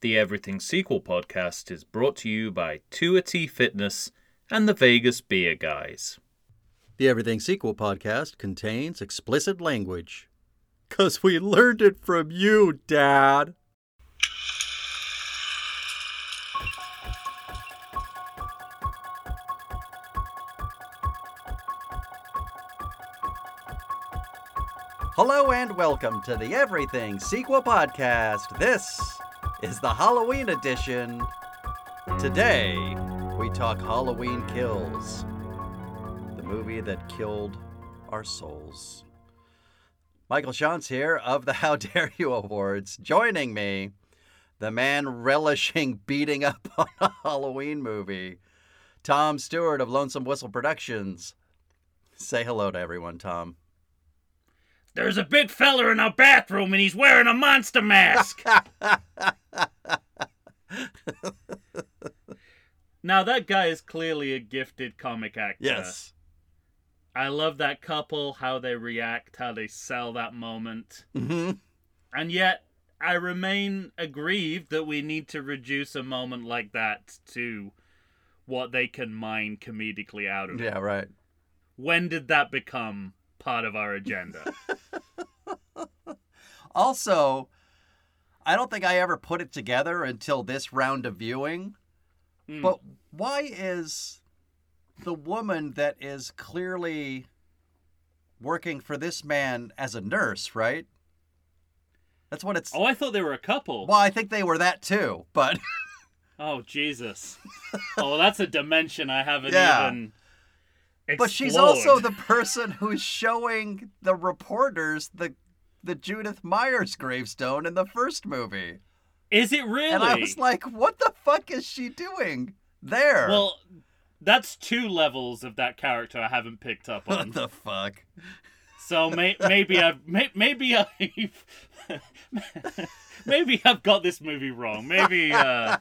The Everything Sequel podcast is brought to you by Tuity Fitness and the Vegas Beer Guys. The Everything Sequel podcast contains explicit language. Because we learned it from you, Dad. Hello and welcome to the Everything Sequel podcast. This is the Halloween edition. Today, we talk Halloween Kills, the movie that killed our souls. Michael Shantz here of the How Dare You Awards. Joining me, the man relishing beating up on a Halloween movie, Tom Stewart of Lonesome Whistle Productions. Say hello to everyone, Tom. There's a big fella in our bathroom and he's wearing a monster mask. now that guy is clearly a gifted comic actor. Yes. I love that couple, how they react, how they sell that moment. hmm And yet I remain aggrieved that we need to reduce a moment like that to what they can mine comedically out of it. Yeah, right. When did that become part of our agenda? Also, I don't think I ever put it together until this round of viewing. Hmm. But why is the woman that is clearly working for this man as a nurse, right? That's what it's. oh, I thought they were a couple. Well, I think they were that too, but Oh Jesus! oh, that's a dimension I haven't Yeah. even. But she's also the person who's showing the reporters the the Judith Myers gravestone in the first movie. Is it really? And I was like, what the fuck is she doing there? well, that's two levels of that character I haven't picked up what on. the fuck? so may- maybe I've may- maybe I've maybe I've got this movie wrong. Maybe uh,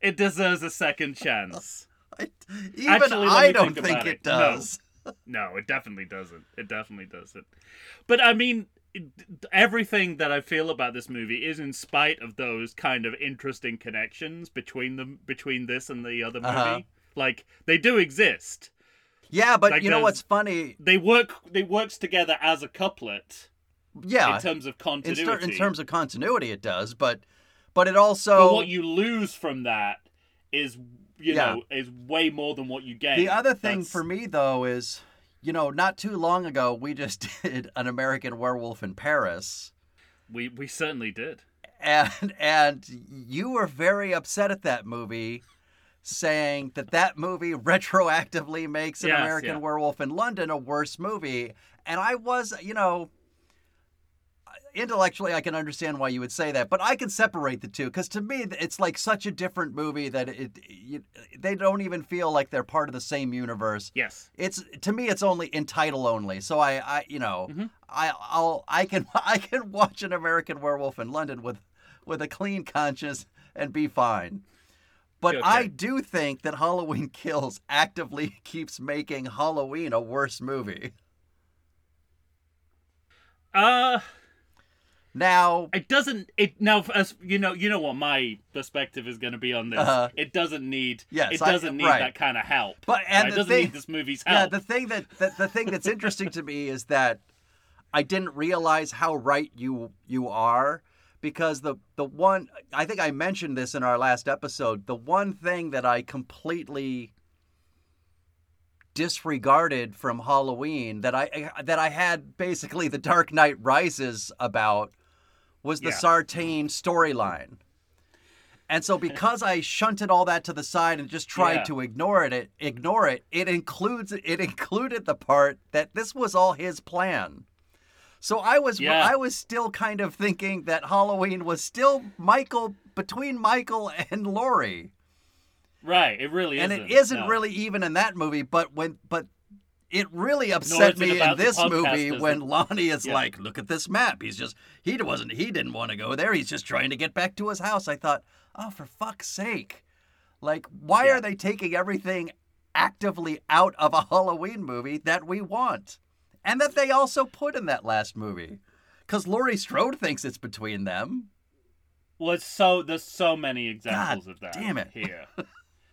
it deserves a second chance. I, even Actually, I don't think think it it. Does. No, it definitely doesn't. It definitely doesn't. But I mean, it- everything that I feel about this movie is in spite of those kind of interesting connections between them, between this and the other movie. Uh-huh. Like they do exist. Yeah, but Like you know what's funny? They work. They works together as a couplet Yeah, in terms of in, continuity. ter- in terms of continuity, it does. But but it also but what you lose from that is, you Yeah. know, is way more than what you gain. the other thing That's- for me though is, you know, not too long ago we just did an American Werewolf in Paris. we we certainly did. and and you were very upset at that movie saying that that movie retroactively makes an Yes, american yeah. werewolf in london a worse movie and i was you know intellectually i can understand why you would say that but i can separate the two because to me it's like such a different movie that it you, they don't even feel like they're part of the same universe Yes. it's to me it's only in title only so i i you know Mhm. i i'll i can i can watch an american werewolf in london with with a clean conscience and be fine but Okay. i do think that halloween kills actively keeps making halloween a worse movie Uh. Now It doesn't. It now, as you know, you know what my perspective is going to be on this. Uh-huh. It doesn't need. Yes, it doesn't need right. that kind of help. But- and Right? it the doesn't thing- need this movie's help. yeah the thing that, that the thing that's interesting to me is that i didn't realize how right you you are because the the one i think i mentioned this in our last episode the one thing that i completely disregarded from halloween that i that i had basically the dark knight rises about was the Yeah. sartain storyline and so because I shunted all that to the side and just tried Yeah. to ignore it, it ignore it, it includes it included the part that this was all his plan. So I was Yeah. I was still kind of thinking that Halloween was still Michael between Michael and Laurie. right. It really and isn't. it isn't no. really even in that movie, but when but it really upset me in this movie when Lonnie is Yeah. like, "Look at this map. He's just he wasn't he didn't want to go there. He's just trying to get back to his house." I thought, "Oh, for fuck's sake! Like, why Yeah. are they taking everything actively out of a Halloween movie that we want, and that they also put in that last movie?" Because Laurie Strode thinks it's between them. Well, it's so there's so many examples of that. damn it. Here,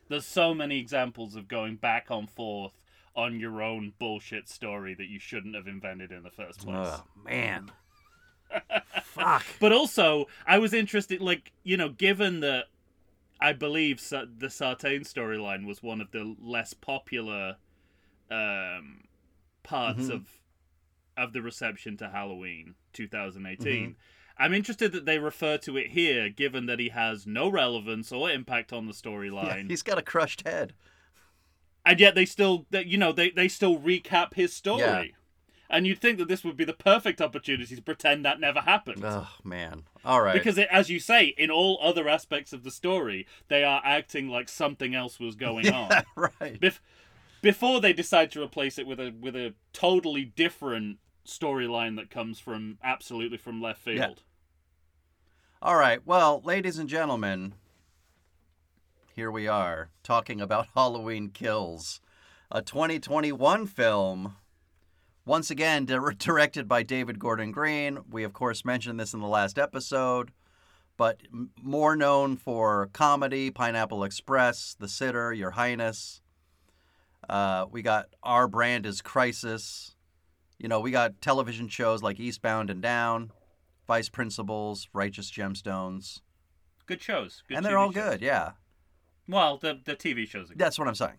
there's so many examples of going back and forth on your own bullshit story that you shouldn't have invented in the first place. Oh man. Fuck. But also, I was interested, like you know, given that I believe Sa- the Sartain storyline was one of the less popular um, parts Mhm. of of the reception to Halloween 2018. Mm-hmm. I'm interested that they refer to it here, given that he has no relevance or impact on the Yeah, storyline, he's got a crushed head. And yet they still, that you know, they they still recap his story. Yeah. And you'd think that this would be the perfect opportunity to pretend that never happened. Oh man. All right. Because, it, as you say, in all other aspects of the story, they are acting like something else was going yeah, on. right. Bef- before they decide to replace it with a with a totally different storyline that comes from absolutely from left field. Yeah. All right. Well, ladies and gentlemen, here we are talking about Halloween Kills, a 2021 film. Once again, di- directed by David Gordon Green. We, of course, mentioned this in the last episode, but m- more known for comedy Pineapple Express, The Sitter, Your Highness. Uh, we got Our Brand is Crisis. You know, we got television shows like Eastbound and Down. Vice Principals, Righteous Gemstones, Good shows. Good and they're TV all shows. good. Yeah, Well, the the TV shows good. that's what I'm saying.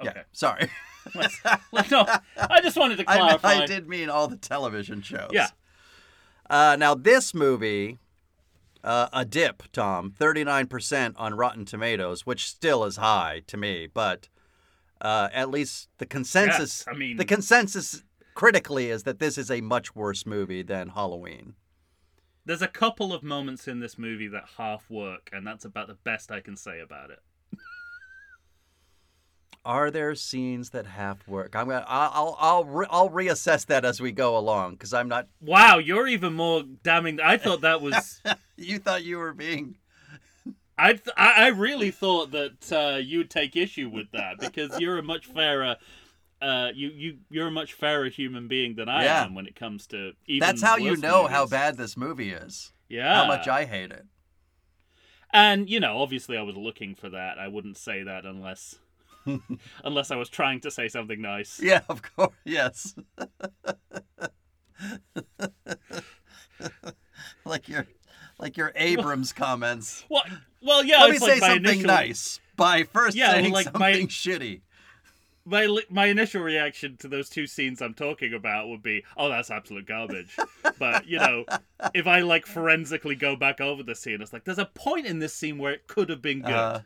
Okay. Yeah, sorry. Let's- no, I just wanted to I, clarify. I did mean all the television shows. Yeah. Uh, now this movie, uh, a dip, Tom, 39% on Rotten Tomatoes, which still is high to me, but uh, at least the consensus, Yes, I mean- the consensus critically is that this is a much worse movie than Halloween. There's a couple of moments in this movie that half work, and that's about the best I can say about it. Are there scenes that half work? I'm gonna, I'll, I'll, I'll, re- I'll reassess that as we go along because I'm not. Wow, you're even more damning. I thought that was. You thought you were being. I th- I I really thought that uh, you'd take issue with that because you're a much fairer. Uh, you you you're a much fairer human being than I Yeah. am when it comes to even. That's how you know how bad this movie is. Yeah. How much I hate it. And you know, obviously, I was looking for that. I wouldn't say that unless, unless I was trying to say something nice. Yeah, of course. Yes. like your, like your Abrams comments. Well, well, yeah. Let me it's say like something initial, nice by first Yeah, well, saying like something my- shitty. My my initial reaction to those two scenes I'm talking about would be, "Oh, that's absolute garbage." but you know, if I like forensically go back over the scene, it's like there's a point in this scene where it could have been good. Uh,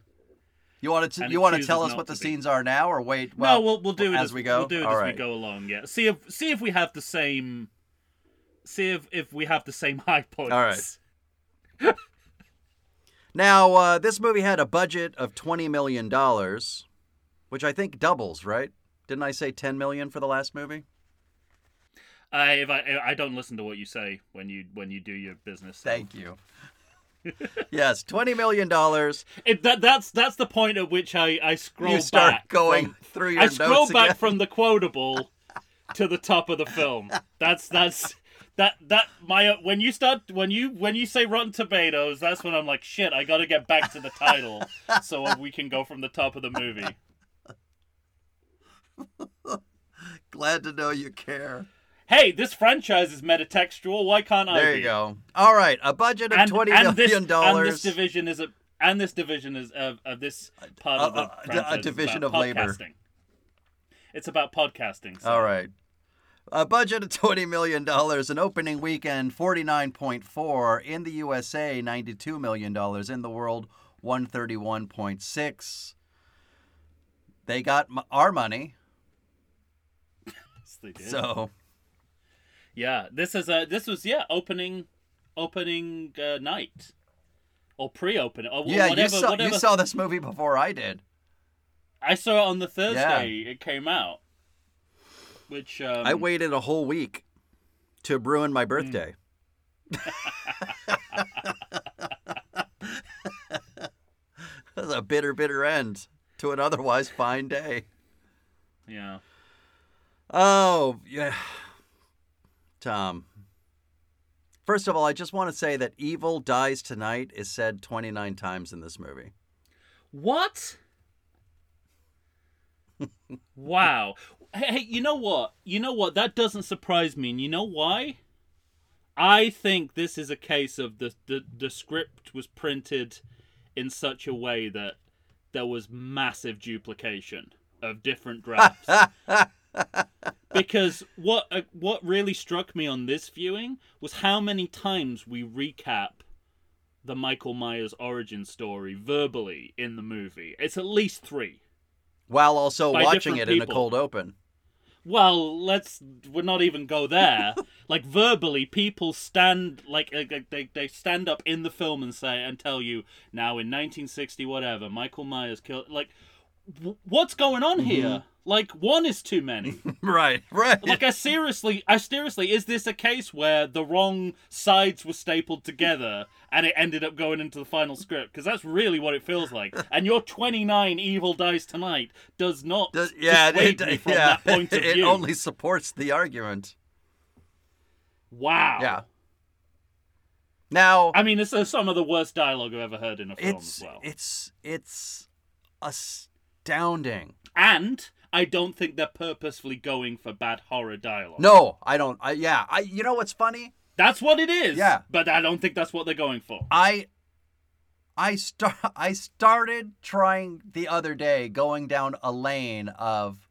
you want to you want to tell us what the be. scenes are now, or wait? Well, no, we'll we'll do it as we go. We'll do it All as right. we go along. Yeah. See if see if we have the same. See if if we have the same high points. All right. Now, uh, this movie had a budget of twenty million dollars, which I think doubles, right? Didn't I say ten million for the last movie? I if I I don't listen to what you say when you when you do your business. so- Thank you. yes, twenty million dollars. That that's that's the point at which I I scroll You start back going from- through your I scroll back again. from the quotable to the top of the film. That's that's that that my when you start when you when you say Rotten Tomatoes, that's when I'm like shit. I got to get back to the title so we can go from the top of the movie. Glad to know you care. Hey, this franchise is metatextual. Why can't I? There be? you go. All right, a budget of And, twenty and million this, and this division is a and this division is of, of this part of a- the a- a division of labor. It's about podcasting. so- All right. A budget of twenty million dollars, an opening weekend forty nine point four in the USA, ninety two million dollars in the world, one thirty one point six. They got our money, Yes, they did. so Yeah, this is a this was yeah opening opening uh, night or pre-opening or yeah, whatever you saw whatever. you saw this movie before I did. I saw it on the Thursday it came out, which um, I waited a whole week to ruin Hmm. my birthday. It was a bitter, bitter end to an otherwise fine day. yeah Oh, yeah. Tom, First of all, I just want to say that evil dies tonight is said 29 times in this movie. What? wow. Hey, you know what? You know what? That doesn't surprise me. And you know why? I think this is a case of the, the the script was printed in such a way that there was massive duplication of different drafts. because what uh, what really struck me on this viewing was how many times we recap the Michael Myers origin story verbally in the movie. It's at least 3. While also watching it different in a cold open. Well, let's we're not even go there. like verbally, people stand like uh, they they stand up in the film and say and tell you now in 1960 whatever Michael Myers killed. Like, what's going on mm-hmm. here? Like, one is too many. Right, right. like, I seriously, I seriously, is this a case where the wrong sides were stapled together and it ended up going into the final script? Because that's really what it feels like. And your 29 evil dies tonight does not Does- yeah, it, from yeah, that point of it only supports the argument. Wow. Yeah. Now, I mean, this is some of the worst dialogue I've ever heard in a film it's as well. It's. It's it's astounding. And I don't think they're purposefully going for bad horror dialogue. No, I don't. I, yeah, I. You know what's funny? That's what it is. Yeah. But I don't think that's what they're going for. I I start I started trying the other day going down a lane of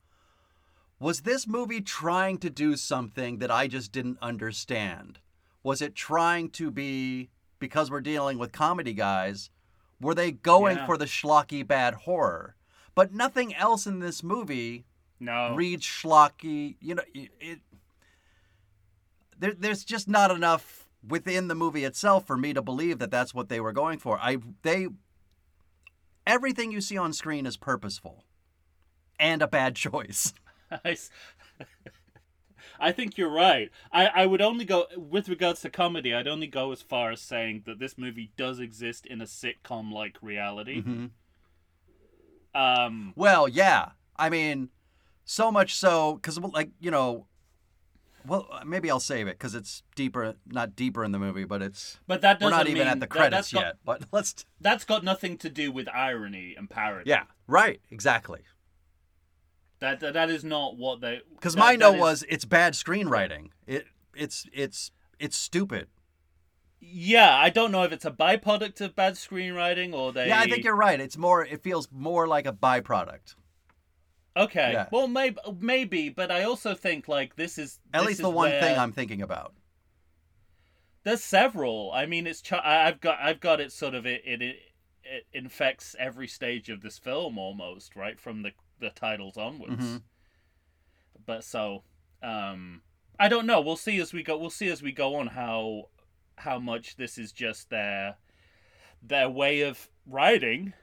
was this movie trying to do something that I just didn't understand? Was it trying to be because we're dealing with comedy guys, were they going Yeah. for the schlocky bad horror? But nothing else in this movie No. reads schlocky. You know, it. it there, there's just not enough within the movie itself for me to believe that that's what they were going for. I they everything you see on screen is purposeful and a bad choice. I think you're right. I, I would only go with regards to comedy. I'd only go as far as saying that this movie does exist in a sitcom like reality. Mm-hmm. Um, Well, yeah. I mean, so much so because like you know. Well, maybe I'll save it because it's deeper, not deeper in the movie, but it's but that we're doesn't not even mean at the that- credits that's got, yet. But let's, That's got nothing to do with irony and parody. yeah, right, exactly. That that, that is not what they. Because my note was it's bad screenwriting. It it's it's it's stupid. Yeah, I don't know if it's a byproduct of bad screenwriting or they. Yeah, I think you're right. It's more. It feels more like a byproduct. Okay. Yeah. Well, maybe, maybe, but I also think like this is At this least is the one thing I'm thinking about. There's several. I mean, it's ch- I've got I've got it sort of it it it infects every stage of this film almost right from the the titles onwards. Mhm. But so um I don't know. We'll see as we go. We'll see as we go on how how much this is just their their way of writing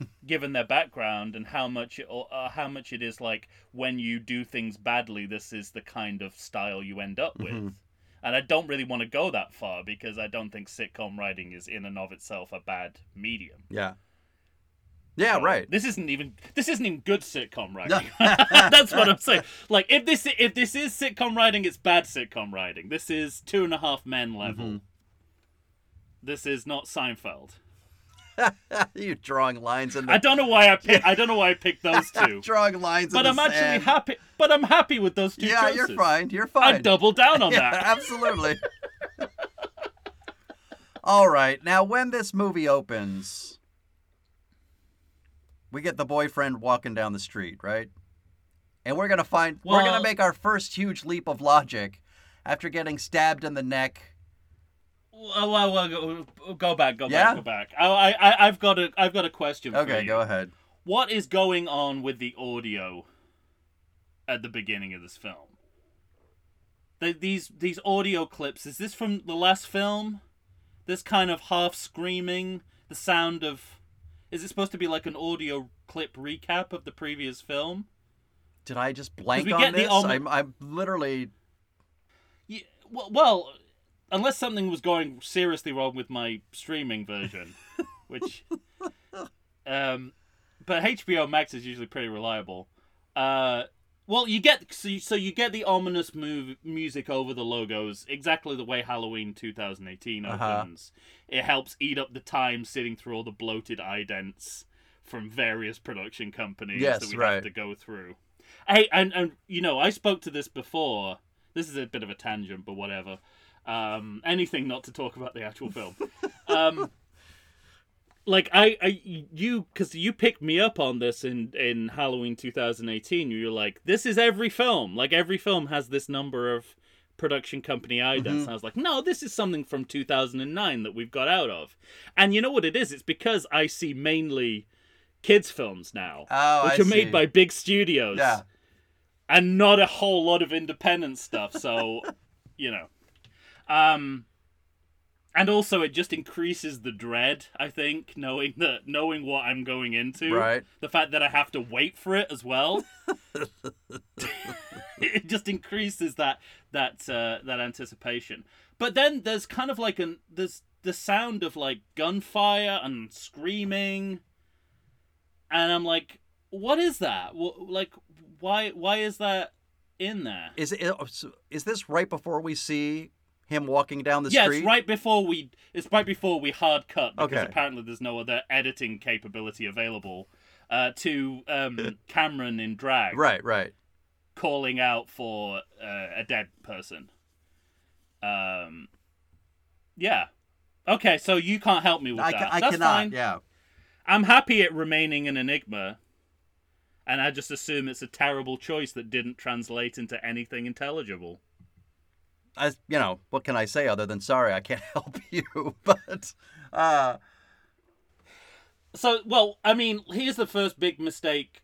given their background and how much it, uh, how much it is like when you do things badly this is the kind of style you end up with Mhm. and i don't really want to go that far because i don't think sitcom writing is in and of itself a bad medium Yeah. Yeah. So, right. this isn't even this isn't even good sitcom writing that's what i'm saying like if this if this is sitcom writing it's bad sitcom writing this is two and a half men level Mhm. this is not seinfeld you drawing lines in the. I don't know why I pick, I don't know why I picked those two, drawing lines. but in I'm actually sand. happy. But I'm happy with those two Yeah, choices. you're fine. You're fine. I double down on yeah, that. absolutely. All right. Now, when this movie opens, we get the boyfriend walking down the street, right? And we're gonna find we're gonna make our first huge leap of logic after getting stabbed in the neck. Well, well, well, go, go back, go Yeah? back, go back. I, I, I've got a, I've got a question for Okay, go ahead. What is going on with the audio at the beginning of this film? The, these, these audio clips. Is this from the last film? This kind of half screaming, the sound of. Is it supposed to be like an audio clip recap of the previous film? Did I just blank on this? almo- I'm, I'm literally. Yeah, well, well, unless something was going seriously wrong with my streaming version, which, um, but HBO Max is usually pretty reliable. Uh, Well, you get so you, so you get the ominous move music over the logos exactly the way Halloween 2018 Uh-huh. opens. It helps eat up the time sitting through all the bloated idents from various production companies Yes, that we right. have to go through. Hey, and and you know, I spoke to this before. This is a bit of a tangent, but whatever. Um, anything not to talk about the actual film. um, like I, I you because you picked me up on this in in Halloween 2018. You're like, this is every film. Like every film has this number of production company idents. Mm-hmm. And I was like, no, this is something from 2009 that we've got out of. And you know what it is? It's because I see mainly kids films now, Oh, which I are made by big studios Yeah. and not a whole lot of independent stuff. So, you know, um, and also it just increases the dread. I think knowing that knowing what I'm going into, Right. The fact that I have to wait for it as well, it just increases that that uh, that anticipation. But then there's kind of like an there's the sound of like gunfire and screaming, and I'm like, what is that? Wh- Like, why why is that in there? Is it is this right before we see him walking down the yeah, street? it's right before we it's right before we hard cut because Okay. apparently there's no other editing capability available uh, to um, Cameron in drag Right, right. calling out for uh, a dead person. Um, yeah. Okay, so you can't help me with I, that. ca- I That's cannot. fine. Yeah. I'm happy it remaining an enigma, and I just assume it's a terrible choice that didn't translate into anything intelligible. I, you know, what can I say other than sorry, I can't help you. But uh, So, well, I mean, here's the first big mistake.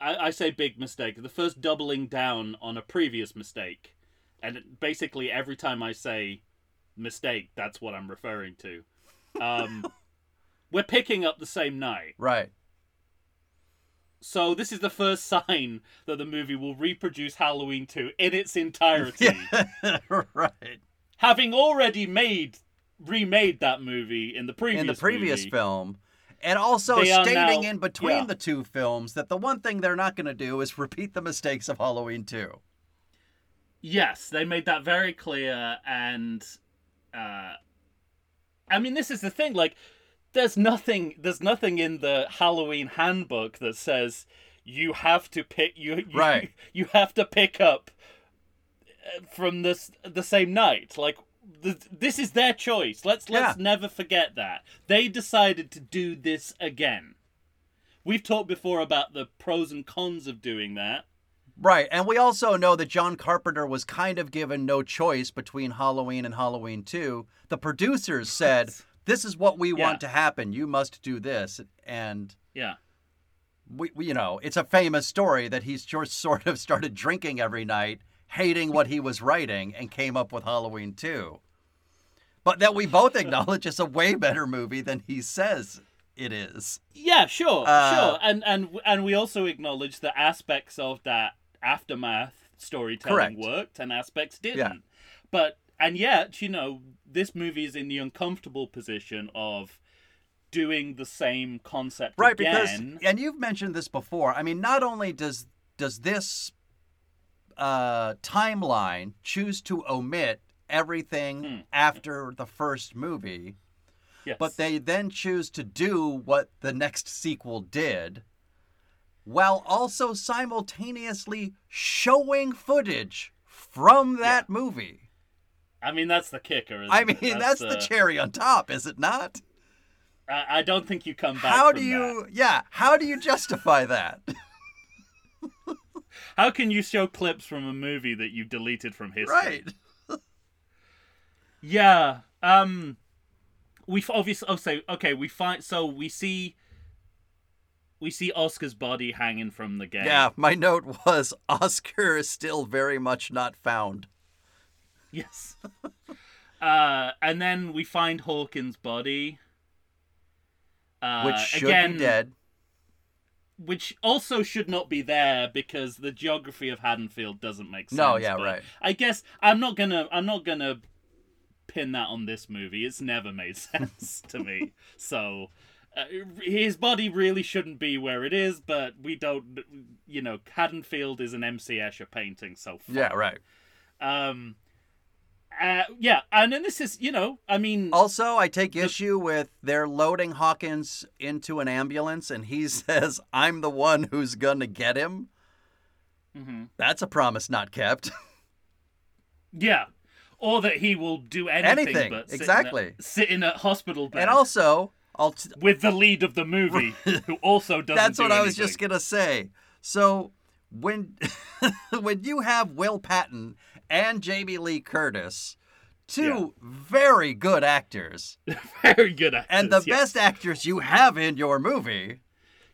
I, I say big mistake. The first doubling down on a previous mistake. And basically, every time I say mistake, that's what I'm referring to. Um, we're picking up the same night. right. So, this is the first sign that the movie will reproduce Halloween 2 in its entirety. right. Having already made remade that movie in the previous In the previous movie. film. And also stating now- in between yeah. the two films that the one thing they're not going to do is repeat the mistakes of Halloween 2. Yes, they made that very clear, and uh, I mean, this is the thing. Like, there's nothing, there's nothing in the Halloween handbook that says you have to pick you, you Right. You have to pick up uh, from this the same night. Like, th this is their choice. Let's let's Yeah. never forget that they decided to do this again. We've talked before about the pros and cons of doing that. Right. And we also know that John Carpenter was kind of given no choice between Halloween and Halloween 2. The producers said, This is what we Yeah. want to happen. You must do this. And Yeah. we, we, you know, it's a famous story that he's just sort of started drinking every night, hating what he was writing, and came up with Halloween 2. But that we both acknowledge is a way better movie than he says it is. Yeah, sure, Uh, sure, and and and we also acknowledge that aspects of that aftermath storytelling Correct. worked and aspects didn't. Yeah. But and yet, you know, this movie is in the uncomfortable position of doing the same concept Right, because and you've mentioned this before. I mean, not only does does this uh, timeline choose to omit everything Hmm. after the first movie, yes. but they then choose to do what the next sequel did, while also simultaneously showing footage from that movie. I mean, that's the kicker. Isn't I mean, that's, the cherry on top, is it not? I, I don't think you come back. How do that. you, yeah, how do you justify that? How can you show clips from a movie that you deleted from history? right. Yeah. Um we obviously oh so okay, we find so we see we see Oscar's body hanging from the gate. Yeah, my note was Oscar is still very much not found. Yes. uh and then we find Hawkins' body. Uh, Which should again, be dead. Which also should not be there because the geography of Haddonfield doesn't make sense. No, yeah, right. I guess I'm not gonna I'm not gonna pin that on this movie. It's never made sense to me. So Uh, his body really shouldn't be where it is, but we don't. You know, Haddonfield is an MC Escher painting, so. Yeah, right. Um, uh, yeah, and then this is, you know, I mean, Also, I take issue with they're loading Hawkins into an ambulance and he says, I'm the one who's gonna get him. Mhm. That's a promise not kept. yeah, or that he will do anything, Anything, but sit exactly. in a, sit in a hospital bed and also, I'll t- with the lead of the movie, who also doesn't. that's do what I was just gonna say. So when when you have Will Patton and Jamie Lee Curtis, two very good actors, very good actors. and the yes. best actors you have in your movie,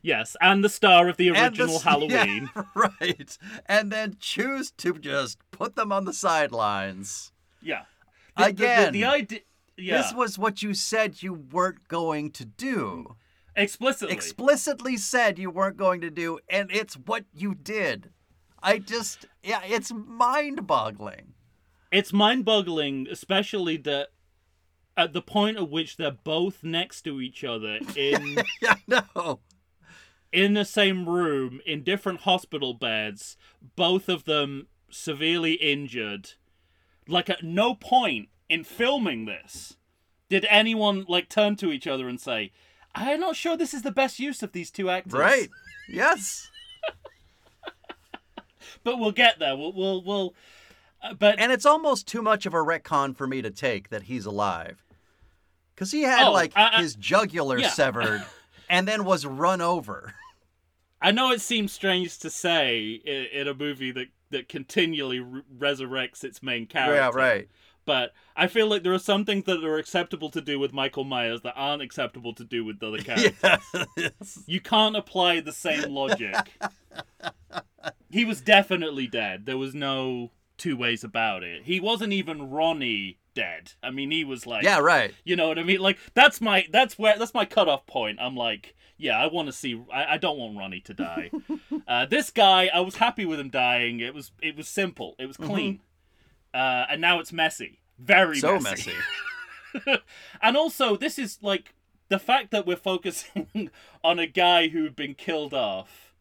yes, and the star of the and the original Halloween. yeah, right? And then choose to just put them on the sidelines. Yeah. The, the- the- Again, the, idea. Yeah, This was what you said you weren't going to do. explicitly. Explicitly said you weren't going to do, and it's what you did. I just, yeah, it's mind boggling. it's mind-boggling, especially that at the point at which they're both next to each other in Yeah, no. in the same room in different hospital beds, both of them severely injured. Like at no point in filming this did anyone like turn to each other and say, "I'm not sure this is the best use of these two actors." Right. Yes. But we'll get there. We'll we'll we'll. Uh, but And it's almost too much of a retcon for me to take that he's alive. Because he had, Oh, like, I- his jugular yeah. severed and then was run over. I know it seems strange to say in, in a movie that that continually re- resurrects its main character. Yeah, right. But I feel like there are some things that are acceptable to do with Michael Myers that aren't acceptable to do with the other characters. Yes. You can't apply the same logic. he was definitely dead. There was no two ways about it. He wasn't even Ronnie dead. I mean, he was like, Yeah, right. you know what I mean? Like that's my that's where that's my cutoff point. I'm like, yeah, I want to see. I, I don't want Ronnie to die. uh, this guy, I was happy with him dying. It was it was simple. It was clean. Uh, and now it's messy. Very So messy. messy. And also, this is like the fact that we're focusing on a guy who'd been killed off,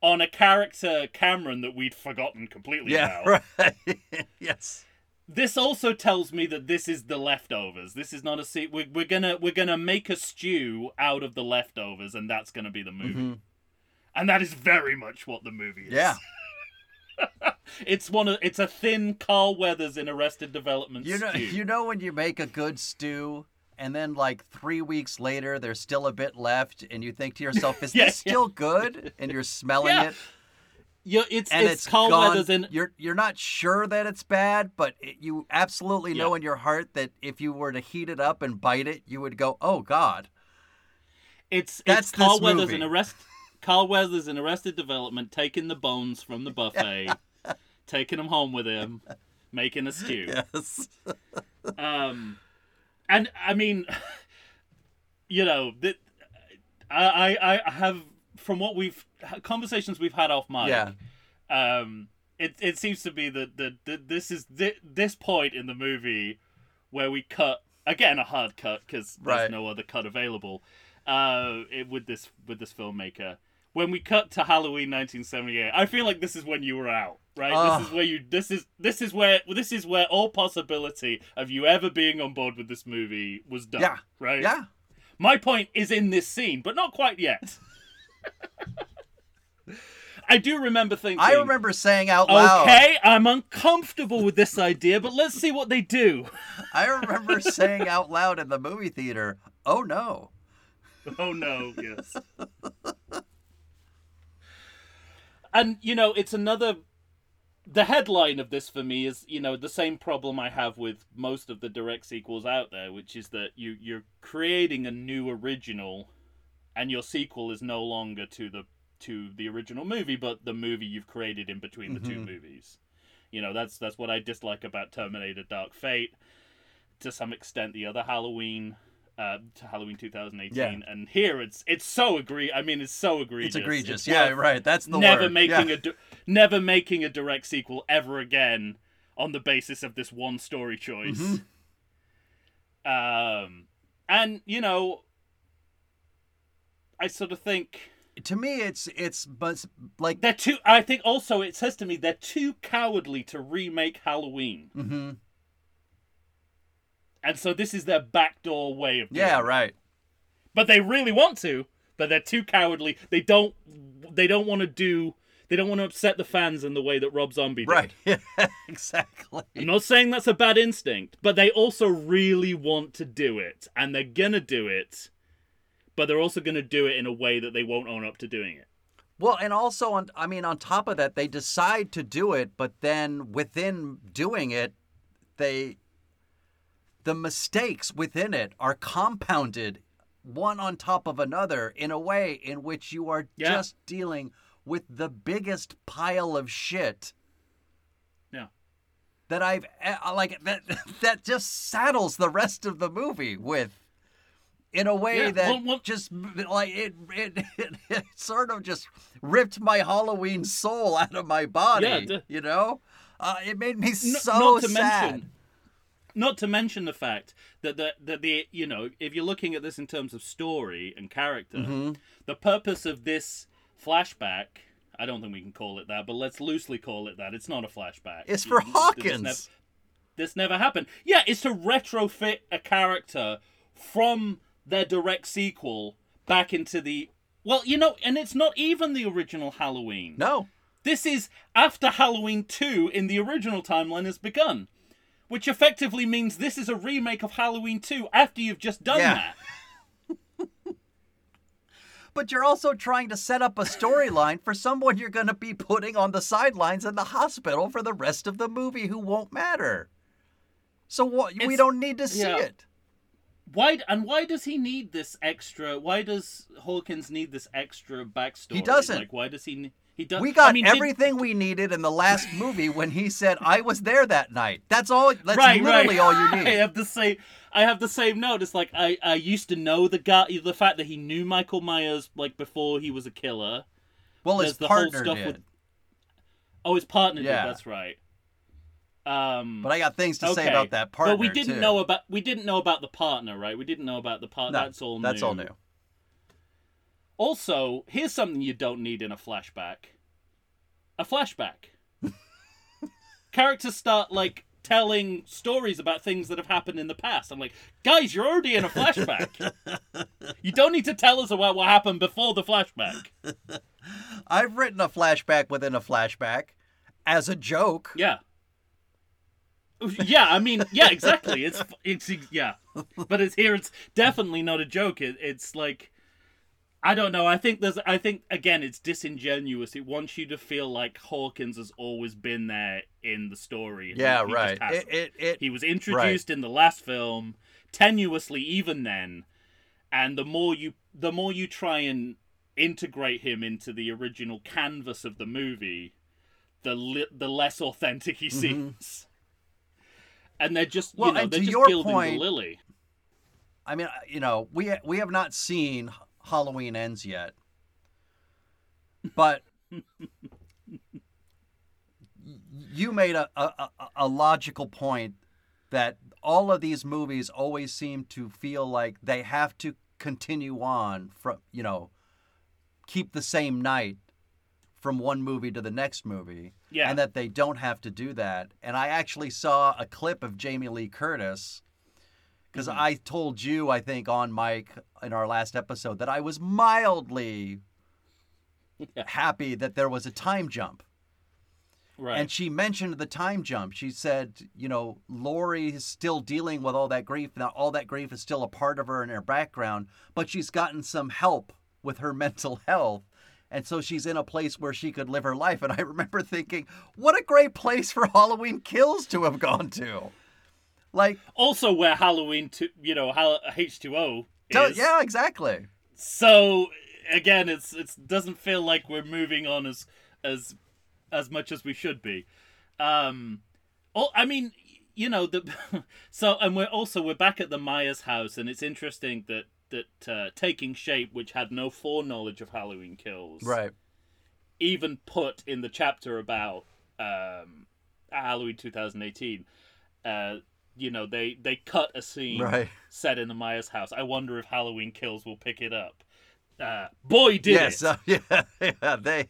on a character Cameron that we'd forgotten completely Yeah, about. right. yes. This also tells me that this is the leftovers. This is not a se- we're, we're gonna we're gonna make a stew out of the leftovers, and that's gonna be the movie. Mhm. And that is very much what the movie is. Yeah. It's one of it's a thin Carl Weathers in Arrested Development You know, stew. you know when you make a good stew and then like three weeks later there's still a bit left and you think to yourself, is Yeah, this yeah. still good? And you're smelling Yeah. it Yeah, it's and it's, it's Carl gone. Weathers in You're you're not sure that it's bad, but it, you absolutely know in your heart that if you were to heat it up and bite it, you would go, "Oh God." It's That's it's Carl Weathers in movie. Carl Weathers in Arrested Development taking the bones from the buffet, taking them home with him, making a stew. Yes. Um, and I mean, you know, that I I I have from what we've conversations we've had off mic. Yeah. Um, it it seems to be that that that this is thi- this point in the movie where we cut again a hard cut because there's Right. no other cut available. Uh, it, with this with this filmmaker. When we cut to Halloween 1978, I feel like this is when you were out, right? This ah. is where you. This is this is where this is where all possibility of you ever being on board with this movie was done. Yeah. Right. Yeah. My point is in this scene, but not quite yet. I do remember thinking. I remember saying out loud. Okay, I'm uncomfortable with this idea, but let's see what they do. I remember saying out loud in the movie theater, "Oh no." Oh no, yes. and you know, it's another the headline of this for me is, you know, the same problem I have with most of the direct sequels out there, which is that you you're creating a new original and your sequel is no longer to the to the original movie, but the movie you've created in between the two Mhm. movies. You know, that's that's what I dislike about Terminator Dark Fate. To some extent the other Halloween uh, to Halloween 2018, Yeah. and here it's it's so agree. I mean, it's so egregious. It's egregious. It's yeah, right. That's the never word. making yeah. a di- never making a direct sequel ever again on the basis of this one story choice. Mhm. Um, and you know, I sort of think To me, it's it's but like they're too. I think also it says to me they're too cowardly to remake Halloween, hmm and so this is their backdoor way of. Doing yeah, it. right. But they really want to, but they're too cowardly. They don't. They don't want to do. They don't want to upset the fans in the way that Rob Zombie did. Right. Yeah, exactly. I'm not saying that's a bad instinct, but they also really want to do it, and they're gonna do it, but they're also gonna do it in a way that they won't own up to doing it. Well, and also on I mean on top of that they decide to do it, but then within doing it they the mistakes within it are compounded one on top of another in a way in which you are Yeah. just dealing with the biggest pile of shit Yeah. that I've eh, like that that just saddles the rest of the movie with in a way Yeah, that well, well- just like it, it, it it sort of just ripped my Halloween soul out of my body. Yeah, you know, uh, it made me so not to sad. mention, not to mention the fact that the that the you know if you're looking at this in terms of story and character, Mm-hmm. the purpose of this flashback. I don't think we can call it that, but let's loosely call it that. It's not a flashback. It's for This Hawkins. nev- this never happened. Yeah, it's to retrofit a character from their direct sequel back into the. Well, you know, and it's not even the original Halloween. No, This is after Halloween 2 in the original timeline has begun. Which effectively means this is a remake of Halloween 2 after you've just done Yeah. that. but you're also trying to set up a storyline for someone you're going to be putting on the sidelines in the hospital for the rest of the movie who won't matter. So what? We don't need to see yeah. it. Why and why does he need this extra? Why does Hawkins need this extra backstory? He doesn't. Like, why does he? He does. We got I mean, did- everything we needed in the last movie when he said, "I was there that night." That's all. That's right, literally right. all you need. I have the same. I have the same note. It's like I, I used to know the guy. The fact that he knew Michael Myers like before he was a killer. Well, his the whole partner stuff did. with- Oh, his partner Yeah. did. That's right. Um, But I got things to say about that partner But we didn't too. know about we didn't know about the partner, right? We didn't know about the partner. No, that's all. That's new. all new. Also, here's something you don't need in a flashback. A flashback. Characters start like telling stories about things that have happened in the past. I'm like, guys, you're already in a flashback. you don't need to tell us about what happened before the flashback. I've written a flashback within a flashback as a joke. Yeah. Yeah, I mean, yeah, exactly. It's it's yeah, but it's here. It's definitely not a joke. It, it's like, I don't know. I think there's. I think again, it's disingenuous. It wants you to feel like Hawkins has always been there in the story. Yeah, he right. It, it, it, he was introduced in the last film, tenuously even then, and the more you the more you try and integrate him into the original canvas of the movie, the li- the less authentic he seems. And they're just Mm-hmm. Well, you know they're to just point- the lily. I mean, you know, we we have not seen Halloween Ends yet, but you made a, a, a- logical point that all of these movies always seem to feel like they have to continue on from you know keep the same night from one movie to the next movie Yeah. and that they don't have to do that and i actually saw a clip of jamie lee curtis because Mhm. I told you, I think, on mic in our last episode that I was mildly Yeah. happy that there was a time jump. Right. And she mentioned the time jump. She said, you know, Laurie is still dealing with all that grief. Now, all that grief is still a part of her in her background, but she's gotten some help with her mental health. And so she's in a place where she could live her life. And I remember thinking, what a great place for Halloween Kills to have gone to. Like, also, where Halloween, to, you know, H two O is. yeah, exactly. So again, it's it doesn't feel like we're moving on as as as much as we should be. Um, oh, I mean, you know, the so and we're also we're back at the Myers house, and it's interesting that that uh, taking shape, which had no foreknowledge of Halloween kills, Right. even put in the chapter about um, Halloween 2018. Uh, you know, they they cut a scene Right. set in the Myers house. I wonder if Halloween Kills will pick it up. uh, boy did yes, it uh, yeah, yeah, they.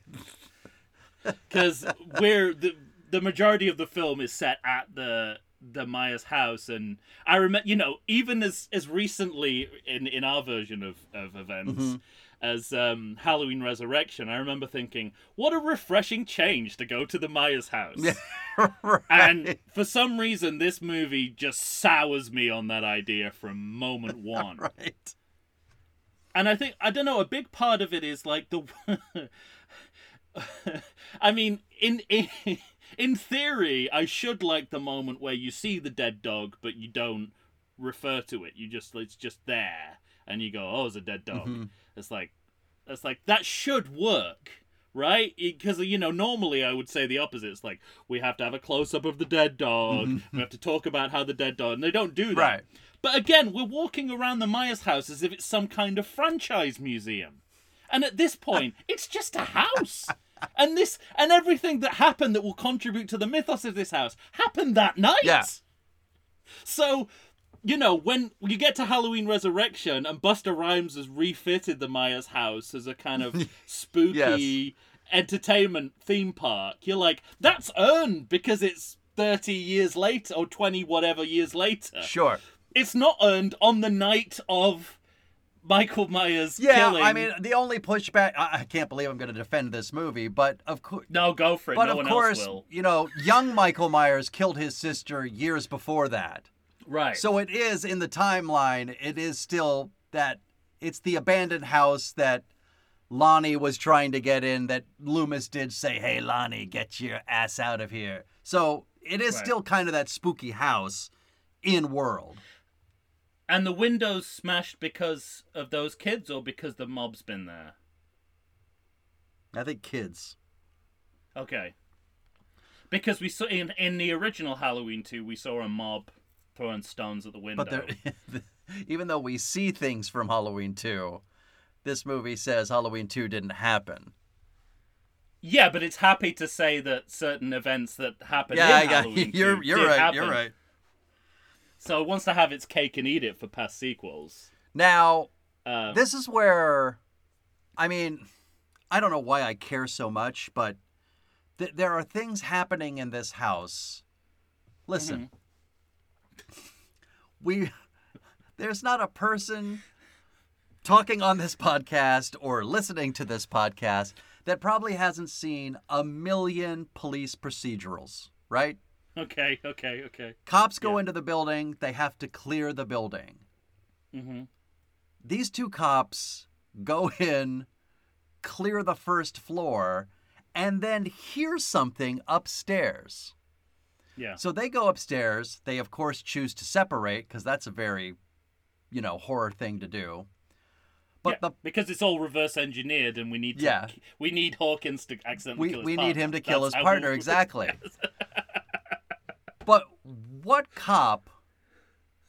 because we're the the majority of the film is set at the the Myers house, and I remember, you know, even as as recently in in our version of of events. Mm-hmm. As um, Halloween Resurrection, I remember thinking, "What a refreshing change to go to the Myers house." Right. And for some reason, this movie just sours me on that idea from moment one. right. And I think I don't know. A big part of it is like the. I mean, in in in theory, I should like the moment where you see the dead dog, but you don't refer to it. You just it's just there, and you go, "Oh, it's a dead dog." Mm-hmm. It's like it's like that should work. Right? Because, you know, normally I would say the opposite. It's like, we have to have a close up of the dead dog. Mm-hmm. We have to talk about how the dead dog. And they don't do that. Right. But again, we're walking around the Myers house as if it's some kind of franchise museum. And at this point, it's just a house. And this and everything that happened that will contribute to the mythos of this house happened that night. Yeah. So, you know, when you get to Halloween Resurrection and Busta Rhymes has refitted the Myers house as a kind of spooky entertainment theme park, you're like, that's earned because it's 30 years later or 20 whatever years later Sure. it's not earned on the night of Michael Myers Yeah, killing. I mean, the only pushback. I, I can't believe I'm going to defend this movie, but of course. no, go for it. But no of course, you know, young Michael Myers killed his sister years before that. Right. So it is in the timeline, it is still that it's the abandoned house that Lonnie was trying to get in that Loomis did say, "Hey Lonnie, get your ass out of here." So it is Right. still kind of that spooky house in world. and the windows smashed because of those kids, or because the mob's been there. I think kids. Okay. Because we saw in in the original Halloween two, we saw a mob throwing stones at the window. But there, even though we see things from Halloween 2, this movie says Halloween 2 didn't happen. yeah, but it's happy to say that certain events that happened yeah, in yeah, Halloween you're 2 you're right. happen. You're right. So it wants to have its cake and eat it for past sequels. Now, Uh, this is where I mean, I don't know why I care so much, but th- there are things happening in this house. Listen. We there's not a person talking on this podcast or listening to this podcast that probably hasn't seen a million police procedurals, right? okay, okay, okay. Cops go Yeah. into the building, they have to clear the building. hmm These two cops go in, clear the first floor, and then hear something upstairs. Yeah. So they go upstairs. They, of course, choose to separate because that's a very, you know, horror thing to do. But Yeah, the because it's all reverse engineered, and we need to, Yeah. we need Hawkins to accidentally we, kill his we need partner. him to kill That's his partner we- exactly. but what cop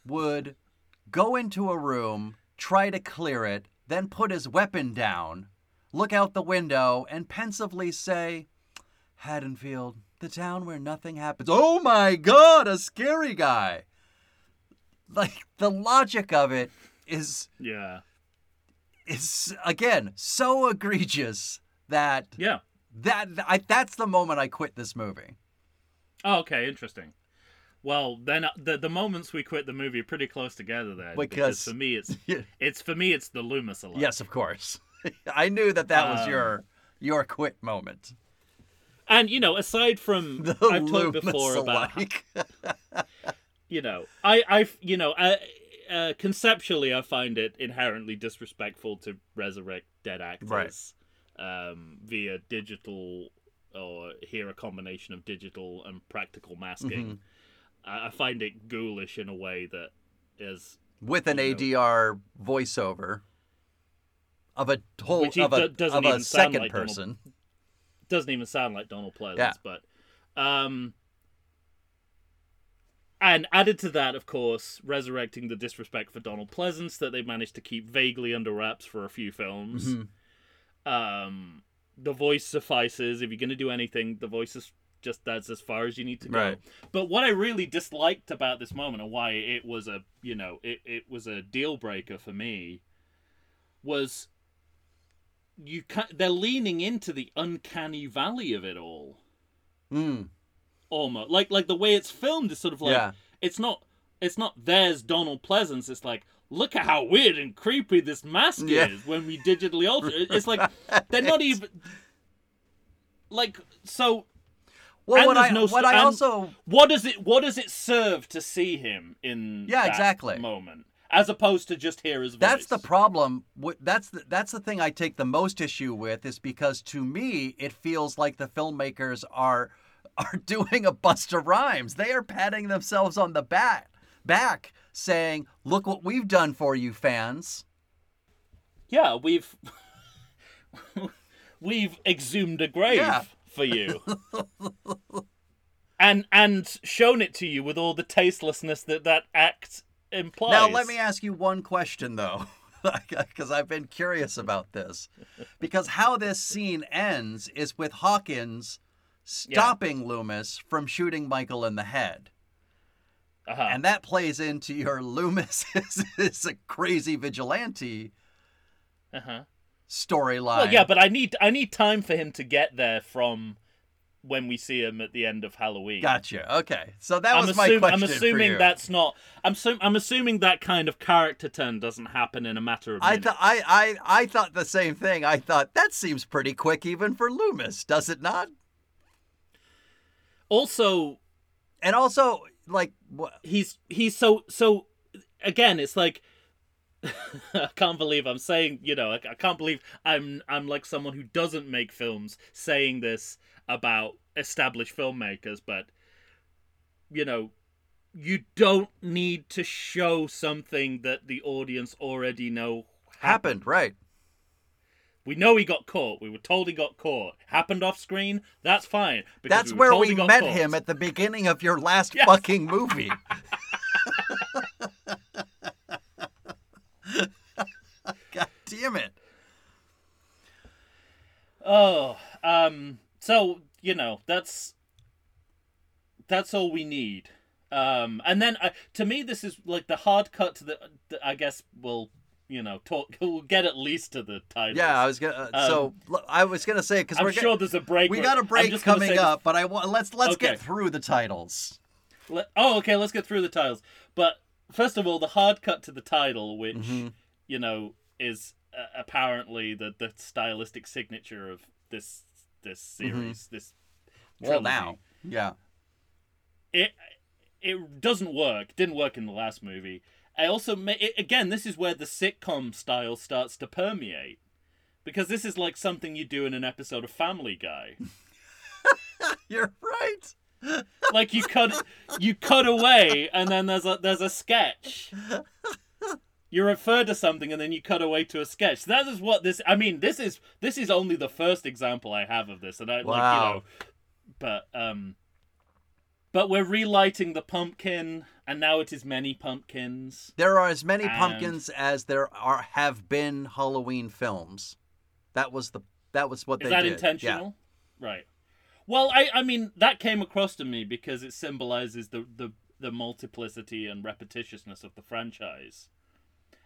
would go into a room, try to clear it, then put his weapon down, look out the window, and pensively say, Haddonfield, the town where nothing happens. Oh my god, a scary guy. Like the logic of it is Yeah. is again so egregious that Yeah. that I, that's the moment I quit this movie. Oh, okay, interesting. Well, then uh, the the moments we quit the movie are pretty close together then. Because- for me, it's it's for me it's the Loomis alert. Yes, of course. I knew that that was Um, your your quit moment. And you know, aside from The I've talked before about you know, I I you know, uh, uh, conceptually, I find it inherently disrespectful to resurrect dead actors um, via digital or here a combination of digital and practical masking. Mm-hmm. I, I find it ghoulish in a way that is with an you know. ADR voiceover of a whole of a, of a second like Donald- person. Doesn't even sound like Donald Pleasence, Yeah. but um and added to that, of course, resurrecting the disrespect for Donald Pleasence that they managed to keep vaguely under wraps for a few films. Mm-hmm. Um the voice suffices. If you're gonna do anything, the voice is just that's as far as you need to go. Right. But what I really disliked about this moment and why it was a you know, it, it was a deal breaker for me was you ca they're leaning into the uncanny valley of it all Mm. almost like like the way it's filmed is sort of like Yeah. it's not it's not there's Donald Pleasence it's like look at how weird and creepy this mask Yeah. is when we digitally alter it it's like they're not even like so Well, what there's I no what I also what does it what does it serve to see him in Yeah, exactly. moment as opposed to just hear his voice That's the problem. That's the, that's the thing I take the most issue with is because to me it feels like the filmmakers are are doing a Busta Rhymes. They are patting themselves on the back back saying, "Look what we've done for you fans." yeah we've we've exhumed a grave Yeah. for you and and shown it to you with all the tastelessness that that act implies Now let me ask you one question though. Because I've been curious about this. Because how this scene ends is with Hawkins stopping Loomis from shooting Michael in the head. uh-huh. And that plays into your Loomis is, is a crazy vigilante uh-huh. storyline. well yeah but i need i need time for him to get there from when we see him at the end of halloween Gotcha. Okay. So that I'm, was my assuming, question. I'm assuming that's not. I'm, su- I'm assuming that kind of character turn doesn't happen in a matter of I thought I, I I thought the same thing. I thought that seems pretty quick even for Loomis, does it not? also, And also, like, wha- he's he's so so. Again, it's like I can't believe I'm saying. You know, I, I can't believe I'm I'm like someone who doesn't make films saying this about established filmmakers, but you know. You don't need to show something that the audience already know happened right? We know he got caught. We were told he got caught. Happened off screen. That's fine. That's we where we met caught. him at the beginning of your last Yes. fucking movie. God damn it. Oh, um. So you know that's that's all we need. Um, and then uh, to me, this is like the hard cut to the. the I guess we'll you know talk. We'll get at least to the title. Yeah, I was gonna. Uh, so look, I was gonna say because I'm we're sure there's a break. we got a break coming say this- up, but I want let's let's Okay. get through the titles. Let, oh, okay. Let's get through the titles. But first of all, the hard cut to the title, which Mhm. you know is uh, apparently the the stylistic signature of this this series. This Mm-hmm. Well, trilogy. now, yeah, it it doesn't work. Didn't work in the last movie. I also it, again, this is where the sitcom style starts to permeate. Because this is like something you do in an episode of Family Guy. you're right. like you cut you cut away and then there's a there's a sketch you refer to something and then you cut away to a sketch that is what this i mean this is this is only the first example i have of this and i like you Wow. know but um but we're relighting the pumpkin and now it is many pumpkins There are as many And- pumpkins as there are have been Halloween films. That was the that was what is they did. Is that did. intentional right well i i mean that came across to me because it symbolizes the the the multiplicity and repetitiousness of the franchise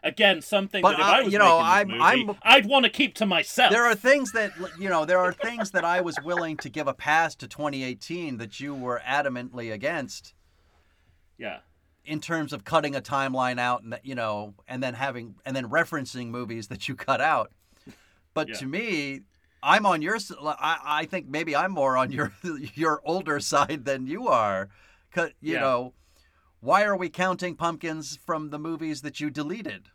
again something But that if I, I was you know I'm, movie, I'm i'd want to keep to myself There are things that you know. There are things that I was willing to give a pass to 2018 that you were adamantly against yeah in terms of cutting a timeline out and you know, and then having and then referencing movies that you cut out. But Yeah. to me, I'm on your. I, I think maybe I'm more on your your older side than you are, cause you Yeah. know, why are we counting pumpkins from the movies that you deleted?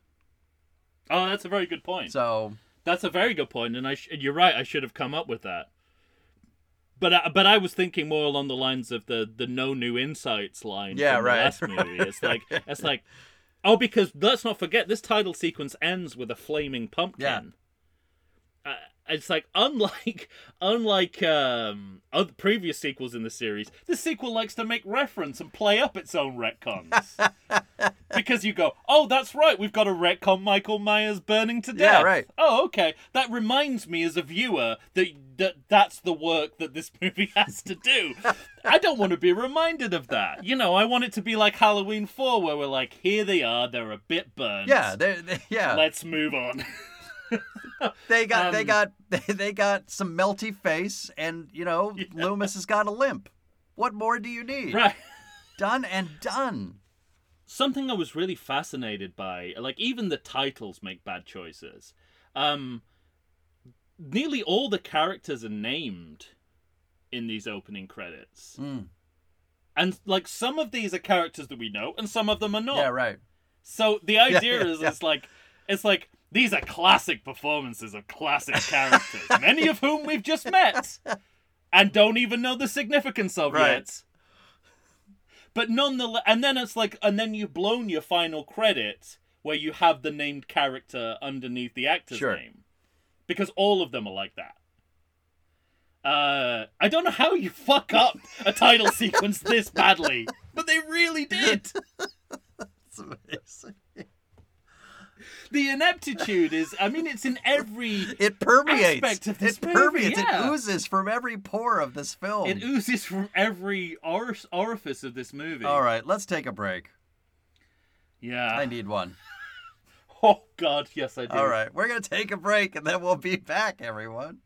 oh that's a very good point So That's a very good point, and I sh- you're right. I should have come up with that. But I, but I was thinking more along the lines of the the no new insights line. Yeah, from right. The last movie. It's like it's like, oh, because let's not forget this title sequence ends with a flaming pumpkin. Uh, it's like unlike unlike um other previous sequels in the series, this sequel likes to make reference and play up its own retcons. because you go, oh, that's right, we've got a retcon Michael Myers burning to death. Yeah, right. Oh, okay. That reminds me as a viewer that, that that's the work that this movie has to do. I don't want to be reminded of that. You know, I want it to be like Halloween 4 where we're like, here they are, they're a bit burned. yeah, they, they, yeah. Let's move on. They got they Um, got they, they got some melty face, and you know Loomis has got a limp. What more do you need? right. Done and done. something I was really fascinated by, like even the titles make bad choices. Um, nearly all the characters are named in these opening credits, Mm. and like some of these are characters that we know, and some of them are not. Yeah, right. So the idea yeah, is, yeah. it's like, it's like these are classic performances of classic characters, many of whom we've just met, and don't even know the significance of Right. yet. But nonetheless, and then it's like, and then you've blown your final credit where you have the named character underneath the actor's Sure. name, because all of them are like that. Uh, I don't know how you fuck up a title sequence this badly, but they really did. It's amazing. The ineptitude is, I mean, it's in every. It permeates. Aspect of this it movie, permeates. yeah. It oozes from every pore of this film. It oozes from every or- orifice of this movie. All right, let's take a break. Yeah. I need one. Oh God, yes I do. All right, we're gonna take a break, and then we'll be back, everyone.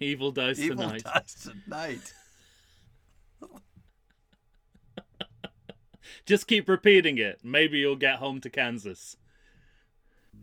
Evil dies Evil tonight. dies tonight. Just keep repeating it. Maybe you'll get home to Kansas.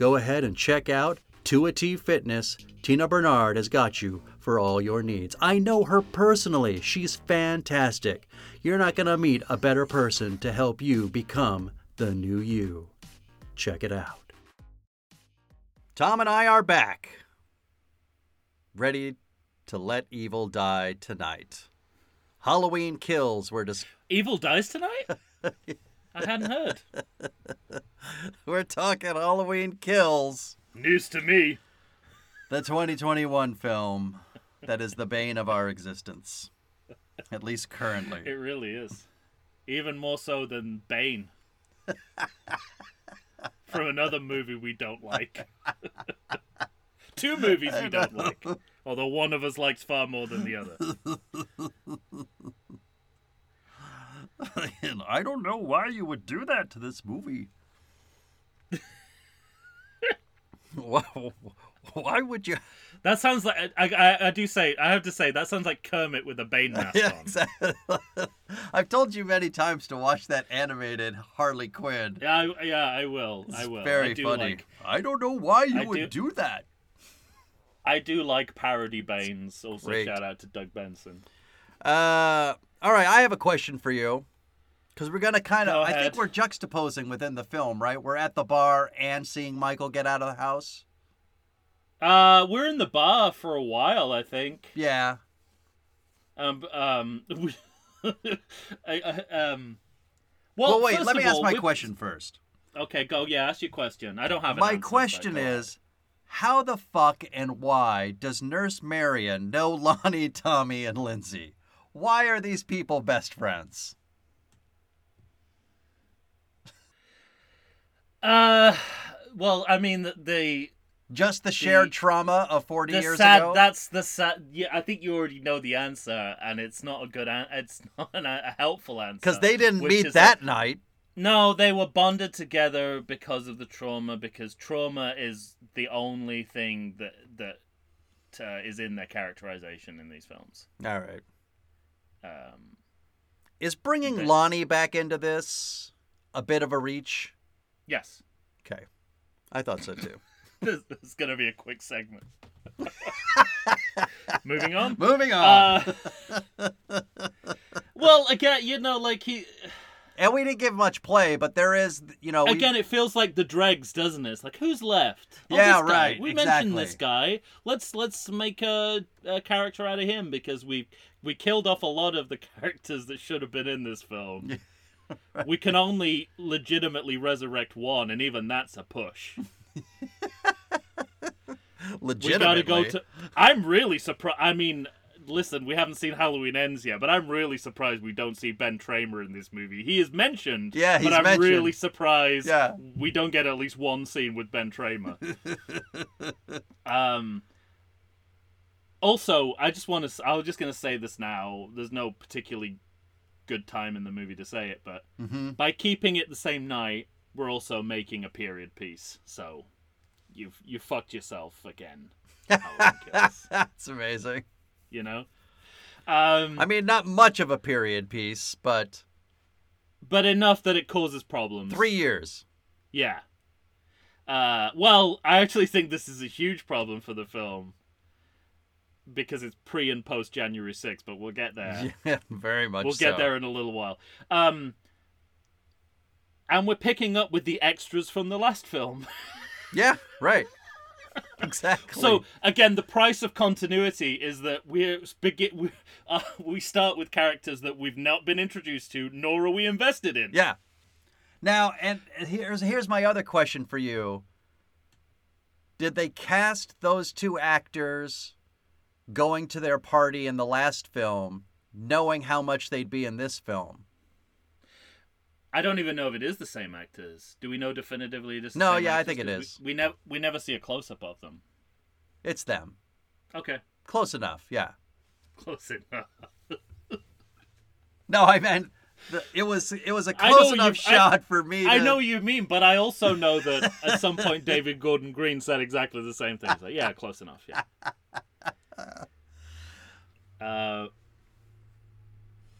Go ahead and check out 2 T Fitness. Tina Bernard has got you for all your needs. I know her personally. She's fantastic. You're not going to meet a better person to help you become the new you. Check it out. Tom and I are back. Ready to let evil die tonight. Halloween kills were dis- Evil dies tonight? I hadn't heard. We're talking Halloween kills. News to me. The 2021 film that is the bane of our existence. At least currently. It really is. Even more so than Bane. From another movie we don't like. Two movies we don't like. Although one of us likes far more than the other. And I don't know why you would do that to this movie. why, why would you? That sounds like I, I I do say I have to say that sounds like Kermit with a Bane mask Yeah, on. exactly. I've told you many times to watch that animated Harley Quinn. Yeah, I, yeah, I will. I will. very I funny. Like, I don't know why you would do- do that. I do like parody Banes. Also, Great. shout out to Doug Benson. Uh, all right, I have a question for you. Because we're gonna kind Go of, I think we're juxtaposing within the film, right? We're at the bar and seeing Michael get out of the house. Uh, we're in the bar for a while, I think. Yeah. Um, um, I, I, um. Well, Well, wait. Let me of ask my we- question first. Okay, go. Yeah, ask your question. I don't have My question is, how the fuck and why does Nurse Marion know Lonnie, Tommy, and Lindsay? Why are these people best friends? Uh, well, I mean the the, Just the shared The- trauma of 40 the years sad. ago? That's the sad. Yeah, I think you already know the answer, and it's not a good. An- it's not an, a helpful answer. Because they didn't meet that night. No, they were bonded together because of the trauma. Because trauma is the only thing that that uh, is in their characterization in these films. All right. Um, Is bringing. Lonnie back into this a bit of a reach? Yes, Okay. I thought so too. this, this is gonna be a quick segment. Moving on. Moving on. Uh, well, again, you know, like he. and we didn't give much play, but there is, you know, we- Again, it feels like the dregs, doesn't it? It's like who's left? Oh, Yeah, right, We exactly. mentioned this guy. Let's let's make a, a character out of him because we we killed off a lot of the characters that should have been in this film. We can only legitimately resurrect one, and even that's a push. legitimately, We gotta go to. I'm really surprised. I mean, listen, we haven't seen Halloween Ends yet, but I'm really surprised we don't see Ben Tramer in this movie. He is mentioned, Yeah, he's but I'm mentioned. really surprised Yeah. we don't get at least one scene with Ben Tramer. um. Also, I just want to. I was just gonna say this now. There's no particularly good time in the movie to say it, but hmm by keeping it the same night, we're also making a period piece. So, you've you fucked yourself again. That's amazing. you know. Um, I mean, not much of a period piece, but but enough that it causes problems. three years. Yeah. Uh, well, I actually think this is a huge problem for the film because it's pre and post January 6th, but we'll get there. Yeah, very much. we'll get so. there in a little while. Um, and we're picking up with the extras from the last film. Yeah, right. exactly. So again, the price of continuity is that we're begin we, uh, we start with characters that we've not been introduced to, nor are we invested in. yeah. Now, and here's here's my other question for you. Did they cast those two actors going to their party in the last film, knowing how much they'd be in this film? I don't even know if it is the same actors. Do we know definitively it is? The No, yeah, I think it is. We, we never we never see a close up of them. It's them. Okay, Close enough. Yeah. close enough. No, I meant the, it was it was a close enough you- I- shot for me. I know what you mean, but I also know that at some point David Gordon Green said exactly the same thing. Like, yeah, close enough. Yeah. Uh,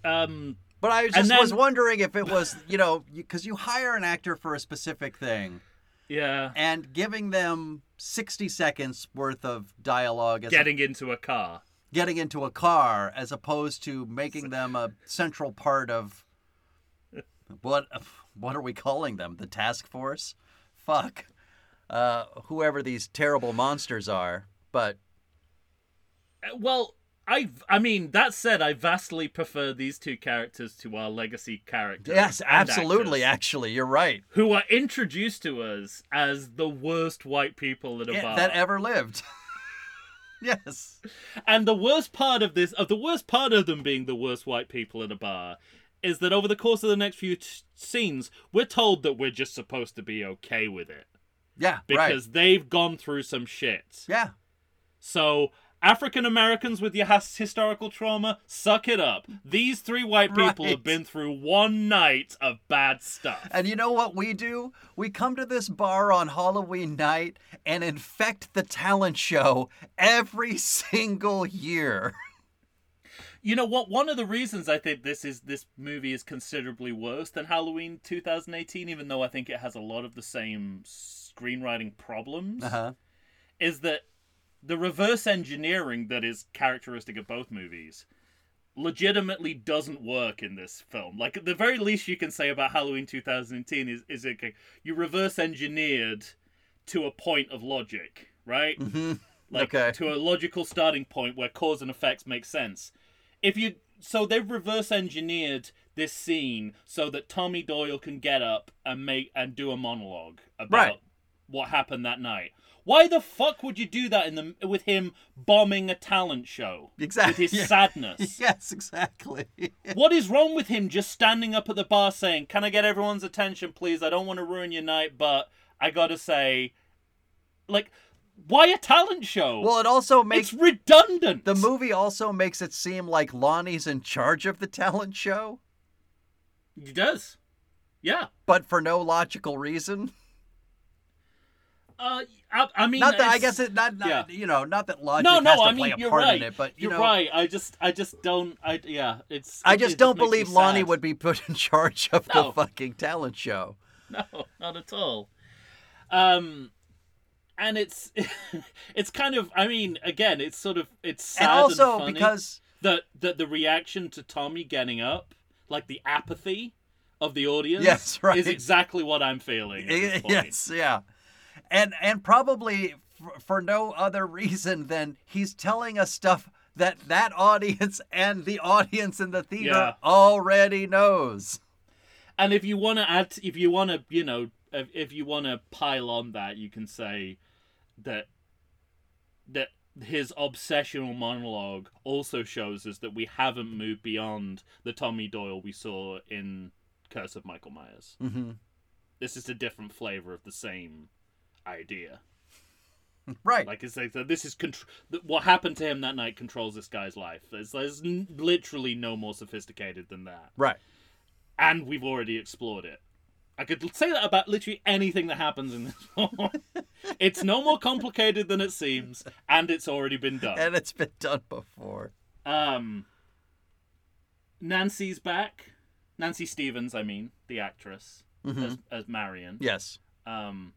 um, But I just was wondering if it was, you know, because you hire an actor for a specific thing, yeah, and giving them 60 seconds worth of dialogue as getting into a car. getting into a car as opposed to making them a central part of what what are we calling them? The task force? Fuck. Uh, whoever these terrible monsters are. But Uh, well, I I mean that said, I vastly prefer these two characters to our legacy characters. yes, absolutely. actors, Actually, you're right. who are introduced to us as the worst white people at a Yeah, bar. that ever lived. yes. And the worst part of this, of the worst part of them being the worst white people at a bar, is that over the course of the next few t- scenes, we're told that we're just supposed to be okay with it Yeah. because right. they've gone through some shit. Yeah. So African Americans with your has- historical trauma, suck it up. These three white people Right. have been through one night of bad stuff. And you know what we do? We come to this bar on Halloween night and infect the talent show every single year. You know what? One of the reasons I think this is this movie is considerably worse than Halloween 2018, even though I think it has a lot of the same screenwriting problems, Uh-huh. is that the reverse engineering that is characteristic of both movies legitimately doesn't work in this film. Like at the very least you can say about Halloween 2018 is is it you reverse engineered to a point of logic, right? hmm like Okay. to a logical starting point where cause and effects make sense. If you so they've reverse engineered this scene so that Tommy Doyle can get up and make and do a monologue about Right. What happened that night. Why the fuck would you do that in the with him bombing a talent show Exactly. with his sadness? Yes, exactly. What is wrong with him just standing up at the bar saying, "Can I get everyone's attention, please? I don't want to ruin your night, but I got to say like why a talent show?" well, it also makes it's redundant. the movie also makes it seem like Lonnie's in charge of the talent show, He does. Yeah. but for no logical reason. Uh, I, I mean, Not that I guess it not, not yeah. you know not that logic No, has no. to I play mean, a you're part right. in it, but you you're know right. I just, I just don't. I yeah. It's. I just it don't me believe Lonnie sad. would be put in charge of No. the fucking talent show. No, not at all. Um, and it's, it's kind of. I mean, again, it's sort of. It's sad and also funny because that that the reaction to Tommy getting up, like the apathy of the audience Yes, right. is exactly what I'm feeling. At this point. yes, yeah, and and probably f- for no other reason than he's telling us stuff that that audience and the audience in the theater Yeah. already knows. And if you want to add, if you want to, you know, if, if you want to pile on that, you can say that that his obsessional monologue also shows us that we haven't moved beyond the Tommy Doyle we saw in Curse of Michael Myers. Mm-hmm. This is a different flavor of the same idea. Right. Like it's like this is contr- what happened to him that night controls this guy's life. There's, there's n- literally no more sophisticated than that right. and we've already explored it. I could say that about literally anything that happens in this film. it's no more complicated than it seems, and it's already been done. And it's been done before. Um, Nancy's back. Nancy Stevens, I mean, the actress, Mhm. as, as Marion. Yes. Um,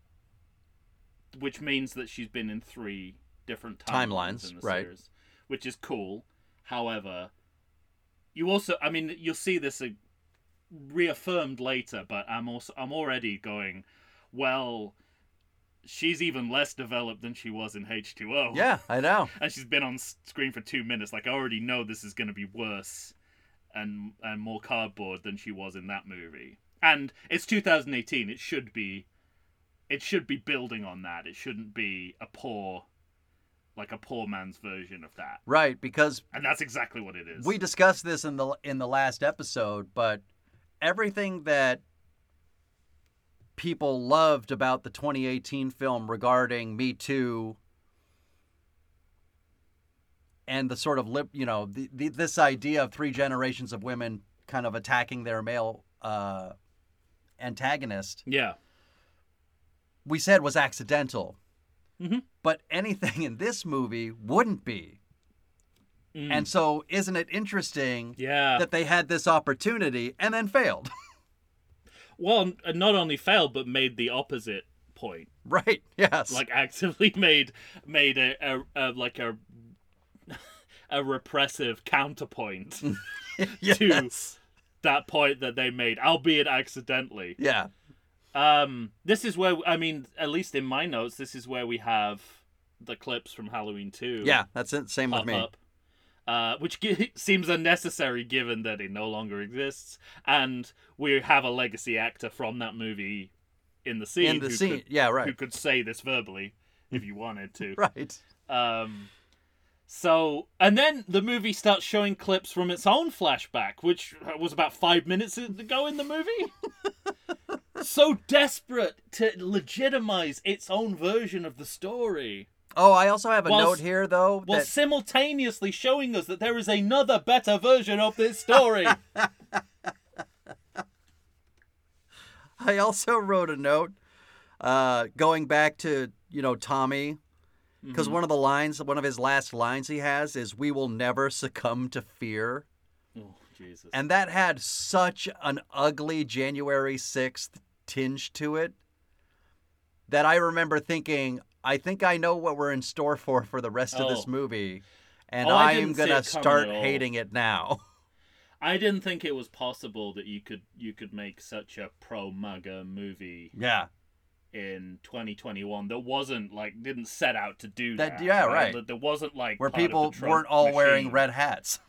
which means that she's been in three different timelines, Timelines, in the right. series, which is cool. However, you also, I mean, you'll see this uh, reaffirmed later, but I'm also, I'm already going, well, she's even less developed than she was in H2O. Yeah, I know. and she's been on screen for two minutes. Like I already know this is going to be worse and and more cardboard than she was in that movie. And it's 2018. It should be, it should be building on that. It shouldn't be a poor, like a poor man's version of that. Right, because And that's exactly what it is. we discussed this in the in the last episode, but everything that people loved about the 2018 film regarding Me Too and the sort of lip, you know, the, the, this idea of three generations of women kind of attacking their male uh, antagonist, yeah. We said was accidental. Mhm. But anything in this movie wouldn't be. Mm. And so, isn't it interesting yeah. that they had this opportunity and then failed? well, not only failed but made the opposite point. right? Yes. like actively made made a, a, a like a a repressive counterpoint yes. that point that they made albeit accidentally Yeah. Um this is where i mean at least in my notes this is where we have the clips from halloween 2 Yeah. That's it. Same with me. up uh, which gi- seems unnecessary given that it no longer exists, and we have a legacy actor from that movie in the scene. In the scene. could- yeah. who could say this verbally if you wanted to. Right. Um, so, and then the movie starts showing clips from its own flashback, which was about five minutes ago in the movie. so desperate to legitimize its own version of the story, Oh, I also have a note here though while that simultaneously showing us that there is another better version of this story. I also wrote a note uh, going back to you know Tommy because Mm-hmm. one of the lines, one of his last lines he has is "We will never succumb to fear," oh, Jesus. and that had such an ugly January sixth tinge to it that I remember thinking, I think I know what we're in store for for the rest of this Oh. movie, and Oh, I I, am gonna start hating it now. I didn't think it was possible that you could you could make such a pro MAGA movie yeah, in 2021 that wasn't like didn't set out to do That- that. yeah, right. That there wasn't like where part of the people weren't all wearing red hats.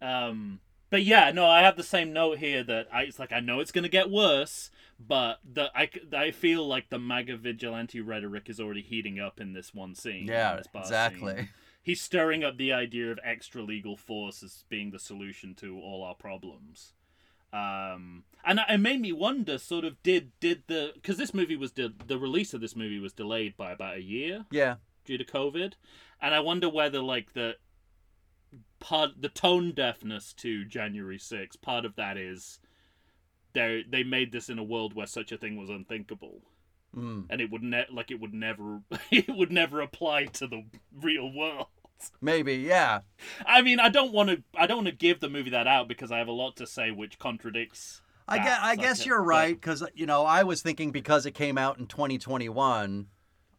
Um, but yeah, no, I have the same note here that I it's like I know it's gonna get worse, but the I I feel like the MAGA vigilante rhetoric is already heating up in this one scene. Yeah, exactly. scene. He's stirring up the idea of extra legal force as being the solution to all our problems. Um, and it made me wonder, sort of, did did the because this movie was de- the release of this movie was delayed by about a year Yeah, due to COVID, and I wonder whether like the part the tone deafness to January 6th, part of that is they they made this in a world where such a thing was unthinkable, mm. and it would ne- like it would never it would never apply to the real world. maybe. Yeah, I mean, I don't want to I don't want to give the movie that out because I have a lot to say which contradicts. I guess, I guess you're right because you know I was thinking because it came out in 2021,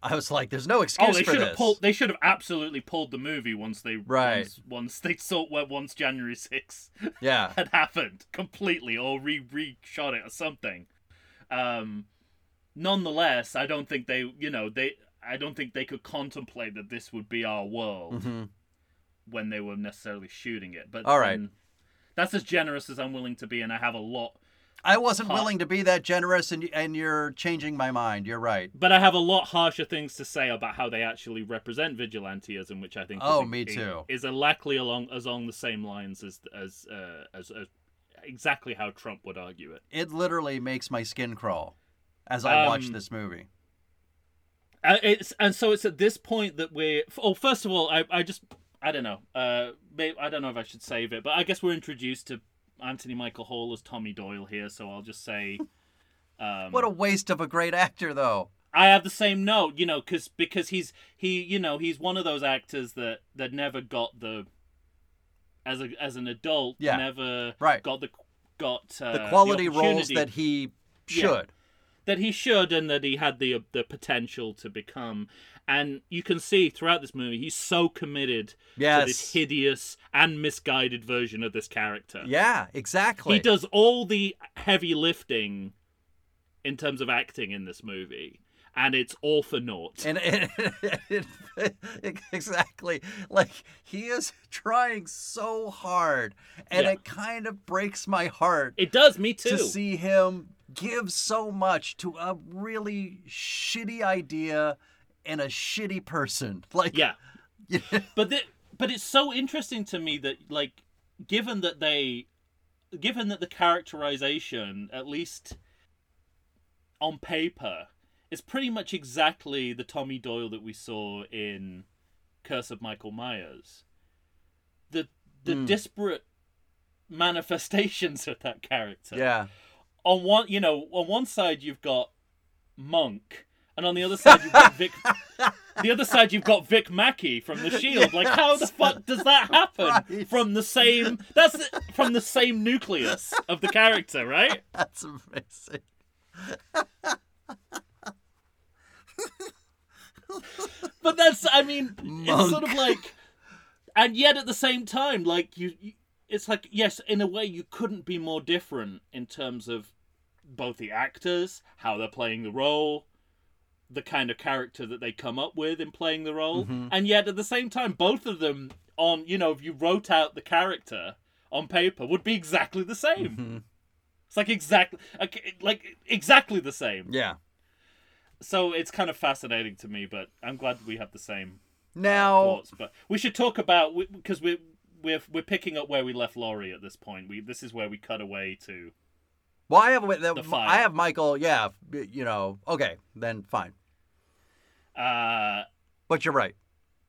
I was like, "There's no excuse." Oh, they should have pulled. They should have absolutely pulled the movie once they Right. once, once they saw well, once January 6th yeah, had happened completely, or re re-shot it or something. Um, nonetheless, I don't think they, you know, they. I don't think they could contemplate that this would be our world hmm when they were necessarily shooting it. But All right. that's as generous as I'm willing to be, and I have a lot. I wasn't willing to be that generous, and and you're changing my mind. You're right. But I have a lot harsher things to say about how they actually represent vigilantism, which I think. Oh, is, me too. Is exactly along as along the same lines as as uh, as, as exactly how Trump would argue it. It literally makes my skin crawl as I watch Um, this movie. Uh, it's and so it's at this point that we're. Oh, first of all, I I just I don't know. Uh, maybe, I don't know if I should save it, but I guess we're introduced to Anthony Michael Hall as Tommy Doyle here, so I'll just say. Um, What a waste of a great actor, though. I have the same note, you know, because because he's he you know he's one of those actors that that never got the as a as an adult Yeah. never Right. got the got uh, The quality roles that he Yeah. should. that he should and that he had the the potential to become and you can see throughout this movie he's so committed to this hideous and misguided version of this character. Yeah, exactly. he does all the heavy lifting in terms of acting in this movie and it's all for naught. And it, it, exactly, like he is trying so hard, and Yeah. it kind of breaks my heart it does me too. to see him give so much to a really shitty idea and a shitty person. Like, Yeah. but the, but it's so interesting to me that like given that they given that the characterization at least on paper is pretty much exactly the Tommy Doyle that we saw in Curse of Michael Myers the the Hmm. disparate manifestations of that character yeah, on one you know on one side you've got monk and on the other side you've got vic the other side you've got vic mackey from the shield. Like how the fuck does that happen from the same that's the- from the same nucleus of the character right? That's amazing. but that's i mean it's sort of like and yet at the same time like you, you it's like yes in a way you couldn't be more different in terms of both the actors how they're playing the role the kind of character that they come up with in playing the role Mhm. and yet at the same time both of them on you know if you wrote out the character on paper would be exactly the same Mhm. it's like exactly like, like exactly the same Yeah. so it's kind of fascinating to me but i'm glad we have the same uh, Now, thoughts. But we should talk about because we're we're we're picking up where we left Laurie at this point. We this is where we cut away to. well, I have the, The. I have Michael. Yeah, you know. Okay, then fine. Uh, But you're right.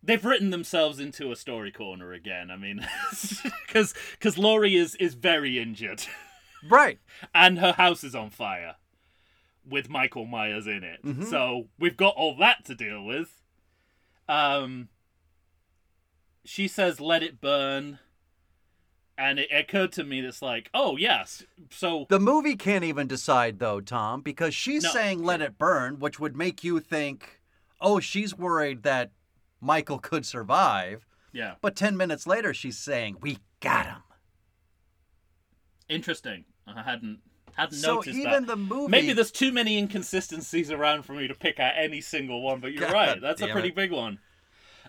they've written themselves into a story corner again. I mean, because because Laurie is is very injured, Right. and her house is on fire, with Michael Myers in it. Mhm. So we've got all that to deal with. Um. She says, "Let it burn." And it occurred to me that's like, oh yes, so The movie can't even decide though, Tom, because she's No. saying "let it burn," which would make you think, "Oh, she's worried that Michael could survive." yeah, But ten minutes later, she's saying, "We got him." interesting. I hadn't hadn't So noticed even that. the movie, Maybe there's too many inconsistencies around for me to pick out any single one, but you're God right. That's a pretty it. big one.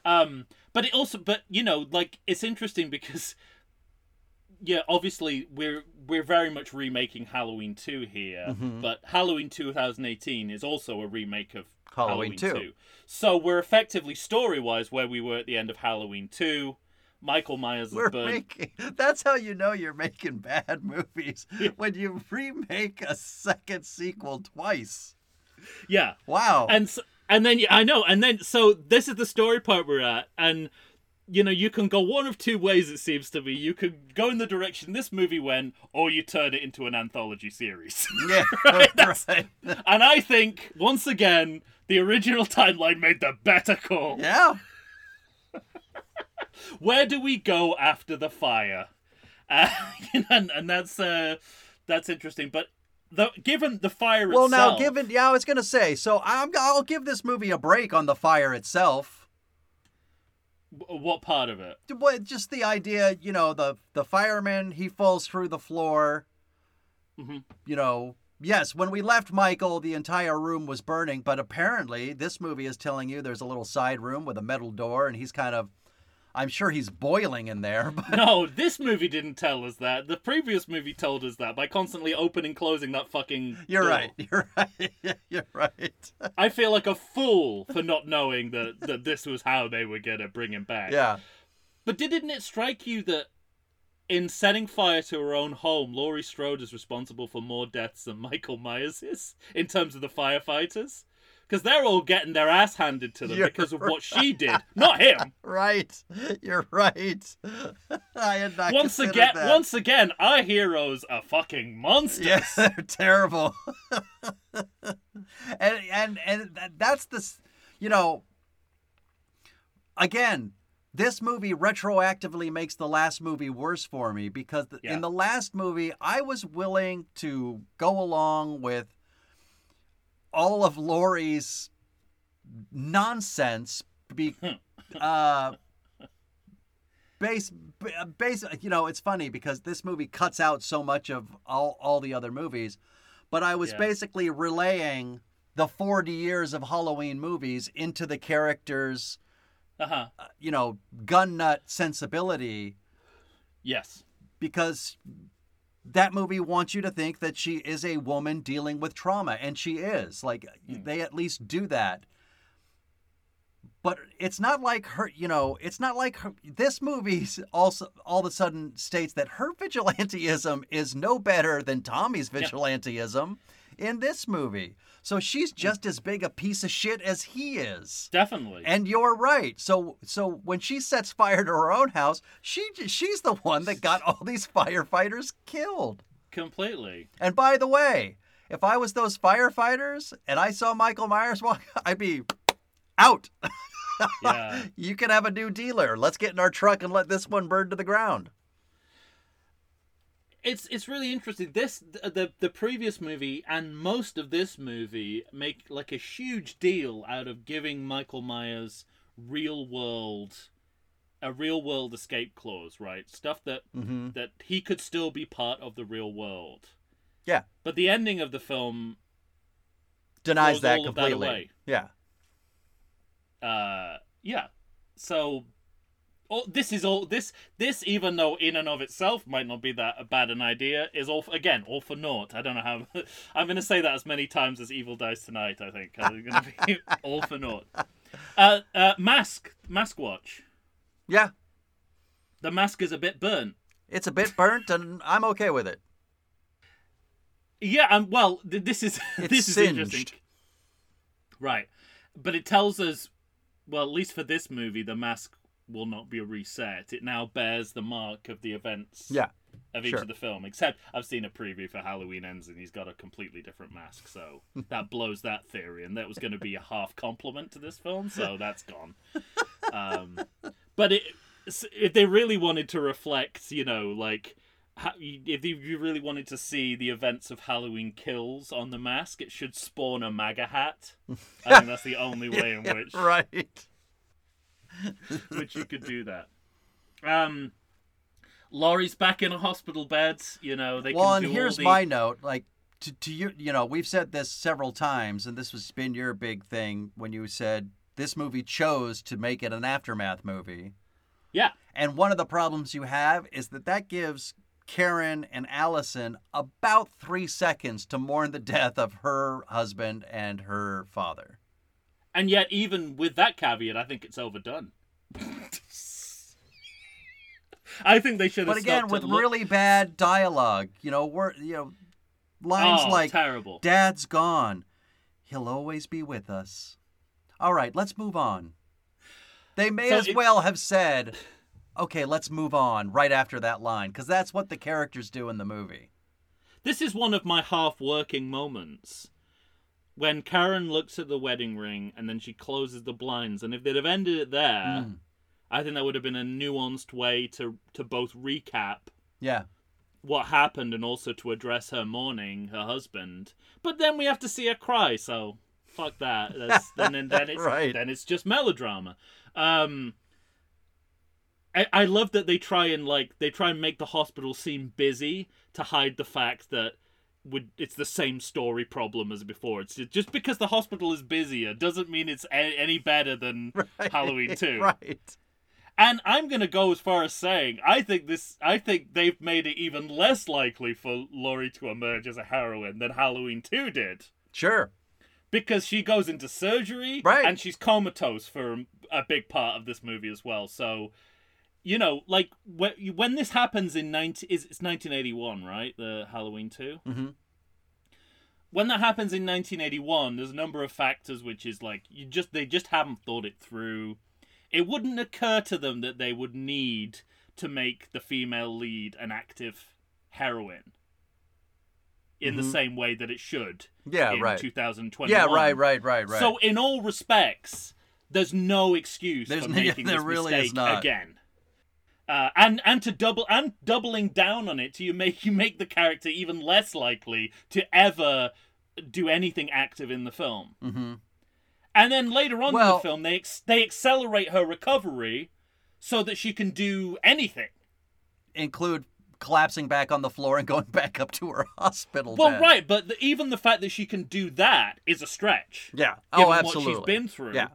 Um, but it also, but you know, like it's interesting because, yeah, obviously we're we're very much remaking Halloween two here, Mhm. but Halloween 2018 is also a remake of Halloween, Halloween 2. So we're effectively story wise where we were at the end of Halloween two. Michael Myers is We're burned. making. That's how you know you're making bad movies when you remake a second sequel twice. Yeah, Wow. and s and then I know, and then so this is the story part we're at, and you know you can go one of two ways. It seems to me you could go in the direction this movie went, or you turn it into an anthology series. yeah, that's- right. and I think once again the original timeline made the better call. Yeah. Where do we go after the fire? Uh, and, and that's uh, that's interesting, but the given the fire Well, itself. Well, now, given yeah, I was gonna say. So I'm I'll give this movie a break on the fire itself. What part of it? Just the idea, you know, the the fireman he falls through the floor. Mhm. You know, yes, when we left Michael, the entire room was burning, but apparently this movie is telling you there's a little side room with a metal door, and he's kind of, I'm sure he's boiling in there. But No, this movie didn't tell us that. The previous movie told us that by constantly opening closing that fucking. you're door. right. You're right. You're right. I feel like a fool for not knowing that, that this was how they were gonna bring him back. Yeah. But didn't it strike you that in setting fire to her own home, Laurie Strode is responsible for more deaths than Michael Myers is in terms of the firefighters? Because they're all getting their ass handed to them You're because of what she did, not him. Right. You're right. I had not once again, that. once again, our heroes are fucking monsters. Yeah, they're terrible. and and and that's the, you know. Again, this movie retroactively makes the last movie worse for me because Yeah. in the last movie I was willing to go along with all of Laurie's nonsense. Be, uh, base base you know it's funny because this movie cuts out so much of all all the other movies but i was Yeah. basically relaying the 40 years of halloween movies into the characters Uh huh. uh, you know gun nut sensibility Yes. because that movie wants you to think that she is a woman dealing with trauma and she is like Hmm. they at least do that but it's not like her you know it's not like her, this movie also all of a sudden states that her vigilanteism is no better than tommy's Yeah. vigilanteism in this movie so she's mm. just as big a piece of shit as he is Definitely. and you're right. So so when she sets fire to her own house, she she's the one that got all these firefighters killed. Completely. And by the way, if I was those firefighters and I saw Michael Myers walk, I'd be out. Yeah. you can have a new dealer. Let's get in our truck and let this one burn to the ground. It's it's really interesting. This the the previous movie and most of this movie make like a huge deal out of giving Michael Myers real world a real world escape clause, right? Stuff that Mm-hmm. that he could still be part of the real world. Yeah. But the ending of the film Denies that that completely. away. Yeah. uh yeah so oh, this is all this this even though in and of itself might not be that bad an idea is all again all for naught i don't know how i'm gonna say that as many times as evil dies tonight i think i'm gonna be all for naught uh uh mask mask watch Yeah. the mask is a bit burnt It's a bit burnt and I'm okay with it. Yeah, um, well, th- this is It's this is singed. interesting. Right, but it tells us, well, at least for this movie, the mask will not be a reset. It now bears the mark of the events Yeah. of each sure. of the film. Except I've seen a preview for Halloween Ends, and he's got a completely different mask, so that blows that theory. And that was going to be a half compliment to this film, so that's gone. Um, but it, if they really wanted to reflect, you know, like if you really wanted to see the events of Halloween Kills on the mask, it should spawn a MAGA hat. I think that's the only way in which right. which you could do that. Um, Laurie's back in a hospital bed. You know they well, can and here's the... my note. Like to, to you, you know, we've said this several times, and this has been your big thing when you said this movie chose to make it an aftermath movie. yeah. And one of the problems you have is that that gives Karen and Allison about three seconds to mourn the death of her husband and her father. And yet, even with that caveat, I think it's overdone. I think they should have. But again, with at look- really bad dialogue, you know, word, you know, lines oh, like terrible. Dad's gone. He'll always be with us. All right, let's move on. They may So as it- well have said, okay, let's move on right after that line, because that's what the characters do in the movie. This is one of my half-working moments when Karen looks at the wedding ring and then she closes the blinds. And if they'd have ended it there, Mm. I think that would have been a nuanced way to to both recap Yeah. what happened and also to address her mourning her husband. But then we have to see her cry, so fuck that. That's, then then, then it's Right. then it's just melodrama. Um, I, I love that they try and like they try and make the hospital seem busy to hide the fact that would it's the same story problem as before. It's just, just because the hospital is busier doesn't mean it's a, any better than Halloween two. Right. And I'm gonna go as far as saying I think this I think they've made it even less likely for Laurie to emerge as a heroine than Halloween two did Sure. because she goes into surgery Right. and she's comatose for a big part of this movie as well. So, you know, like when when this happens in 19 is it's 1981, right? The Halloween 2. Mhm. When that happens in 1981, there's a number of factors which is like you just they just haven't thought it through. It wouldn't occur to them that they would need to make the female lead an active heroine in the Mhm. same way that it should Yeah, in right. 2021. Yeah, right, right, right, right. So in all respects, there's no excuse There's for making there this really is mistake again. Uh, and and to double and doubling down on it, you make you make the character even less likely to ever do anything active in the film. hmm And then later on in the film, they ex- they accelerate her recovery so that she can do anything. Include collapsing back on the floor and going back up to her hospital Well, bed. right, but the, even the fact that she can do that is a stretch. Yeah. given Oh, absolutely. what she's been through. Yeah.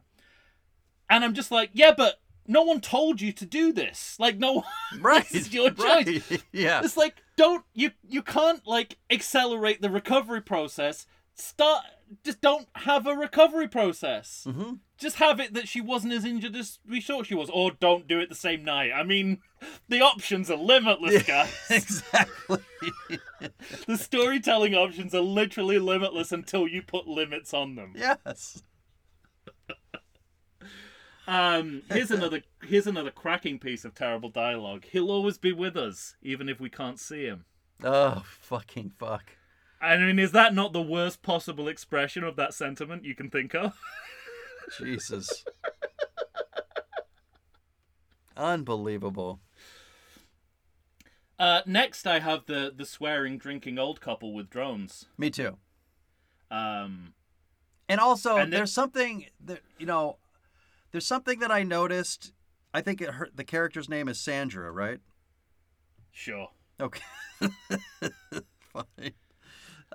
And I'm just like, yeah, but no one told you to do this. Like, no, one Right. this is your choice. right. yeah. It's like, don't you? You can't like accelerate the recovery process. Start. Just don't have a recovery process. hmm Just have it that she wasn't as injured as we thought she was, or don't do it the same night. I mean, the options are limitless, guys. exactly. the storytelling options are literally limitless until you put limits on them. yes. Um, here's another here's another cracking piece of terrible dialogue. He'll always be with us, even if we can't see him. Oh, fucking fuck. I mean, is that not the worst possible expression of that sentiment you can think of? Jesus. Unbelievable. Uh, next, I have the the swearing, drinking old couple with drones. Me too. Um, And also, And there's something that you know, there's something that I noticed. I think it, her, the character's name is Sandra, right? sure. Okay. Fine.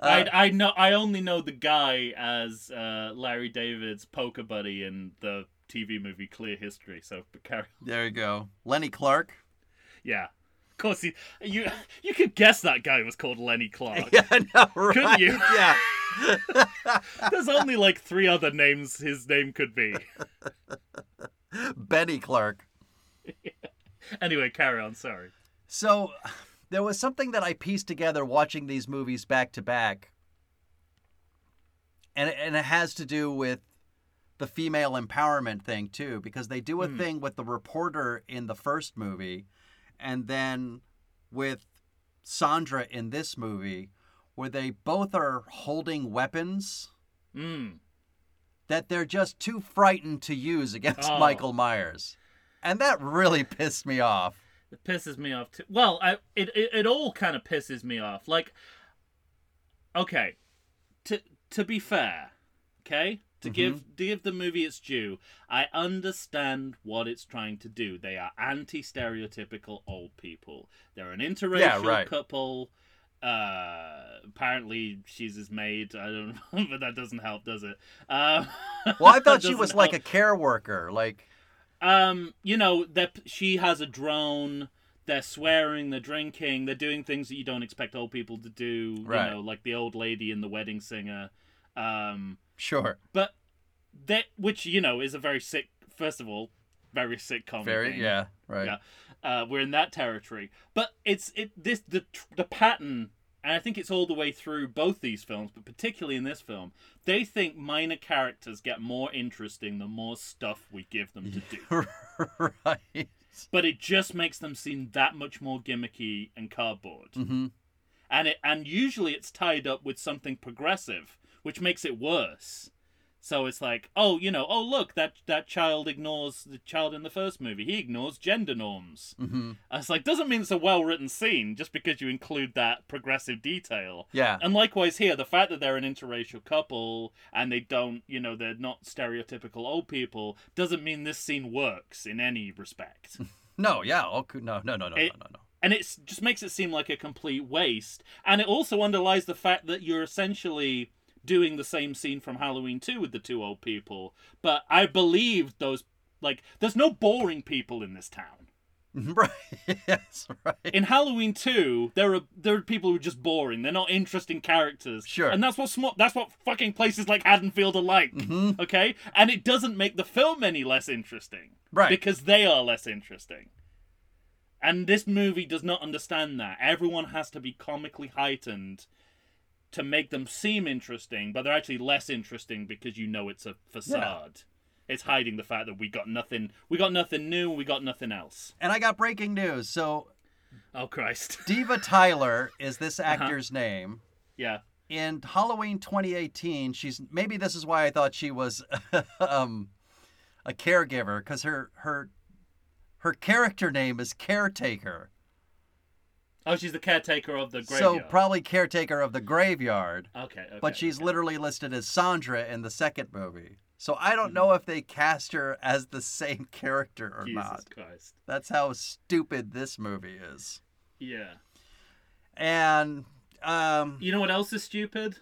I Uh, I know I only know the guy as uh, Larry David's poker buddy in the TV movie Clear History. So carry. there you go. Lenny Clarke. Yeah, of course he. You you could guess that guy was called Lenny Clarke. Yeah, know, right? Couldn't you? Yeah. There's only like three other names his name could be. Benny Clark. Anyway, carry on. Sorry. So there was something that I pieced together watching these movies back to back. And it, and it has to do with the female empowerment thing too because they do a Hmm. thing with the reporter in the first movie and then with Sandra in this movie where they both are holding weapons Mm. that they're just too frightened to use against Oh. Michael Myers. And that really pissed me off. It pisses me off too. Well, I it it, it all kind of pisses me off. Like, okay, to to be fair, okay, to give to give the movie its due, I understand what it's trying to do. They are anti-stereotypical old people. They're an interracial Yeah, right. couple. Uh, apparently she's his maid. I don't know, but that doesn't help, does it? Uh, Well, I thought she was like a care worker. Like, um, you know, that she has a drone. They're swearing, they're drinking, they're doing things that you don't expect old people to do. Right. You know, like the old lady in the wedding singer. Um, sure. but that, which you know, is a very sick. First of all, very sick comedy. Very, yeah, right. Yeah. Uh, we're in that territory, but it's it this the the pattern, and I think it's all the way through both these films, but particularly in this film, they think minor characters get more interesting the more stuff we give them to do. right. but it just makes them seem that much more gimmicky and cardboard. hmm And it and usually it's tied up with something progressive, which makes it worse. So it's like, oh, you know, oh look, that that child ignores the child in the first movie. He ignores gender norms. Mm-hmm. It's like doesn't mean it's a well written scene just because you include that progressive detail. Yeah. And likewise here, the fact that they're an interracial couple and they don't, you know, they're not stereotypical old people doesn't mean this scene works in any respect. No, yeah. Coo- no, no, no, no, It- no, no, no. and it just makes it seem like a complete waste. And it also underlies the fact that you're essentially doing the same scene from Halloween 2 with the two old people. But I believe those, like, there's no boring people in this town. Right. yes, right. In Halloween 2, there are there are people who are just boring. They're not interesting characters. Sure. And that's what small, that's what fucking places like Haddonfield are like. Mhm. Okay? And it doesn't make the film any less interesting. Right. Because they are less interesting. And this movie does not understand that. Everyone has to be comically heightened to make them seem interesting, but they're actually less interesting because you know it's a facade. It's hiding the fact that we got nothing we got nothing new, we got nothing else. And I got breaking news. So Oh Christ. Diva Tyler is this Uh-huh. actor's name. yeah. In Halloween 2018, she's maybe this is why I thought she was um, a caregiver because her her her character name is Caretaker. Oh, she's the caretaker of the graveyard. So probably caretaker of the graveyard. okay, okay. but she's okay. literally listed as Sandra in the second movie. So I don't Mm-hmm. know if they cast her as the same character or not. Jesus not. Christ. That's how stupid this movie is. Yeah. And um You know what else is stupid?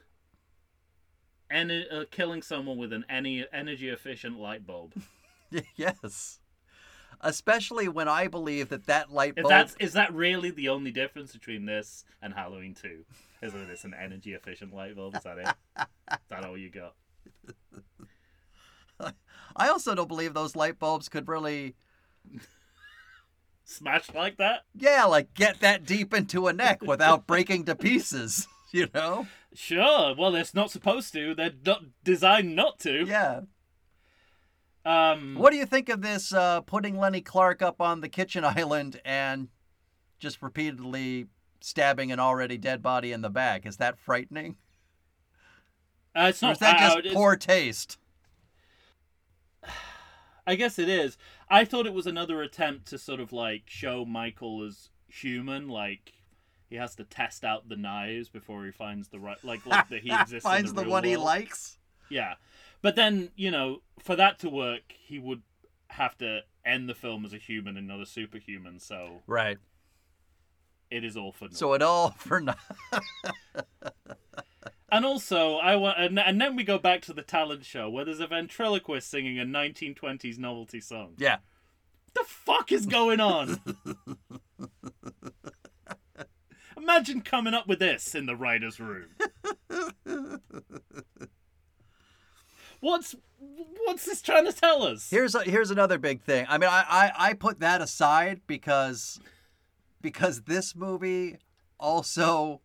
En- uh, killing someone with an any energy efficient light bulb. yes. Especially when I believe that that light If bulb that's is that really the only difference between this and Halloween Two? Is that it's an energy efficient light bulb? Is that it? Is that all you got? I also don't believe those light bulbs could really smash like that? yeah, like get that deep into a neck without breaking to pieces, you know? Sure. Well, it's not supposed to. They're not designed not to. Yeah. Um. What do you think of this uh, putting Lenny Clarke up on the kitchen island and just repeatedly stabbing an already dead body in the back? Is that frightening? Uh, it's Or is that just poor taste? I guess it is. I thought it was another attempt to sort of like show Michael as human, like he has to test out the knives before he finds the right, like like that he exists. in Finds the, the, one he likes. Yeah, but then you know, for that to work, he would have to end the film as a human and not a superhuman. So Right. it is all for naught. So it all for nothing. And also, I want, and, and then we go back to the talent show where there's a ventriloquist singing a 1920s novelty song. Yeah. What the fuck is going on? Imagine coming up with this in the writer's room. What's what's this trying to tell us? Here's a, here's another big thing. I mean, I, I I put that aside because because this movie also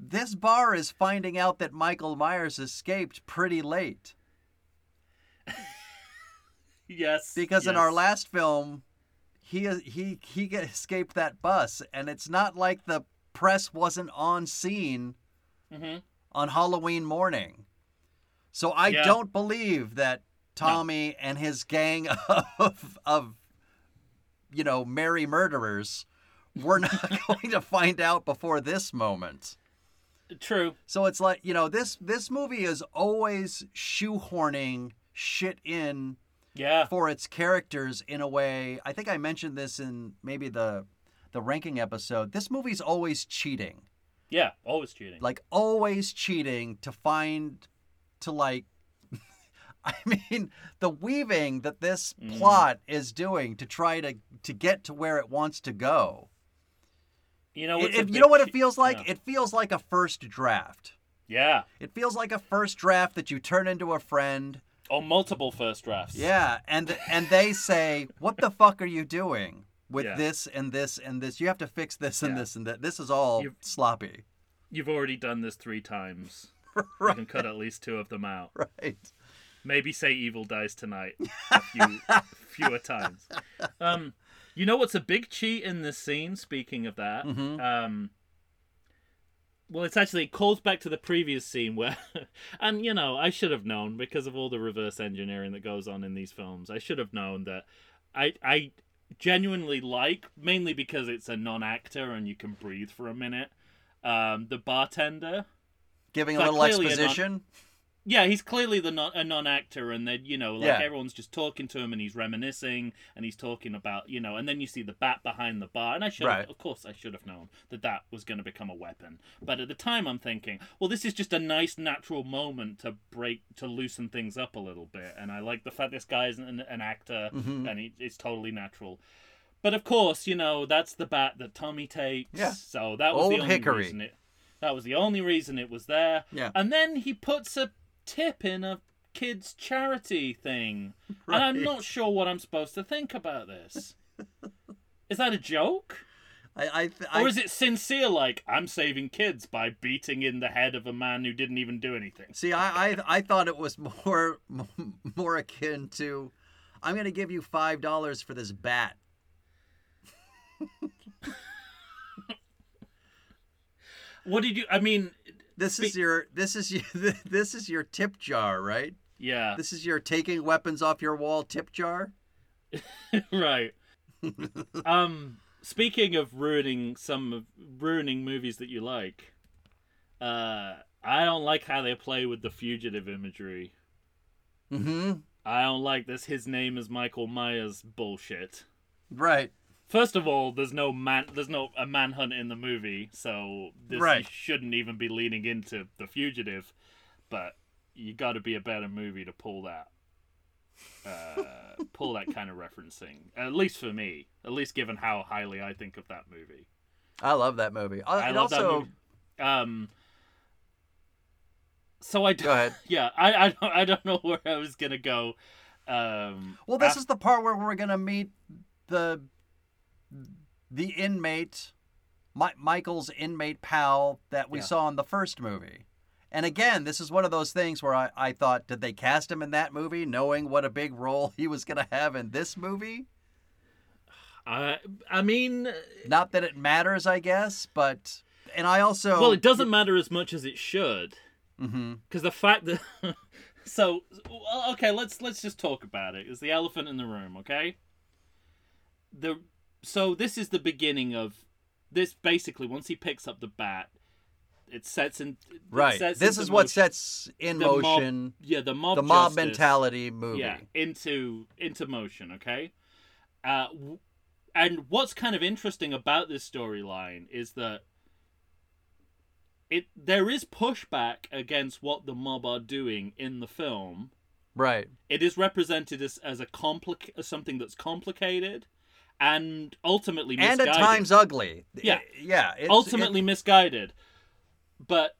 this bar is finding out that Michael Myers escaped pretty late yes, because in our last film he he he escaped that bus and it's not like the press wasn't on scene Mhm. on Halloween morning. So I Yeah. don't believe that Tommy and his gang of of you know merry murderers were not going to find out before this moment. True. So it's like you know this this movie is always shoehorning shit in Yeah. for its characters in a way. I think I mentioned this in maybe the the ranking episode. This movie's always cheating. Yeah. Always cheating. Like always cheating to find to like I mean the weaving that this Mm. plot is doing to try to to get to where it wants to go. you know. It- it- you know what it feels like? Yeah. It feels like a first draft. yeah. It feels like a first draft that you turn into a friend. Or multiple first drafts. Yeah, and and they say, "What the fuck are you doing with Yeah. this and this and this? You have to fix this and Yeah. this and that. This is all You've- sloppy." You've already done this three times. You can cut at least two of them out. Right. Maybe say evil dies tonight a few fewer times. Um, you know what's a big cheat in this scene? Speaking of that, Mhm. um, Well, it's actually it calls back to the previous scene where, and you know, I should have known because of all the reverse engineering that goes on in these films. I should have known that. I I genuinely like mainly because it's a non-actor and you can breathe for a minute. Um, the bartender. Giving a little a non- exposition. Yeah, he's clearly the non- a non-actor, and then you know, like Yeah. everyone's just talking to him, and he's reminiscing, and he's talking about you know, and then you see the bat behind the bar, and I should, Right. of course, I should have known that that was going to become a weapon, but at the time, I'm thinking, well, this is just a nice, natural moment to break, to loosen things up a little bit, and I like the fact this guy is an, an actor, Mhm. and he, it's totally natural. But of course, you know, that's the bat that Tommy takes. Yeah. So that was Old the only Hickory. reason it. That was the only reason it was there. Yeah. And then he puts a tip in a kids charity thing. And I'm not sure what I'm supposed to think about this. is that a joke? I, I, th- Or is it sincere like I'm saving kids by beating in the head of a man who didn't even do anything? see. I, I, I thought it was more, more akin to, I'm going to give you five dollars for this bat. What did you I mean This is Be- your, this is your, this is your tip jar, right? yeah, This is your taking weapons off your wall tip jar. right. um speaking of ruining some of ruining movies that you like, uh I don't like how they play with the fugitive imagery. Mm-hmm. I don't like this his name is Michael Myers bullshit. Right. First of all, there's no man there's no a manhunt in the movie, so this Right. shouldn't even be leaning into the fugitive, but you got to be a better movie to pull that uh, pull that kind of referencing. At least for me, at least given how highly I think of that movie. I love that movie. I, I love also, that movie. Um so I Go ahead. yeah, I I don't, I don't know where I was going to go. Um Well, this is the part where we're gonna meet the the inmate, Mi- Michael's inmate pal that we Yeah. saw in the first movie. And again, this is one of those things where I, I thought, did they cast him in that movie knowing what a big role he was going to have in this movie? I I mean Not that it matters, I guess, but. And I also. Well, it doesn't matter as much as it should, hmm because the fact that so okay, let's let's just talk about it. It's the elephant in the room, okay? The so this is the beginning of this. Basically, once he picks up the bat, it sets in it Right. sets This is what motion- sets in the mob- motion yeah the mob the mob justice- mentality movie. yeah into into motion okay uh w- and what's kind of interesting about this storyline is that it there is pushback against what the mob are doing in the film Right. it is represented as, as a complic as something that's complicated and ultimately And misguided. at times ugly. Yeah. Yeah. It's, ultimately misguided but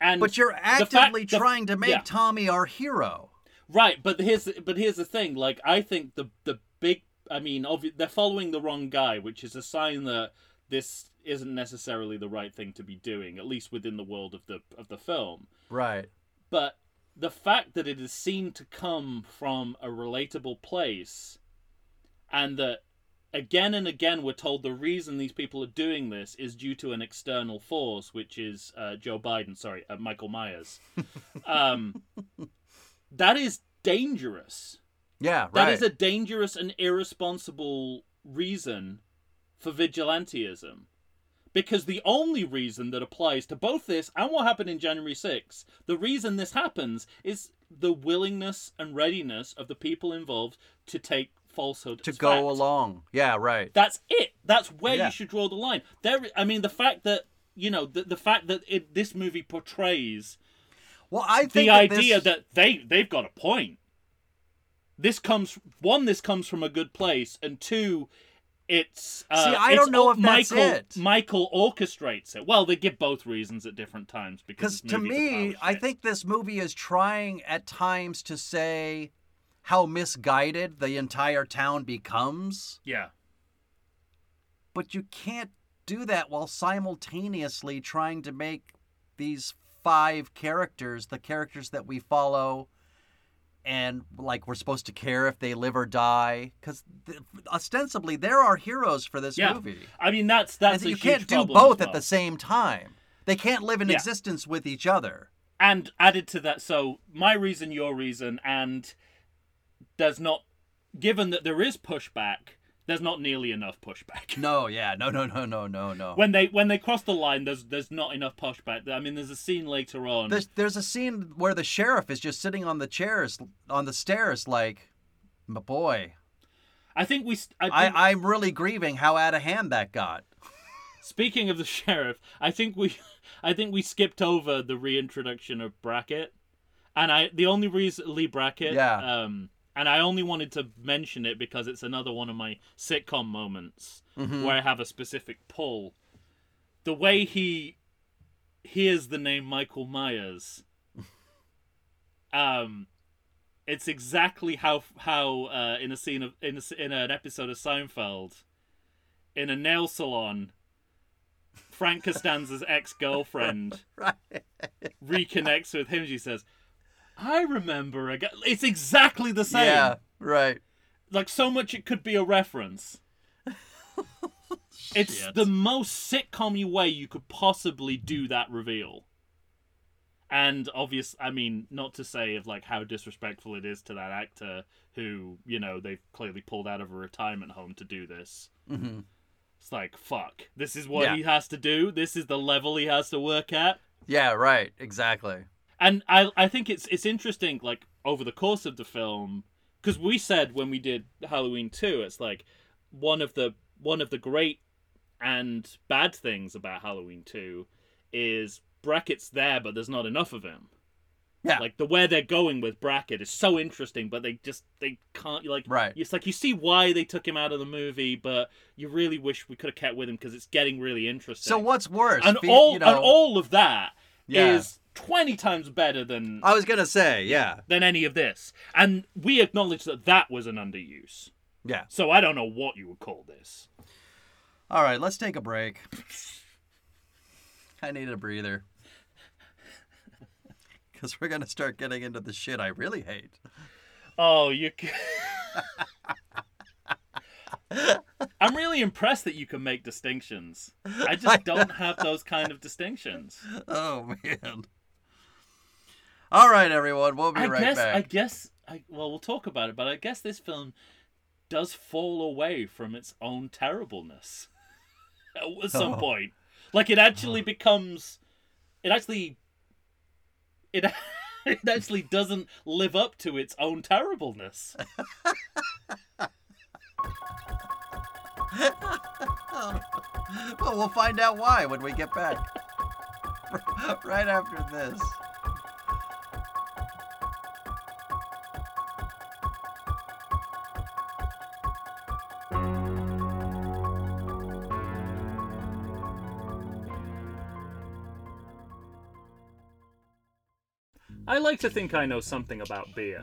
and But you're fact- actively the- trying to make yeah. Tommy our hero. Right, but here's but here's the thing. Like I think the the big I mean, obvi- they're following the wrong guy, which is a sign that this isn't necessarily the right thing to be doing, at least within the world of the of the film. Right. But the fact that it is seen to come from a relatable place, and that again and again we're told the reason these people are doing this is due to an external force, which is uh, Joe Biden. Sorry, uh, Michael Myers. um, that is dangerous. Yeah, right. That is a dangerous and irresponsible reason for vigilantism. Because the only reason that applies to both this and what happened in January 6th, the reason this happens is the willingness and readiness of the people involved to take falsehood to go fact. along. Yeah, right. That's it. That's where Yeah. you should draw the line. There, I mean, the fact that you know the, the fact that it, this movie portrays Well, I think the that idea this- that they they've got a point. This comes one. This comes from a good place, and two, it's uh, See, I it's don't know if Michael it. Michael orchestrates it. Well, they give both reasons at different times Because to me, I think this movie is trying at times to say how misguided the entire town becomes, yeah, but you can't do that while simultaneously trying to make these five characters the characters that we follow and like we're supposed to care if they live or die because th- ostensibly there are heroes for this Yeah. movie I mean that's that's you can't do both at the same time They can't live in Yeah. existence with each other. and added to that so my reason your reason and there's not given that there is pushback there's not nearly enough pushback No, yeah, no, no, no, no, no, no. when they when they cross the line there's there's not enough pushback i mean there's a scene later on There's there's a scene where the sheriff is just sitting on the chairs on the stairs, like, my boy, i think we I think, I I'm really grieving how out of hand that got. speaking of the sheriff i think we i think we skipped over the reintroduction of brackett and i the only reason Leigh Brackett Yeah. um and i only wanted to mention it because it's another one of my sitcom moments Mhm. where I have a specific pull. The way he hears the name Michael Myers, um, it's exactly how how uh, in a scene of in a, in an episode of Seinfeld, in a nail salon, Frank Costanza's ex girlfriend Right. reconnects with him. She says, "I remember a guy." It's exactly the same. Yeah, right. like so much it could be a reference. it's Shit. the most sitcom way you could possibly do that reveal. And obvious, I mean, not to say of like how disrespectful it is to that actor who, you know, they've clearly pulled out of a retirement home to do this. hmm It's like, fuck, this is what Yeah. he has to do. This is the level he has to work at. Yeah, right. Exactly. And I I think it's it's interesting like over the course of the film because we said when we did Halloween 2 it's like one of the one of the great and bad things about Halloween 2 is Brackett's there but there's not enough of him. Yeah. Like the where they're going with Brackett is so interesting but they just they can't like Right. it's like you see why they took him out of the movie but you really wish we could have kept with him because it's getting really interesting. So what's worse? and all you know, and all of that is 20 times better than I was gonna say, yeah, than any of this. And we acknowledge that that was an underuse. yeah. So I don't know what you would call this. All right, let's take a break. I need a breather. Because we're gonna start getting into the shit I really hate. Oh, you. I'm really impressed that you can make distinctions. I just don't have those kind of distinctions. Oh man. All right, everyone, we'll be I right guess. back. I guess. I, well, we'll talk about it, but I guess this film does fall away from its own terribleness at some Oh. point. Like it actually becomes. It actually. It. It actually doesn't live up to its own terribleness. well, we'll find out why when we get back. right after this. I like to think I know something about beer,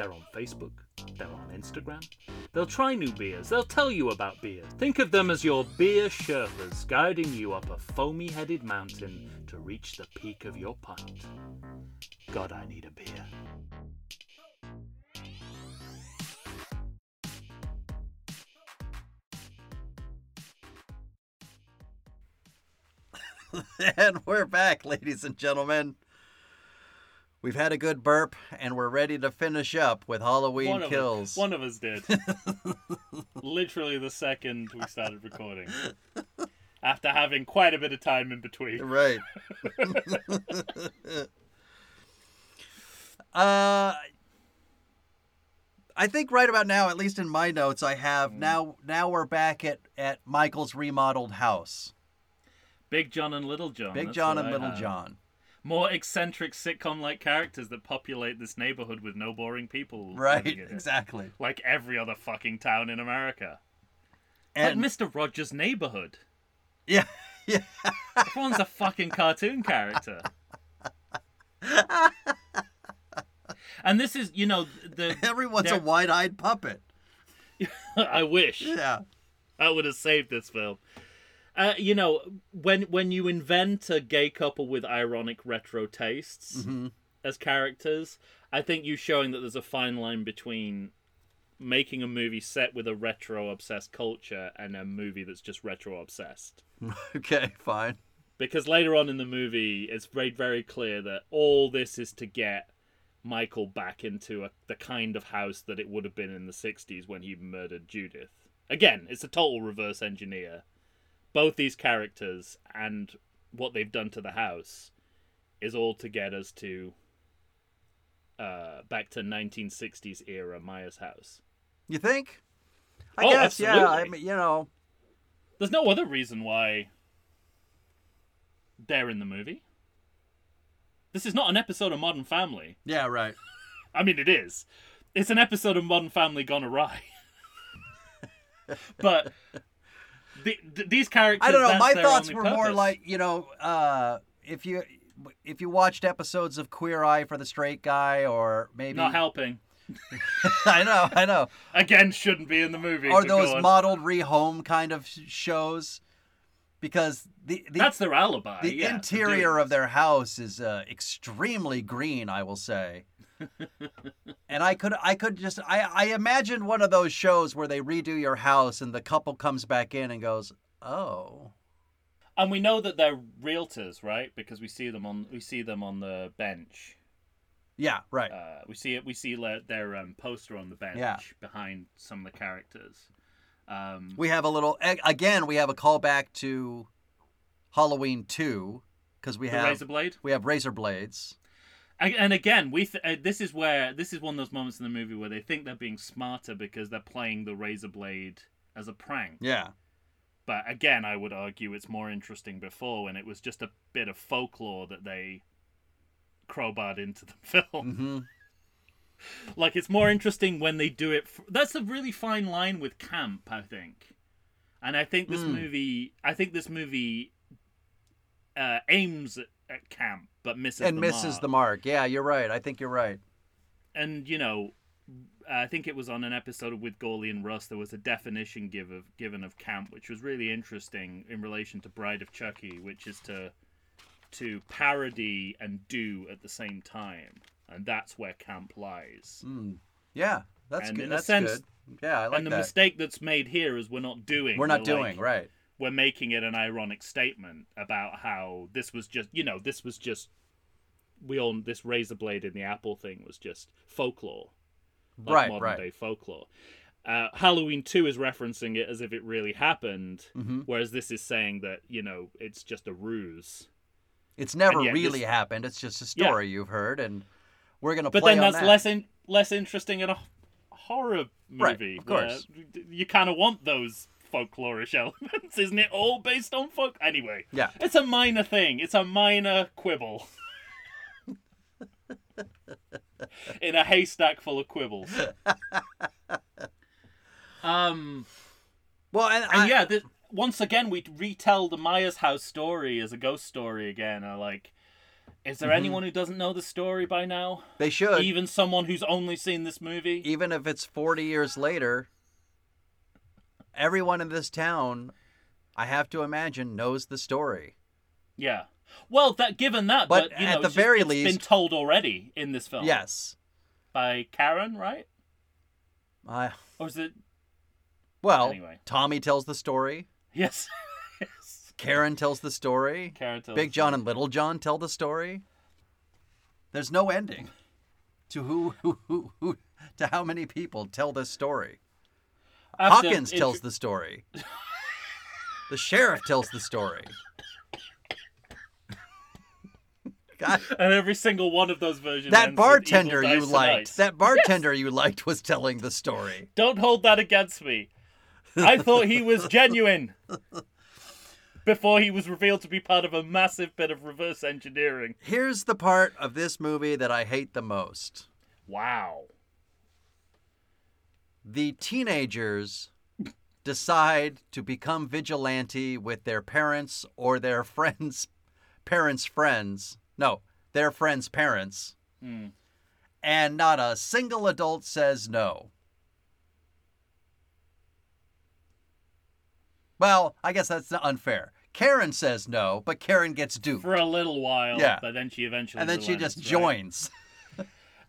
They're on Facebook, they're on Instagram. They'll try new beers, they'll tell you about beer. Think of them as your beer Sherpas guiding you up a foamy headed mountain to reach the peak of your pint. God, I need a beer. and we're back, ladies and gentlemen. We've had a good burp, and we're ready to finish up with Halloween One kills. us, one of us did. Literally the second we started recording. After having quite a bit of time in between. Right. uh, I think right about now, at least in my notes, I Mm. have now. Now we're back at at Michael's remodeled house. Big John and Little John. Big Oh, John and I Little have. John. More eccentric sitcom-like characters that populate this neighborhood with no boring people. Right. living in it. Exactly. Like every other fucking town in America. And like Mr. Rogers' Neighborhood. yeah, yeah. Everyone's a fucking cartoon character. and this is, you know, the Everyone's a wide-eyed puppet. I wish. Yeah. That would have saved this film. Uh, you know, when when you invent a gay couple with ironic retro tastes hmm as characters, I think you're showing that there's a fine line between making a movie set with a retro obsessed culture and a movie that's just retro obsessed. Okay. Fine. Because later on in the movie, it's made very clear that all this is to get Michael back into a, the kind of house that it would have been in the 60s when he murdered Judith. Again, it's a total reverse engineer. Both these characters and what they've done to the house is all to get us to uh, back to 1960s era Myers house. You think? I Oh, guess. Yeah. I mean, you know. There's no other reason why they're in the movie. This is not an episode of Modern Family. Yeah. Right. I mean, it is. It's an episode of Modern Family gone awry. but the, th- these characters. I don't know. My thoughts were more like you know, uh, if you if you watched episodes of Queer Eye for the Straight Guy, or maybe not helping. I know, I know, Again, shouldn't be in the movie. or those modeled rehome kind of shows, because the the, That's their alibi. the yeah, interior of their house is uh, extremely green, I will say. And I could I could just I I imagined one of those shows where they redo your house and the couple comes back in and goes, "Oh, And we know that they're realtors, right? Because we see them on we see them on the bench. yeah, right." Uh, we see it. We see their um, poster on the bench Yeah. behind some of the characters. Um, We have a little again. We have a callback to Halloween two because we have razor blade. we have razor blades. And again, we th- uh, this is where this is one of those moments in the movie where they think they're being smarter because they're playing the razor blade as a prank. Yeah, But again, I would argue it's more interesting before when it was just a bit of folklore that they crowbarred into the film. hmm like it's more interesting when they do it. That's a really fine line with camp, I think. And I think this Mm. movie, I think this movie uh, aims at, at camp but misses and the misses mark. the mark. Yeah, you're right. I think you're right. and you know, I think it was on an episode with Gawley and Russ. There was a definition give of, given of camp, which was really interesting in relation to Bride of Chucky, which is to to parody and do at the same time, and that's where camp lies. Mm. Yeah, that's And good. in a sense- good. Yeah, I like and the mistake that's made here is we're not doing. We're not like- doing right. We're making it an ironic statement about how this was just, you know, this was just. We all this razor blade in the apple thing was just folklore, like Right, modern right. day folklore. Uh, Halloween two is referencing it as if it really happened, hmm whereas this is saying that you know it's just a ruse. It's never yet this- really happened. It's just a Yeah. story you've heard, and we're gonna play. But then that's that. less in, less interesting in a horror Right, movie. of course. you kind of want those folklorish elements, isn't it? All based on folk. Anyway, Yeah. it's a minor thing. It's a minor quibble. in a haystack full of quibbles. um, Well, and, and I, yeah, th- once again we retell the Myers house story as a ghost story again. Like, is there Mhm. anyone who doesn't know the story by now? they should. Even someone who's only seen this movie? even if it's 40 years later, everyone in this town, I have to imagine, knows the story. Yeah. Well, that given that, But but, you at know, the it's just- very it's been told already in this film. Yes. By Karen, right? I Or is it? well, Anyway. Tommy tells the story. Yes. yes. Karen tells the story. Karen tells Big John and Little John tell the story. There's no ending to who, who, who, who to how many people tell this story. Hawkins tells the story. the sheriff tells the story. God. and every single one of those versions. That bartender you liked, that bartender you liked was telling the story. Don't hold that against me. I thought he was genuine before he was revealed to be part of a massive bit of reverse engineering. Here's the part of this movie that I hate the most. Wow. The teenagers decide to become vigilante with their parents or their friends' parents' friends. No, their friends' parents. Hmm. And not a single adult says no. Well, I guess that's not unfair. Karen says no, but Karen gets duped. For a little while, Yeah. but then she eventually And then she just right? joins.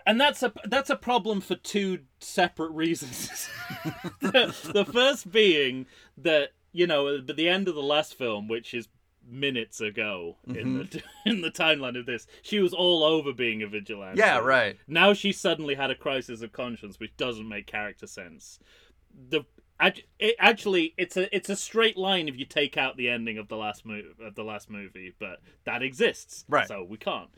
And that's a that's a problem for two separate reasons. the, the first being that you know, at the end of the last film, which is minutes ago in the mm-hmm. in the timeline of this, she was all over being a vigilante. Yeah, right. Now she suddenly had a crisis of conscience, which doesn't make character sense. The it, actually, it's a it's a straight line if you take out the ending of the last movie of the last movie, but that exists, Right. So we can't.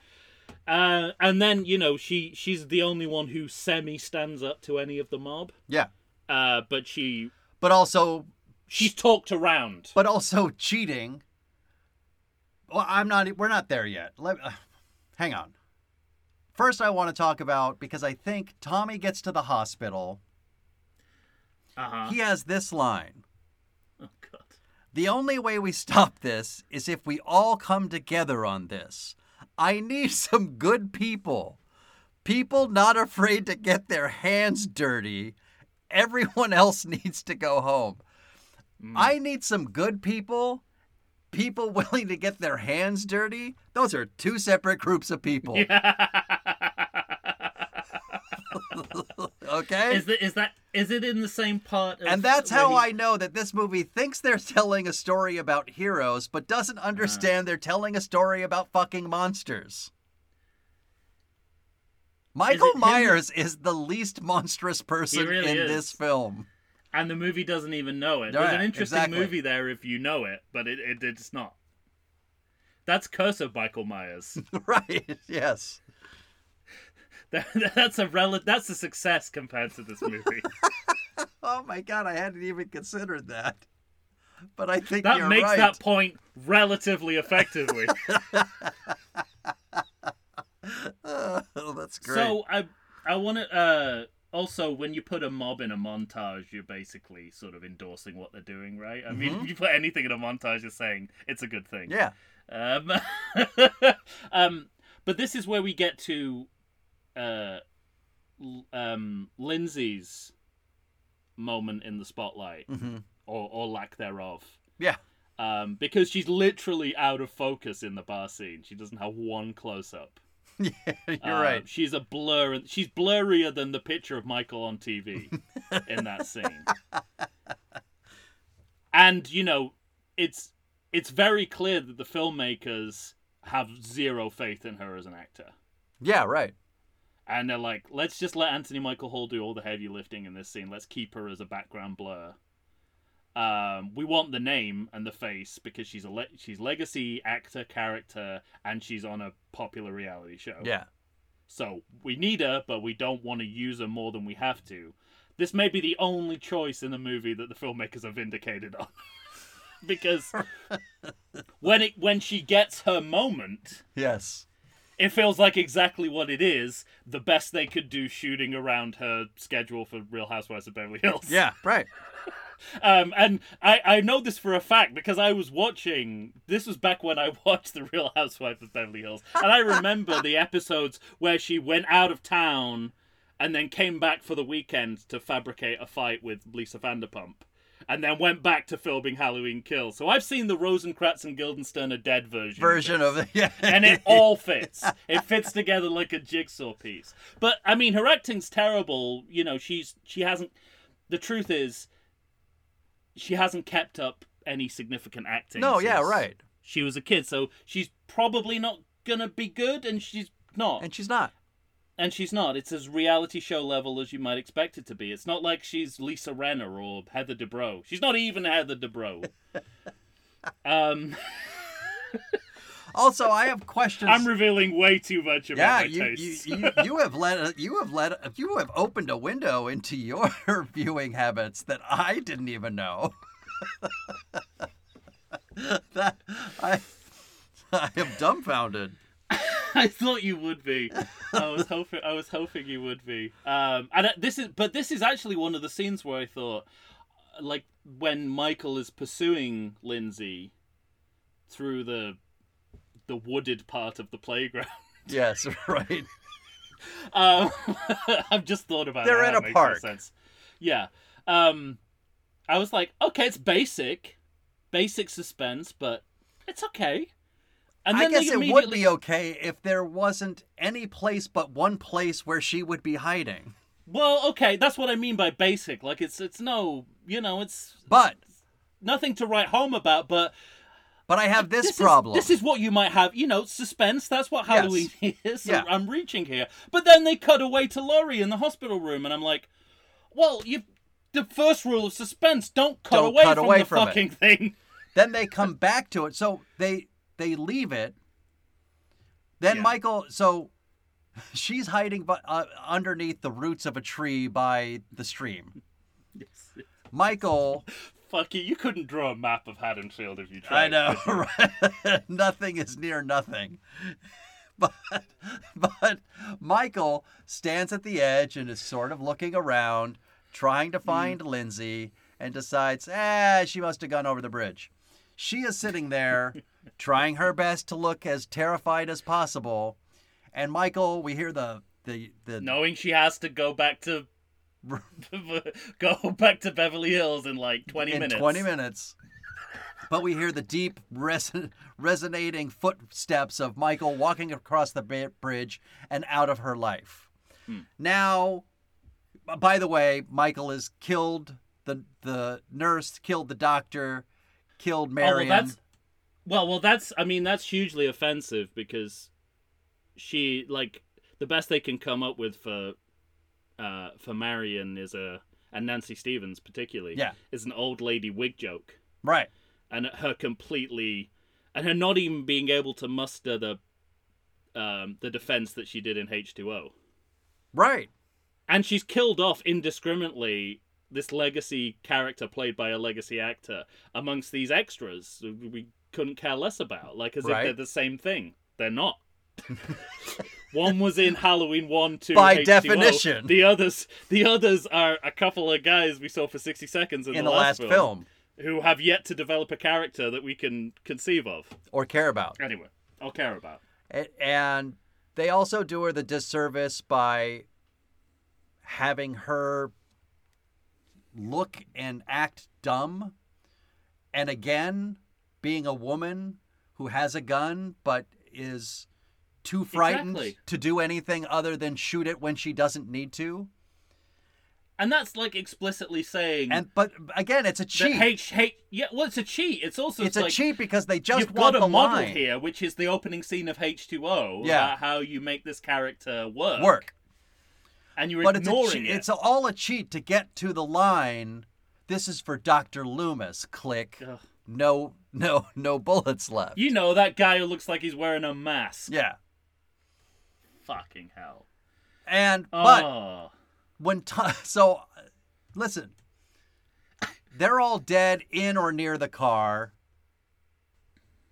Uh, and then you know she she's the only one who semi stands up to any of the mob. Yeah. Uh, but she But also she's talked around. but also cheating. Well, I'm not. We're not there yet. Let, uh, hang on. First, I want to talk about because I think Tommy gets to the hospital. Uh huh. He has this line: Oh god. "The only way we stop this is if we all come together on this. I need some good people, people not afraid to get their hands dirty. Everyone else needs to go home. Mm. I need some good people." People willing to get their hands dirty? Those are two separate groups of people. Okay? Is that is that is it in the same part? Of and that's how he- I know that this movie thinks they're telling a story about heroes, but doesn't Uh. understand they're telling a story about fucking monsters. Michael him- Myers is the least monstrous person really in is. this film. and the movie doesn't even know it. There's an interesting exactly. movie there if you know it, but it, it it's not. That's Curse of Michael Myers. right, yes. That- that's a rel- That's a success compared to this movie. Oh my god, I hadn't even considered that. But I think That you're makes right. that point relatively effectively. oh, that's great. so I I want to uh also when you put a mob in a montage, you're basically sort of endorsing what they're doing, right? I mean, if you put anything in a montage, you're saying it's a good thing. yeah. Um, um, but this is where we get to uh, um, Lindsay's moment in the spotlight, hmm or, or lack thereof. Yeah. Um, because she's literally out of focus in the bar scene. She doesn't have one close up. Yeah, you're Uh, right. She's a blur. and She's blurrier than the picture of Michael on TV in that scene. And you know, it's it's very clear that the filmmakers have zero faith in her as an actor. Yeah, right. And they're like, let's just let Anthony Michael Hall do all the heavy lifting in this scene. Let's keep her as a background blur. Um, we want the name and the face because she's a le- she's legacy actor character and she's on a popular reality show. Yeah. So we need her, but we don't want to use her more than we have to. This may be the only choice in the movie that the filmmakers are vindicated on. because when it when she gets her moment, Yes. It feels like exactly what it is, the best they could do shooting around her schedule for Real Housewives of Beverly Hills. Yeah, right. Um, and I, I know this for a fact because I was watching. This was back when I watched The Real Housewives of Beverly Hills. And I remember the episodes where she went out of town and then came back for the weekend to fabricate a fight with Lisa Vanderpump. And then went back to filming Halloween Kills. So I've seen the Rosencrantz and Guildenstern are dead version. Version this of it. Yeah. and it all fits. It fits together like a jigsaw piece. But I mean, her acting's terrible. You know, she's she hasn't. The truth is, she hasn't kept up any significant acting. No, yeah, right. She was a kid, so she's probably not gonna be good, and she's not, And she's not. And she's not. It's as reality show level as you might expect it to be. It's not like she's Lisa Rinna or Heather Dubrow. She's not even Heather Dubrow. um. Also, I have questions. I'm revealing way too much about yeah, my you, you, tastes. you, you have let you have let you have opened a window into your viewing habits that I didn't even know. that I I am dumbfounded. I thought you would be. I was hoping. I was hoping you would be. Um, and uh, this is, but this is actually one of the scenes where I thought, uh, like when Michael is pursuing Lindsay through the the wooded part of the playground. Yes, right. Um, I've just thought about They're in That a park. Sense. Yeah. Um, I was like, okay, it's basic, basic suspense, but it's okay. And I guess it would be okay if there wasn't any place but one place where she would be hiding. Well, okay, that's what I mean by basic. Like it's it's no, you know, it's But nothing to write home about, but but I have this, this problem. Is, this is what you might have, you know, suspense. That's what Yes. Halloween is. Yeah. I'm reaching here. But then they cut away to Laurie in the hospital room, and I'm like, well, you. The first rule of suspense: don't cut Don't away cut from away the from it. fucking thing. then they come back to it. So they they leave it. Then Yeah. Michael, so she's hiding bu- uh, underneath the roots of a tree by the stream. Yes. Michael, Fuck you! You couldn't draw a map of Haddonfield if you tried. I know, right? nothing is near nothing. But but Michael stands at the edge and is sort of looking around, trying to find Lindsay, and decides, ah, she must have gone over the bridge. She is sitting there, trying her best to look as terrified as possible. And Michael, we hear the the the Knowing she has to go back to go back to Beverly Hills in like 20 in minutes. 20 minutes. But we hear the deep, res- resonating footsteps of Michael walking across the bridge and out of her life. Hmm. Now, by the way, Michael is killed. The the nurse killed the doctor, killed Oh, well, Marion. that's well, well, that's. I mean, that's hugely offensive because she like the best they can come up with for uh for Marion is a and Nancy Stevens particularly Yeah. is an old lady wig joke right. and her completely and her not even being able to muster the um the defense that she did in H2O Right. and she's killed off indiscriminately this legacy character played by a legacy actor amongst these extras we couldn't care less about like as Right. if they're the same thing they're not one was in halloween 1 2 By H2O. definition. the others the others are a couple of guys we saw for 60 seconds in, In the last film, who have yet to develop a character that we can conceive of or care about. anyway i'll care about And they also do her the disservice by having her look and act dumb. And again, being a woman who has a gun but is too frightened Exactly. to do anything other than shoot it when she doesn't need to. and that's like explicitly saying And but again, it's a cheat. H, H, yeah well it's a cheat it's also it's a like, cheat because they just You've want got the a model line here, which is the opening scene of H2O. Yeah. About how you make this character work. work. And you're but it's a ignoring it. it's all a cheat to get to the line. This is for Dr. Loomis. Click. Ugh. No, no, no bullets left. You know, that guy who looks like he's wearing a mask. yeah. Fucking hell. And but oh. when Tom, so listen, they're all dead in or near the car.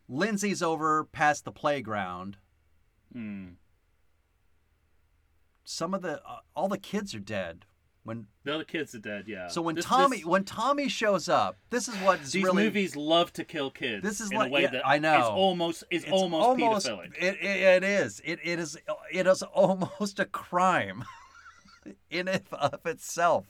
Lindsay's over past the playground. Hmm. Some of the uh, all the kids are dead. When The other kids are dead, yeah. so when This- Tommy this- when Tommy shows up, this is what is these really movies love to kill kids. This is in like- a way yeah, that I know. It's almost it's, it's almost, pedophilic. It, it, it is. It, it is. It is almost a crime in and of itself.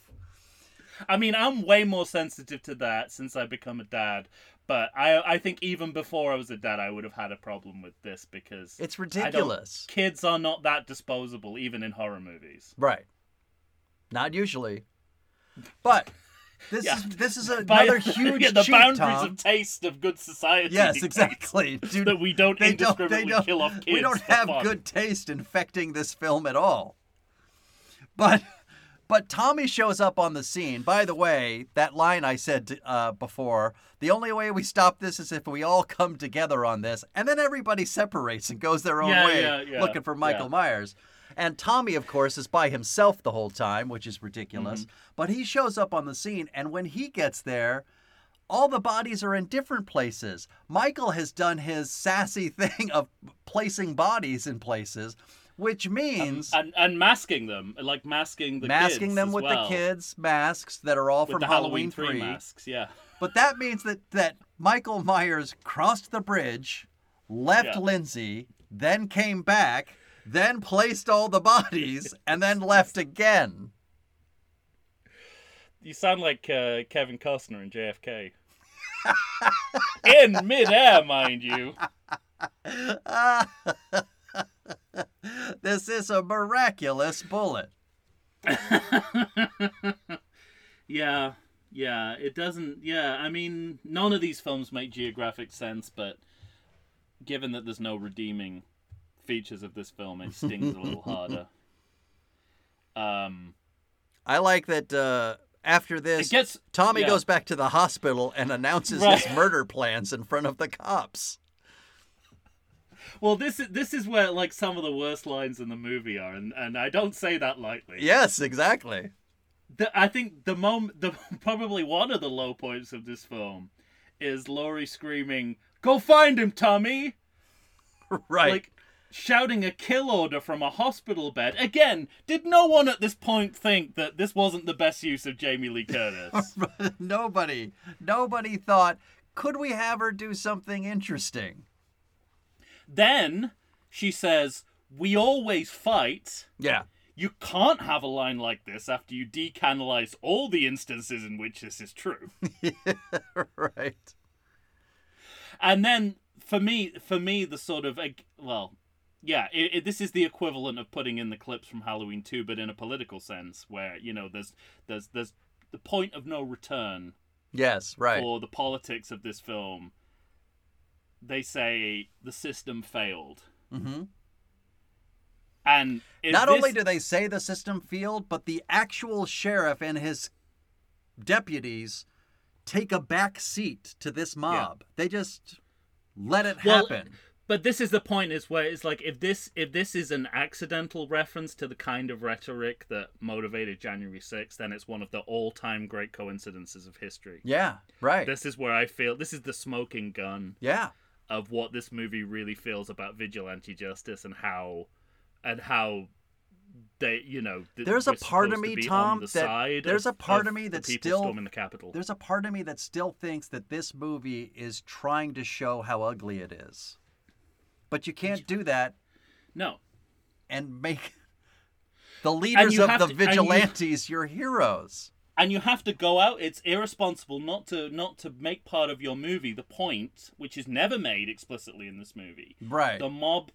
I mean, I'm way more sensitive to that since I've become a dad. But I I think even before I was a dad, I would have had a problem with this because It's ridiculous. Kids are not that disposable, even in horror movies. Right. Not usually. But this Yeah. is this is By- another huge yeah, the cheat, boundaries Tom. of taste of good society. Yes, exactly. Dude, that we don't they don't, indiscriminately they don't, kill off kids. we don't have fun. good taste infecting this film at all. But But Tommy shows up on the scene. By the way, that line I said uh, before the only way we stop this is if we all come together on this. And then everybody separates and goes their own Yeah, way yeah, yeah, looking for Michael. Myers. And Tommy, of course, is by himself the whole time, which is ridiculous. Mm-hmm. But he shows up on the scene, and when he gets there, all the bodies are in different places. Michael has done his sassy thing of placing bodies in places, which means and and masking them, like masking the masking kids them with well. the kids' masks that are all with from Halloween, Halloween 3. three masks. Yeah. But that means that, that Michael Myers crossed the bridge, left Yeah. Lindsay, then came back, then placed all the bodies, and then left again. You sound like uh, Kevin Costner in JFK. in midair, mind you. this is a miraculous bullet. Yeah, yeah. It doesn't. Yeah, I mean, none of these films make geographic sense, but given that there's no redeeming features of this film, it stings a little harder. Um, I like that uh, after this, gets Tommy yeah. goes back to the hospital and announces Right. his murder plans in front of the cops. Well, this is this is where like some of the worst lines in the movie are, and, and I don't say that lightly. Yes, exactly. The, I think the moment, the probably one of the low points of this film, is Laurie screaming, "Go find him, Tommy!" Right. Like shouting a kill order from a hospital bed. Again, did no one at this point think that this wasn't the best use of Jamie Lee Curtis? nobody, nobody thought, could we have her do something interesting? then she says, "We always fight." Yeah. You can't have a line like this after you decanonize all the instances in which this is true. right. and then for me, for me, the sort of well, yeah, it, it, this is the equivalent of putting in the clips from Halloween two, but in a political sense, where you know there's there's there's the point of no return Yes, right. for the politics of this film. They say the system failed, hmm and Not this- only do they say the system failed, but the actual sheriff and his deputies take a back seat to this mob. They just let it Well, happen. But this is the point: is where it's like if this if this is an accidental reference to the kind of rhetoric that motivated January 6th, then it's one of the all-time great coincidences of history. yeah, right. This is where I feel this is the smoking gun yeah. of what this movie really feels about vigilante justice and how and how they you know th- There's a part of me, Tom, the that- there's a part of me the still- storming the Capitol. There's a part of me that still thinks that this movie is trying to show how ugly it is. But you can't do that No, and make the leaders of the to- and you- vigilantes your heroes. and you have to go out it's irresponsible not to not to make part of your movie the point which is never made explicitly in this movie Right. the mob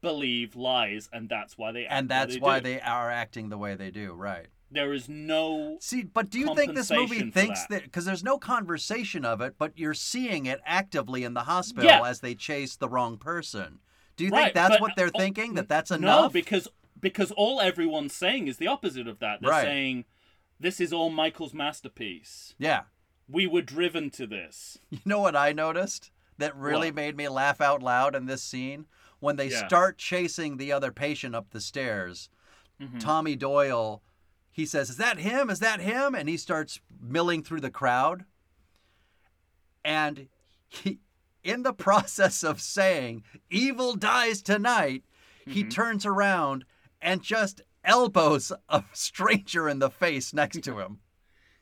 believe lies and that's why they act and the way that's they why do. they are acting the way they do, right? There is no See, but do you think this movie thinks that. because there's no conversation of it, but you're seeing it actively in the hospital Yeah. as they chase the wrong person? Do you Right, think that's but- what they're oh, thinking? That that's enough? no because because all everyone's saying is the opposite of that they're Right. saying this is all michael's masterpiece yeah. we were driven to this You know what I noticed that really What? made me laugh out loud in this scene? When they Yeah. start chasing the other patient up the stairs, Mm-hmm. Tommy Doyle, he says, Is that him? Is that him? And he starts milling through the crowd. And he, in the process of saying, Evil dies tonight, Mm-hmm. he turns around and just elbows a stranger in the face next to him.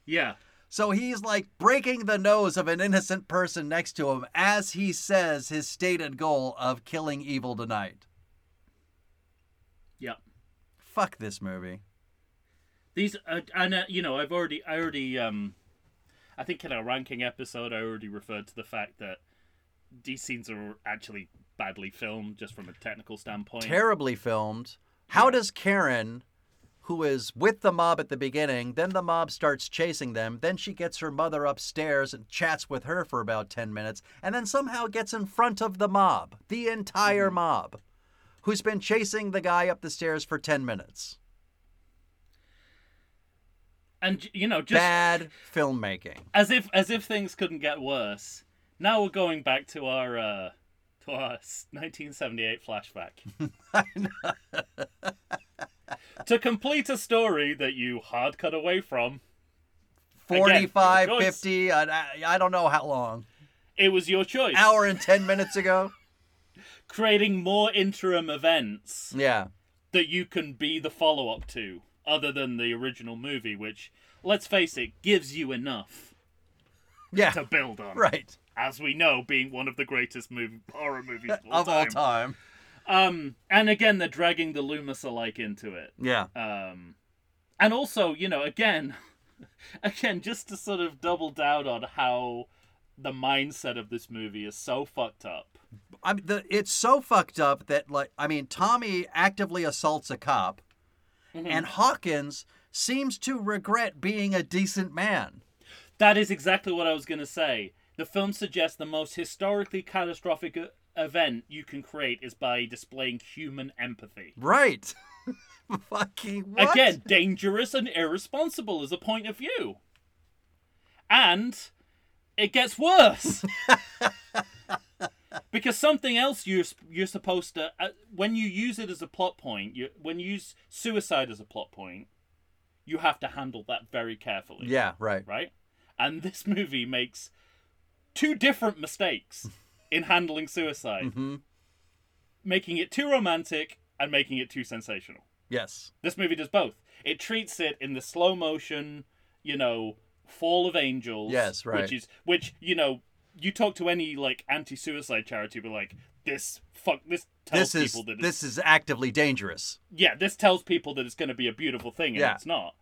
yeah So he's like breaking the nose of an innocent person next to him as he says his stated goal of killing evil tonight. Yep. Fuck this movie. These uh, and uh, you know i've already i already um i think in our ranking episode i already referred to the fact that these scenes are actually badly filmed just from a technical standpoint Terribly filmed. How does Karen, who is with the mob at the beginning, then the mob starts chasing them, then she gets her mother upstairs and chats with her for about 10 minutes, and then somehow gets in front of the mob, the entire mob, who's been chasing the guy up the stairs for 10 minutes? And you know, just Bad filmmaking. as if as if things couldn't get worse. Now we're going back to our uh, to our 1978 flashback. to complete a story that you hard cut away from, 45, your choice. 50, I, I- I don't know how long. it was your choice. Hour and 10 minutes ago? Creating more interim events Yeah. that you can be the follow up to, other than the original movie, which, let's face it, gives you enough Yeah. to build on. Right. As we know, being one of the greatest movie, horror movies of all Of all time. time. Um, and again, they're dragging the Loomis alike into it. Yeah. Um, and also, you know, again, again, just to sort of double down on how the mindset of this movie is so fucked up. I mean, the, it's so fucked up that, like, I mean, Tommy actively assaults a cop, Mm-hmm. and Hawkins seems to regret being a decent man. That is exactly what I was going to say. The film suggests the most historically catastrophic uh, event you can create is by displaying human empathy. Right. Fucking what? Again, dangerous and irresponsible as a point of view. And it gets worse. because something else you're you're supposed to uh, when you use it as a plot point, you when you use suicide as a plot point, you have to handle that very carefully. Yeah, right. Right? And this movie makes two different mistakes in handling suicide, hmm making it too romantic and making it too sensational. Yes. This movie does both. It treats it in the slow motion, you know, fall of angels. Yes, right. Which is which, you know, you talk to any like anti-suicide charity, be like, this fuck, this tells This is people that this is actively dangerous. yeah, this tells people that it's going to be a beautiful thing, and Yeah. it's not.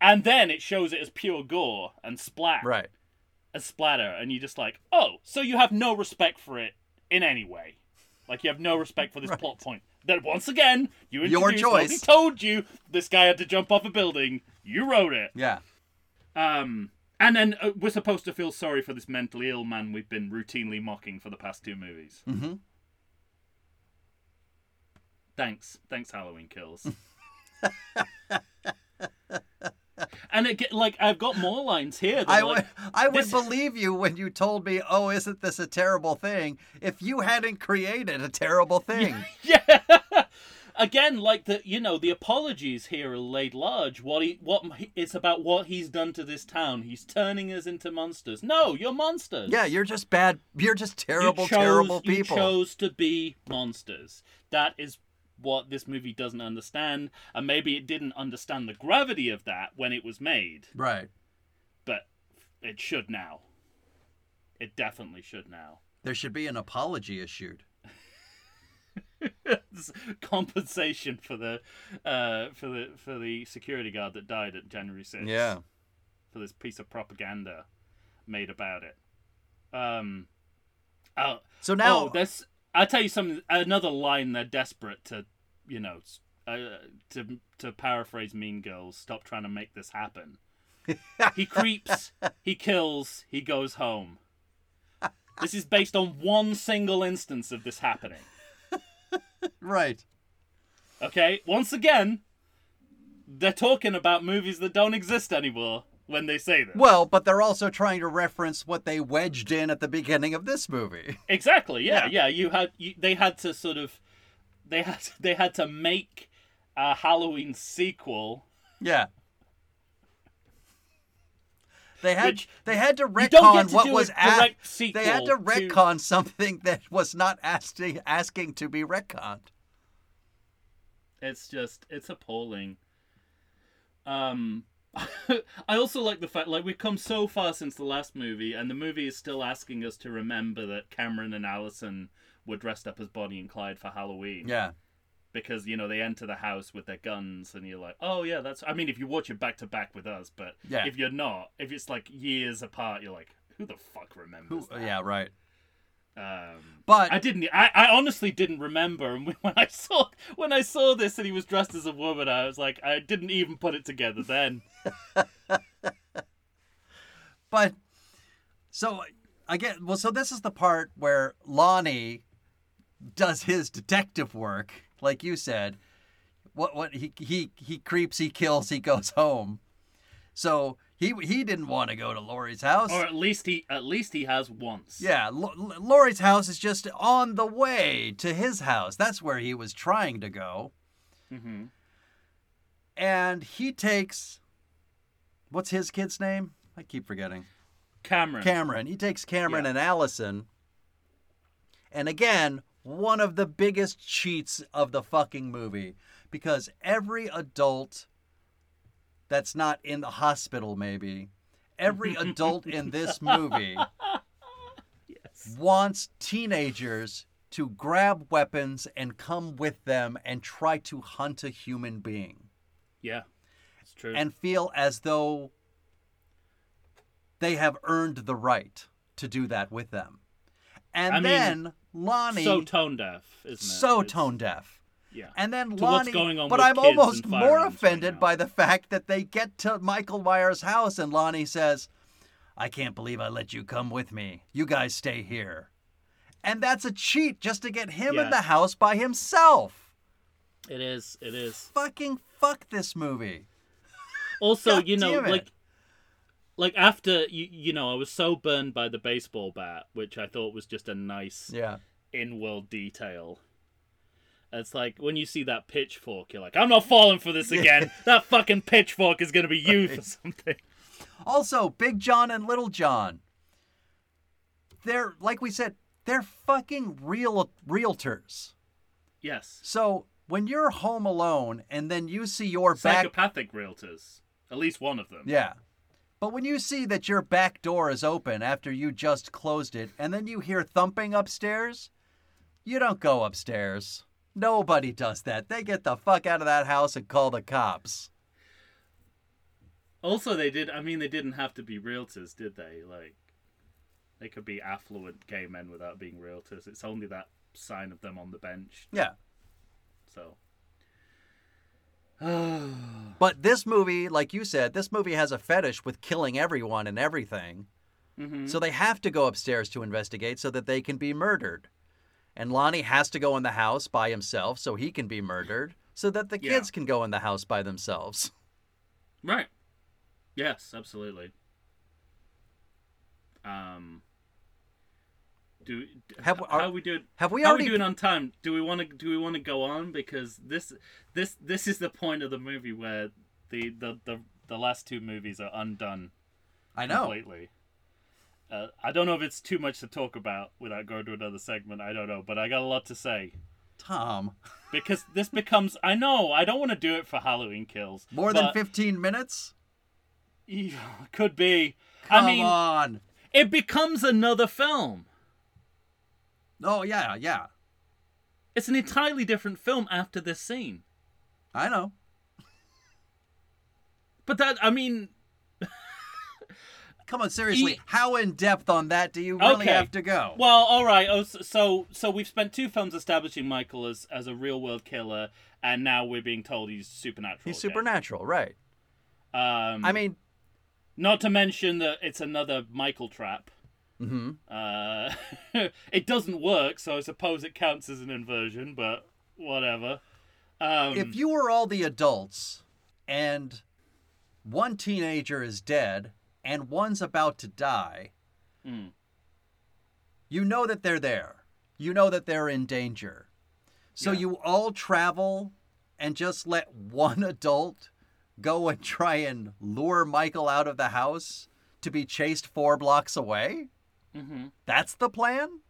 And then it shows it as pure gore and splat, Right. as splatter, and you're just like, oh, so you have no respect for it in any way, like you have no respect for this Right. plot point. That once again, you Your choice. told you this guy had to jump off a building. You wrote it. Yeah. Um, and then uh, we're supposed to feel sorry for this mentally ill man we've been routinely mocking for the past two movies. Mm-hmm. Thanks, thanks, Halloween Kills. and it get, like I've got more lines here. I like, would I would this- believe you when you told me, "Oh, isn't this a terrible thing?" If you hadn't created a terrible thing. yeah. Again, like the you know the apologies here are laid large. What he what it's about what he's done to this town. He's turning us into monsters. No, you're monsters. Yeah, you're just bad. You're just terrible, you chose, terrible You people. chose to be monsters. That is what this movie doesn't understand, and maybe it didn't understand the gravity of that when it was made, Right. but it should now. It definitely should now. There should be an apology issued. Compensation for the uh, for the for the security guard that died at January 6th. For this piece of propaganda made about it. Um. Oh, So now, oh, there's. I'll tell you something. Another line they're desperate to, you know, uh, to to paraphrase Mean Girls. Stop trying to make this happen. he creeps. He kills. He goes home. This is based on one single instance of this happening. Right. Okay, once again, they're talking about movies that don't exist anymore when they say this. Well, but they're also trying to reference what they wedged in at the beginning of this movie. Exactly. Yeah, Yeah. yeah. You had you, they had to sort of they had they had to make a Halloween sequel. Yeah. They had Which they had to retcon to what was a a- they had to retcon something that was not asking asking to be retconned. It's just it's appalling. Um, I also like the fact like we've come so far since the last movie, and the movie is still asking us to remember that Cameron and Allison were dressed up as Bonnie and Clyde for Halloween. Yeah. Because you know they enter the house with their guns and you're like oh yeah that's i mean if you watch it back to back with us but Yeah. if you're not if it's like years apart you're like who the fuck remembers Who, yeah, right. um But I didn't. I, I honestly didn't remember. And when I saw when I saw this and he was dressed as a woman, I was like, I didn't even put it together then. But so I get well. So this is the part where Lonnie does his detective work, like you said. What what he he he creeps, he kills, he goes home. So he he didn't want to go to Laurie's house. Or at least he at least he has once. Yeah, L- Laurie's house is just on the way to his house. That's where he was trying to go. Mm-hmm. And he takes what's his kid's name? I keep forgetting. Cameron. Cameron. He takes Cameron Yeah. and Allison. And again, one of the biggest cheats of the fucking movie because every adult that's not in the hospital maybe every adult in this movie yes. wants teenagers to grab weapons and come with them and try to hunt a human being Yeah. It's true. and feel as though they have earned the right to do that with them. And I mean, then Lonnie so tone deaf, isn't it? so It's- tone deaf. Yeah. And then Lonnie, going on but I'm almost more firearms right offended by the fact that they get to Michael Myers' house and Lonnie says, "I can't believe I let you come with me. You guys stay here." And that's a cheat just to get him in the house by himself. It is. It is. Fucking fuck this movie. Also, God you know, like, like after you, you know, I was so burned by the baseball bat, which I thought was just a nice Yeah. in-world detail. It's like when you see that pitchfork, you're like, I'm not falling for this again. that fucking pitchfork is gonna be used for something. Also, Big John and Little John. They're like we said, they're fucking real realtors. Yes. So when you're home alone and then you see your back Psychopathic realtors. At least one of them. Yeah. But when you see that your back door is open after you just closed it and then you hear thumping upstairs, you don't go upstairs. Nobody does that. They get the fuck out of that house and call the cops. Also, they did. I mean, they didn't have to be realtors, did they? Like, they could be affluent gay men without being realtors. It's only that sign of them on the bench. Yeah. So. But this movie, like you said, this movie has a fetish with killing everyone and everything. Mhm. So they have to go upstairs to investigate so that they can be murdered. And Lonnie has to go in the house by himself so he can be murdered so that the Yeah. kids can go in the house by themselves. Right. Yes, absolutely. Um. Do Have- how are- are we doing? Have we how are we doing on time? Do we want to? Do we want to go on because this this this is the point of the movie where the the the, the last two movies are undone I know. completely. Uh, I don't know if it's too much to talk about without going to another segment. I don't know, but I got a lot to say Tom, because this becomes. I know I don't want to do it for Halloween kills. more than 15 minutes? could be. Come I mean, on. it becomes another film. Oh, yeah, yeah. It's an entirely different film after this scene. I know. But that, I mean, Come on, seriously. How in depth on that do you really Okay. have to go? well, all right. Oh, so so we've spent two films establishing Michael as as a real world killer, and now we're being told he's supernatural. He's again. supernatural, right? Um, I mean, not to mention that it's another Michael trap. Mhm. Uh, it doesn't work, so I suppose it counts as an inversion, but whatever. Um, if you were all the adults and one teenager is dead and one's about to die, Mm. you know that they're there. You know that they're in danger. So Yeah. you all travel and just let one adult go and try and lure Michael out of the house to be chased four blocks away? Mhm. That's the plan?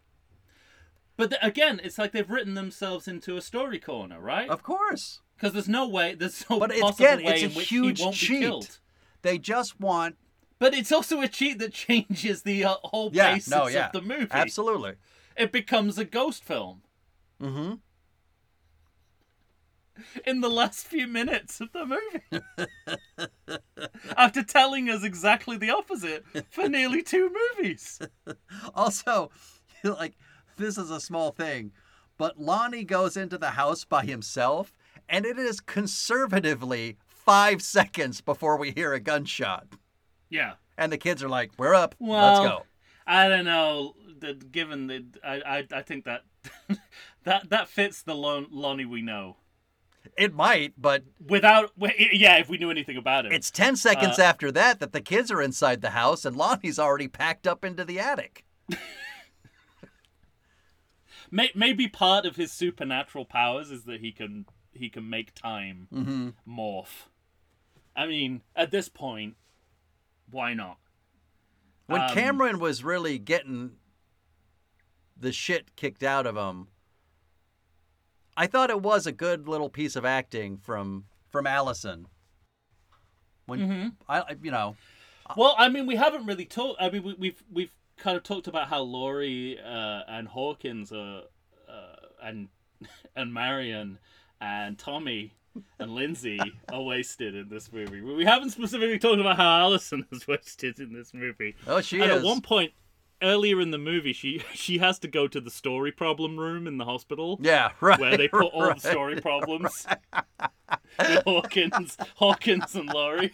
But th- again, it's like they've written themselves into a story corner, right? Of course. Because there's no way, there's no But it's, possible again, way it's a in which huge he won't cheat. be killed. They just want But it's also a cheat that changes the uh, whole yeah, basis no, yeah. of the movie. Absolutely. It becomes a ghost film Mhm. in the last few minutes of the movie. After telling us exactly the opposite for nearly two movies. Also, like this is a small thing, but Lonnie goes into the house by himself, and it is conservatively five seconds before we hear a gunshot. Yeah. And the kids are like, "We're up. Well, Let's go." I don't know. Given the, I, I, I think that that that fits the Lon, Lonnie we know. It might, but without yeah, if we knew anything about it. it's 10 seconds Uh, after that that the kids are inside the house and Lonnie's already packed up into the attic. May- maybe part of his supernatural powers is that he can he can make time Mm-hmm. morph. I mean, at this point, why not? When Um, Cameron was really getting the shit kicked out of him, I thought it was a good little piece of acting from from Allison. When Mm-hmm. I, I- you know, Well, I mean, we haven't really talked. I mean, we, we've we've kind of talked about how Laurie uh, and Hawkins are, uh, and and Marion and Tommy and Lindsay are wasted in this movie. We haven't specifically talked about how Allison is wasted in this movie. oh, she and is. at one point earlier in the movie, she she has to go to the story problem room in the hospital. yeah, right. Where they put all right. the story problems with Hawkins, Hawkins and Laurie.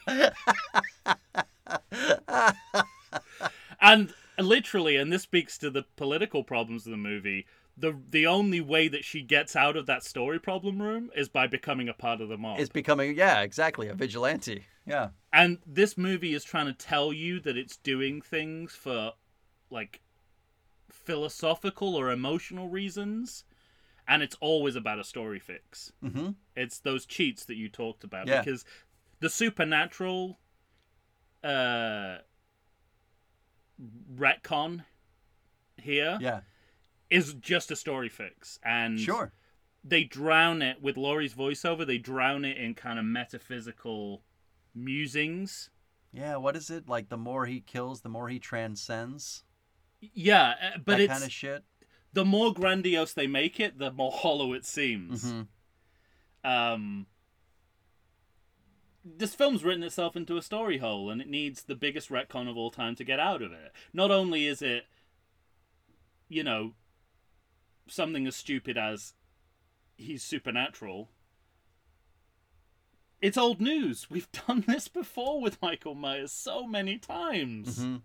and literally, and this speaks to the political problems of the movie. The the only way that she gets out of that story problem room is by becoming a part of the mob. Is becoming yeah, exactly a vigilante. Yeah. And this movie is trying to tell you that it's doing things for like philosophical or emotional reasons, and it's always about a story fix. Mm-hmm. It's those cheats that you talked about Yeah. because the supernatural uh retcon here is Yeah. just a story fix and Sure. they drown it with Laurie's voiceover they drown it in kind of metaphysical musings Yeah. What is it like? The more he kills, the more he transcends. Yeah uh, but that it's kind of shit. the more grandiose they make it the more hollow it seems Mhm. um this film's written itself into a story hole and it needs the biggest retcon of all time to get out of it not only is it you know something as stupid as he's supernatural it's old news we've done this before with michael myers so many times Mhm.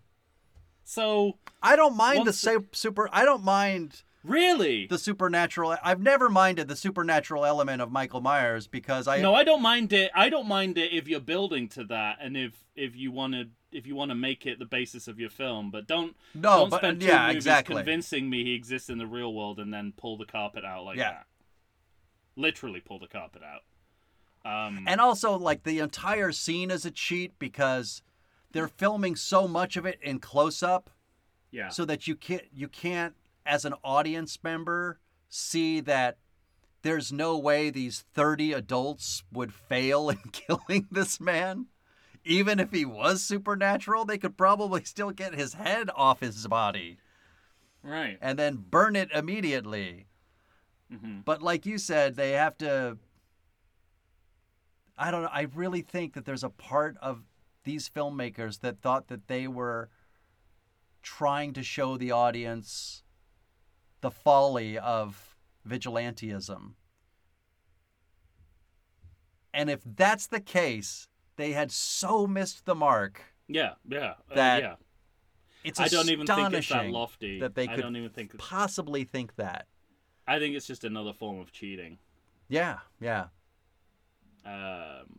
So I don't mind the sa- super. I don't mind really the supernatural. I've never minded the supernatural element of Michael Myers because I. no i don't mind it i don't mind it if you're building to that and if if you want to if you want to make it the basis of your film but don't No, don't but spend two yeah, movies exactly. convincing me he exists in the real world and then pull the carpet out like Yeah. that literally pull the carpet out um And also, like the entire scene is a cheat because they're filming so much of it in close up, yeah so that you can't you can't as an audience member see that there's no way these 30 adults would fail in killing this man. Even if he was supernatural, they could probably still get his head off his body right and then burn it immediately. hmm But like you said, they have to. I don't know. I really think that there's a part of these filmmakers that thought that they were trying to show the audience the folly of vigilantism. And if that's the case, they had so missed the mark. yeah yeah uh, That yeah It's i don't even think it's that lofty that they i could don't even think possibly think that. i think it's just another form of cheating Yeah, yeah. um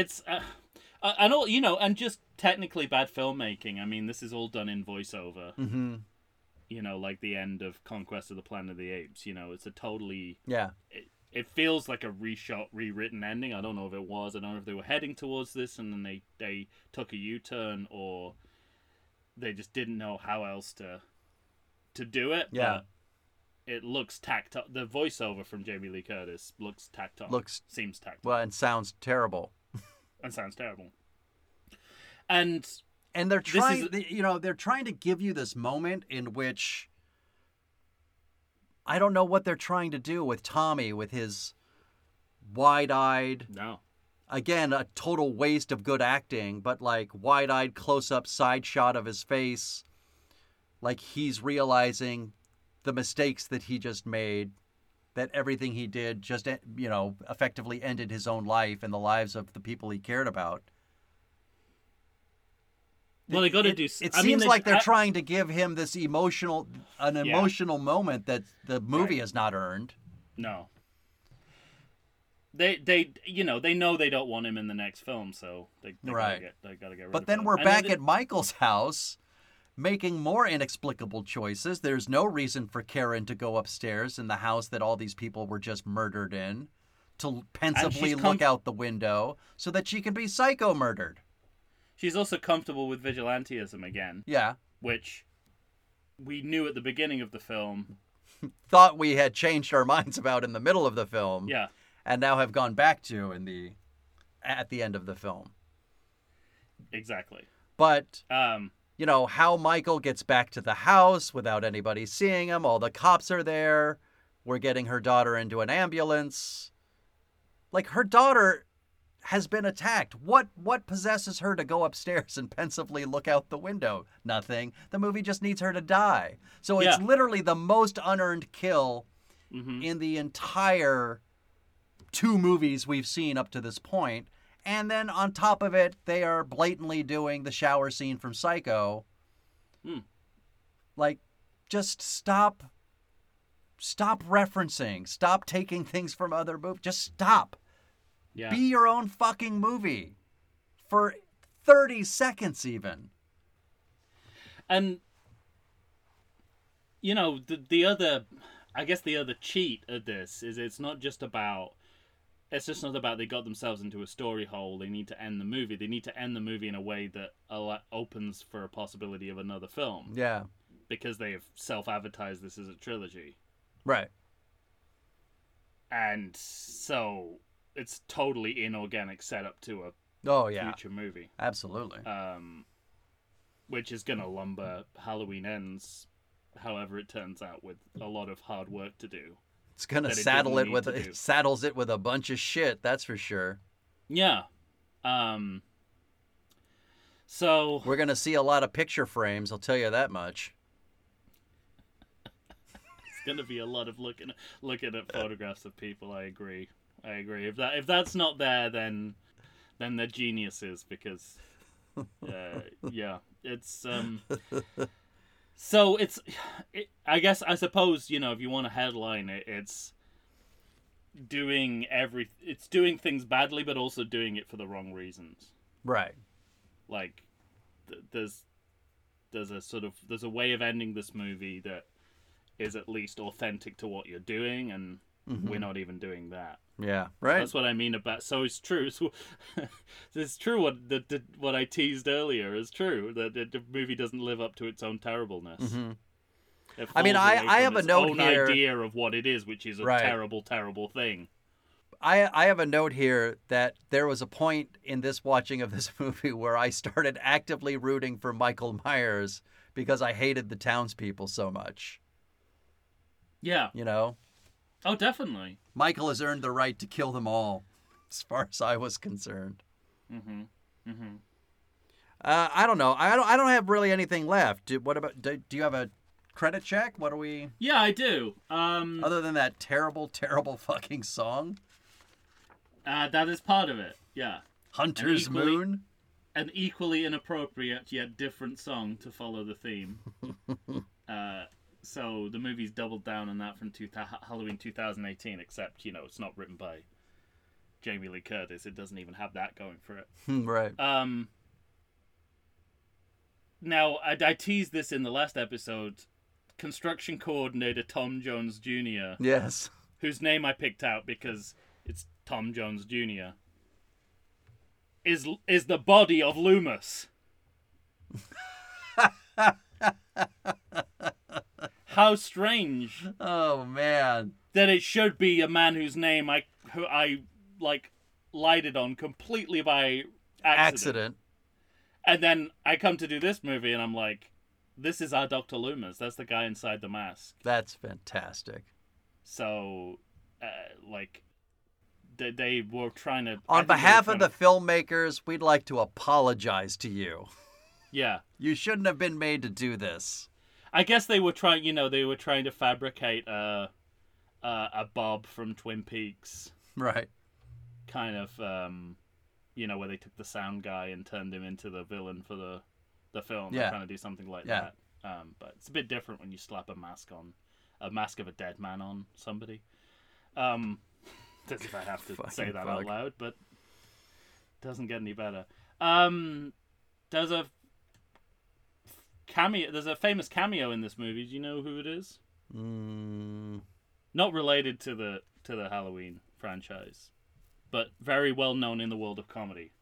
it's uh, and all you know and just technically bad filmmaking i mean this is all done in voiceover Mm-hmm. you know like the end of conquest of the planet of the apes you know it's a totally Yeah. it, it feels like a reshot rewritten ending i don't know if it was i don't know if they were heading towards this and then they they took a u-turn or they just didn't know how else to to do it Yeah. but it looks tacked up the voiceover from jamie lee curtis looks tacked on Looks- seems tacked Well, and sounds terrible. And sounds terrible. And and they're trying is- you know they're trying to give you this moment in which i don't know what they're trying to do with tommy with his wide-eyed no, again a total waste of good acting but like wide-eyed close-up side shot of his face like he's realizing the mistakes that he just made that everything he did just eh, you know effectively ended his own life and the lives of the people he cared about well, they got to do. It I mean, seems they- like they're I- trying to give him this emotional, an Yeah. emotional moment that the movie Right. has not earned. No, they they you know they know they don't want him in the next film, so they, they Right. gotta get they gotta get rid But of then we're back it- at Michael's house making more inexplicable choices. There's no reason for Karen to go upstairs in the house that all these people were just murdered in to pensively look com- out the window so that she can be psycho murdered. she's also comfortable with vigilantism again, Yeah. which we knew at the beginning of the film. Thought we had changed our minds about in the middle of the film Yeah, and now have gone back to in the at the end of the film. exactly. But Um, you know, how Michael gets back to the house without anybody seeing him. All the cops are there. We're getting her daughter into an ambulance. Like her daughter has been attacked. What what possesses her to go upstairs and pensively look out the window? Nothing. The movie just needs her to die. So it's Yeah. literally the most unearned kill mhm. in the entire two movies we've seen up to this point. And then on top of it, they are blatantly doing the shower scene from Psycho. Hmm. Like, just stop. Stop referencing. Stop taking things from other movies. Just stop. yeah. Be your own fucking movie. For 30 seconds, even. and you know the the other i guess the other cheat of this is it's not just about it's just not about they got themselves into a story hole they need to end the movie they need to end the movie in a way that opens for a possibility of another film Yeah. because they have self-advertised this as a trilogy Right. and so it's totally inorganic setup to a Oh, yeah. future movie Absolutely. um, which is gonna lumber Halloween ends, however it turns out, with a lot of hard work to do. It's going to that it saddle it with it saddles it with a bunch of shit, that's for sure. Yeah. Um. So We're going to see a lot of picture frames, I'll tell you that much. it's gonna be a lot of looking looking at photographs of people. I agree. I agree. If that if that's not there, then then they're geniuses because uh, yeah, it's um. So it's, it, I guess I suppose you know if you want to headline it, it's doing every it's doing things badly, but also doing it for the wrong reasons. Right. Like th- there's there's a sort of there's a way of ending this movie that is at least authentic to what you're doing, and we're not even doing that. Yeah. Right. That's what I mean about. So it's true. So, it's true. What the, the what I teased earlier is true. That the, the movie doesn't live up to its own terribleness. Mhm. It I mean, I- I have a note own here- idea of what it is, which is a Right. terrible, terrible thing. I I have a note here that there was a point in this watching of this movie where I started actively rooting for Michael Myers because I hated the townspeople so much. Yeah. You know, Oh, definitely. Michael has earned the right to kill them all, as far as I was concerned. Mm-hmm. Mm-hmm. Uh, I don't know. I don't. I don't have really anything left. Do, what about? Do, do you have a credit check? What are we? Yeah, I do. Um, Other than that terrible, terrible fucking song, uh, that is part of it. Yeah. Hunter's equally- Moon. an equally inappropriate yet different song to follow the theme. uh, so the movie's doubled down on that from two Halloween 2018, except you know it's not written by Jamie Lee Curtis. It doesn't even have that going for it. right. Um, now I, I teased this in the last episode. Construction coordinator Tom Jones Jr., Yes. whose name I picked out because it's Tom Jones Jr. is is the body of Loomis. How strange Oh man. that it should be a man whose name I who I like lighted on completely by accident. Accident. And then I come to do this movie and I'm like, this is our Dr. Loomis. That's the guy inside the mask. That's fantastic. So, uh, like, they, they were trying to. I On think they were behalf of trying the to- filmmakers, we'd like to apologize to you. yeah, You shouldn't have been made to do this. I guess they were trying. You know, they were trying to fabricate a a, a Bob from Twin Peaks Right. kind of, um, you know, where they took the sound guy and turned him into the villain for the the film. Yeah. trying to do something like Yeah. that. Um, but it's a bit different when you slap a mask on a mask of a dead man on somebody. Um, As if I have to say that fuck. out loud, but doesn't get any better. Um, there's a cameo. There's a famous cameo in this movie. Do you know who it is? Mm, Not related to the to the Halloween franchise, but very well known in the world of comedy.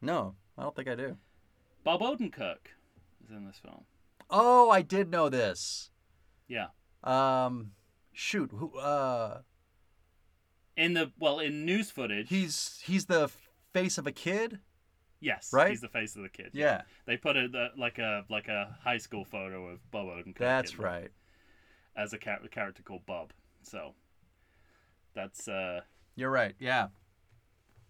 no, I don't think I do. Bob Odenkirk is in this film. Oh, I did know this. Yeah. Um, shoot, who? Uh, In the well, in news footage, he's he's the face of a kid. Yes, right? he's the face of the kid. Yeah, They put a the, like a like a high school photo of Bob Odenkirk. that's in right. As a char- character called Bob. So that's uh You're right. Yeah.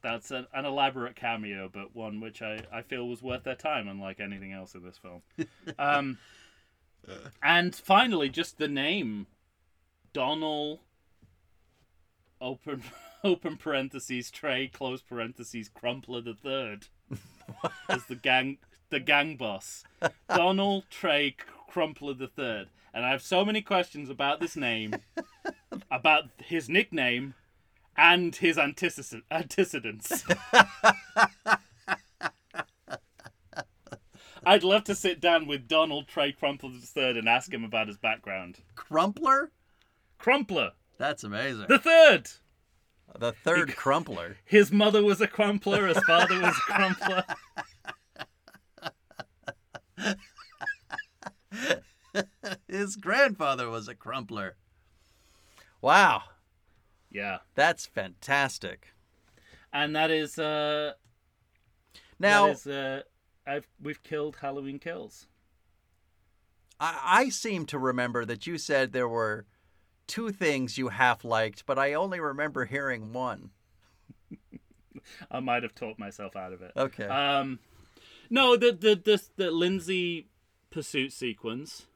that's an, an elaborate cameo, but one which I, I feel was worth their time, unlike anything else in this film. um, and finally, just the name, Donald. Open open parentheses Trey close parentheses Crumpler the third as the gang the gang boss. Donald Trey Crumpler the third, and I have so many questions about this name, about his nickname, and his antecedent- antecedents. I'd love to sit down with Donald Trey Crumpler III and ask him about his background. Crumpler. Crumpler That's amazing. the third. The third crumpler. His mother was a crumpler. His father was a crumpler. His grandfather was a crumpler. Wow, Yeah, that's fantastic. and that is uh, Now, that is uh, I've we've killed Halloween Kills. I, I seem to remember that you said there were two things you half liked, but I only remember hearing one. I might have talked myself out of it. Okay. Um, no, the the the, the Lindsey pursuit sequence,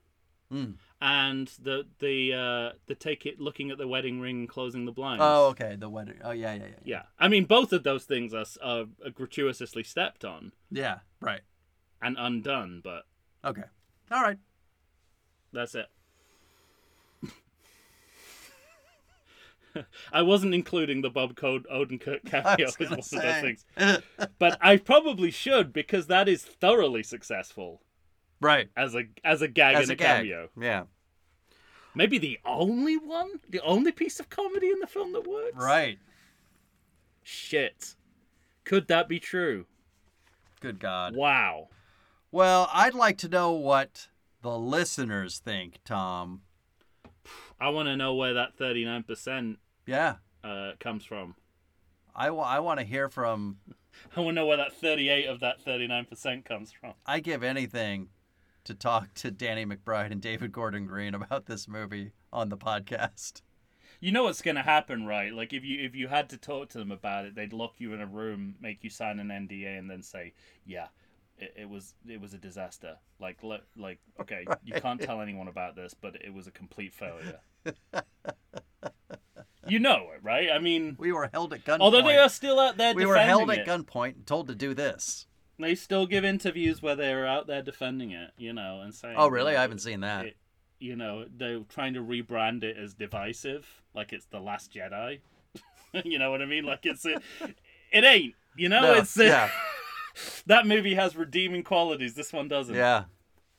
Mm. and the the uh, the take it looking at the wedding ring closing the blinds. oh, okay. The wedding. Oh, yeah, yeah, yeah. yeah. I mean, both of those things are, are gratuitously stepped on Yeah, right. and undone, but Okay. All right. that's it. I wasn't including the Bob Code Odenkirk cameo as one gonna of those things, but I probably should because that is thoroughly successful right. as a as a gag As and a a, cameo. Yeah. Maybe the only one, the only piece of comedy in the film that works. Right. Shit. Could that be true? Good God. Wow. Well, I'd like to know what the listeners think, Tom. I want to know where that 39% Yeah. uh, comes from. I, wa- I want to hear from. I want to know where that 38 of that 39% comes from. I give anything to talk to Danny McBride and David Gordon Green about this movie on the podcast. You know what's going to happen, right? Like if you if you had to talk to them about it, they'd lock you in a room, make you sign an NDA and then say, "Yeah, it, it was it was a disaster." Like le- like okay, you can't tell anyone about this, but it was a complete failure. you know it, right? I mean, We were held at gunpoint. although they are still out there we were held at it, gunpoint and told to do this. they still give interviews where they're out there defending it, you know, and saying, Oh, really? I haven't seen that. it- you know, they're trying to rebrand it as divisive, like it's the Last Jedi. you know what I mean? Like it's a, it ain't. You know, No, it's yeah, that movie has redeeming qualities. This one doesn't. yeah.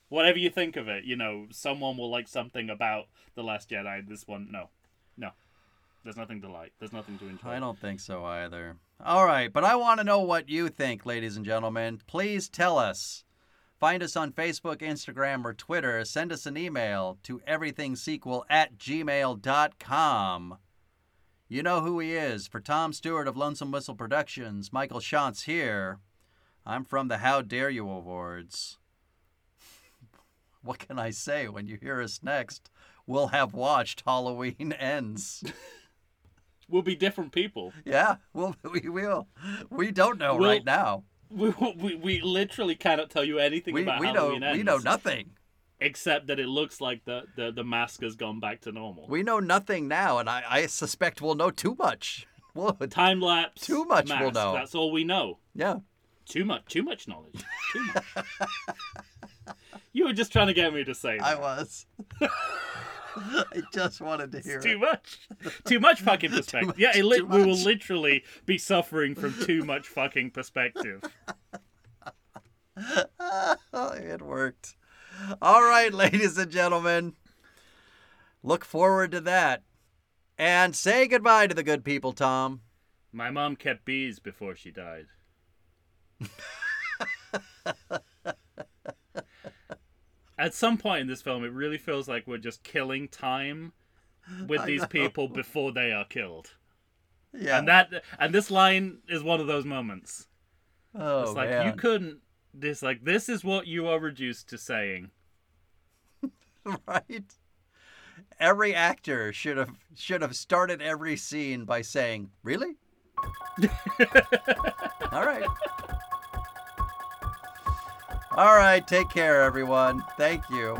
Whatever you think of it, you know, someone will like something about the Last Jedi. This one, no, no. There's nothing to like. There's nothing to enjoy. I don't think so either. All right, but I want to know what you think, ladies and gentlemen. Please tell us. Find us on Facebook, Instagram, or Twitter. Send us an email to everythingsequel at gmail.com. You know who he is. For Tom Stewart of Lonesome Whistle Productions, Michael Shantz here. I'm from the How Dare You Awards. What can I say? When you hear us next, we'll have watched Halloween Ends. We'll be different people. Yeah, well, we will. We don't know Well, right now. We, we, we literally cannot tell you anything We, about we know Halloween we know nothing. except that it looks like the, the, the mask has gone back to normal. We know nothing now, and I, I suspect we'll know too much. Well, Time lapse. Too much we'll know. That's all we know. yeah. Too much. Too much knowledge. Too much. you were just trying to get me to say that. I was. I just wanted to hear it. Too much. Too much fucking perspective. much, yeah, it li- too we will much. literally be suffering from too much fucking perspective. Oh, it worked. All right, ladies and gentlemen. Look forward to that. And say goodbye to the good people, Tom. My mom kept bees before she died. At some point in this film, it really feels like we're just killing time with I these know. people before they are killed. Yeah. And that and this line is one of those moments. oh, It's like man. you couldn't this like this is what you are reduced to saying. right? Every actor should have should have started every scene by saying, "Really?" All right. All right, take care everyone. Thank you.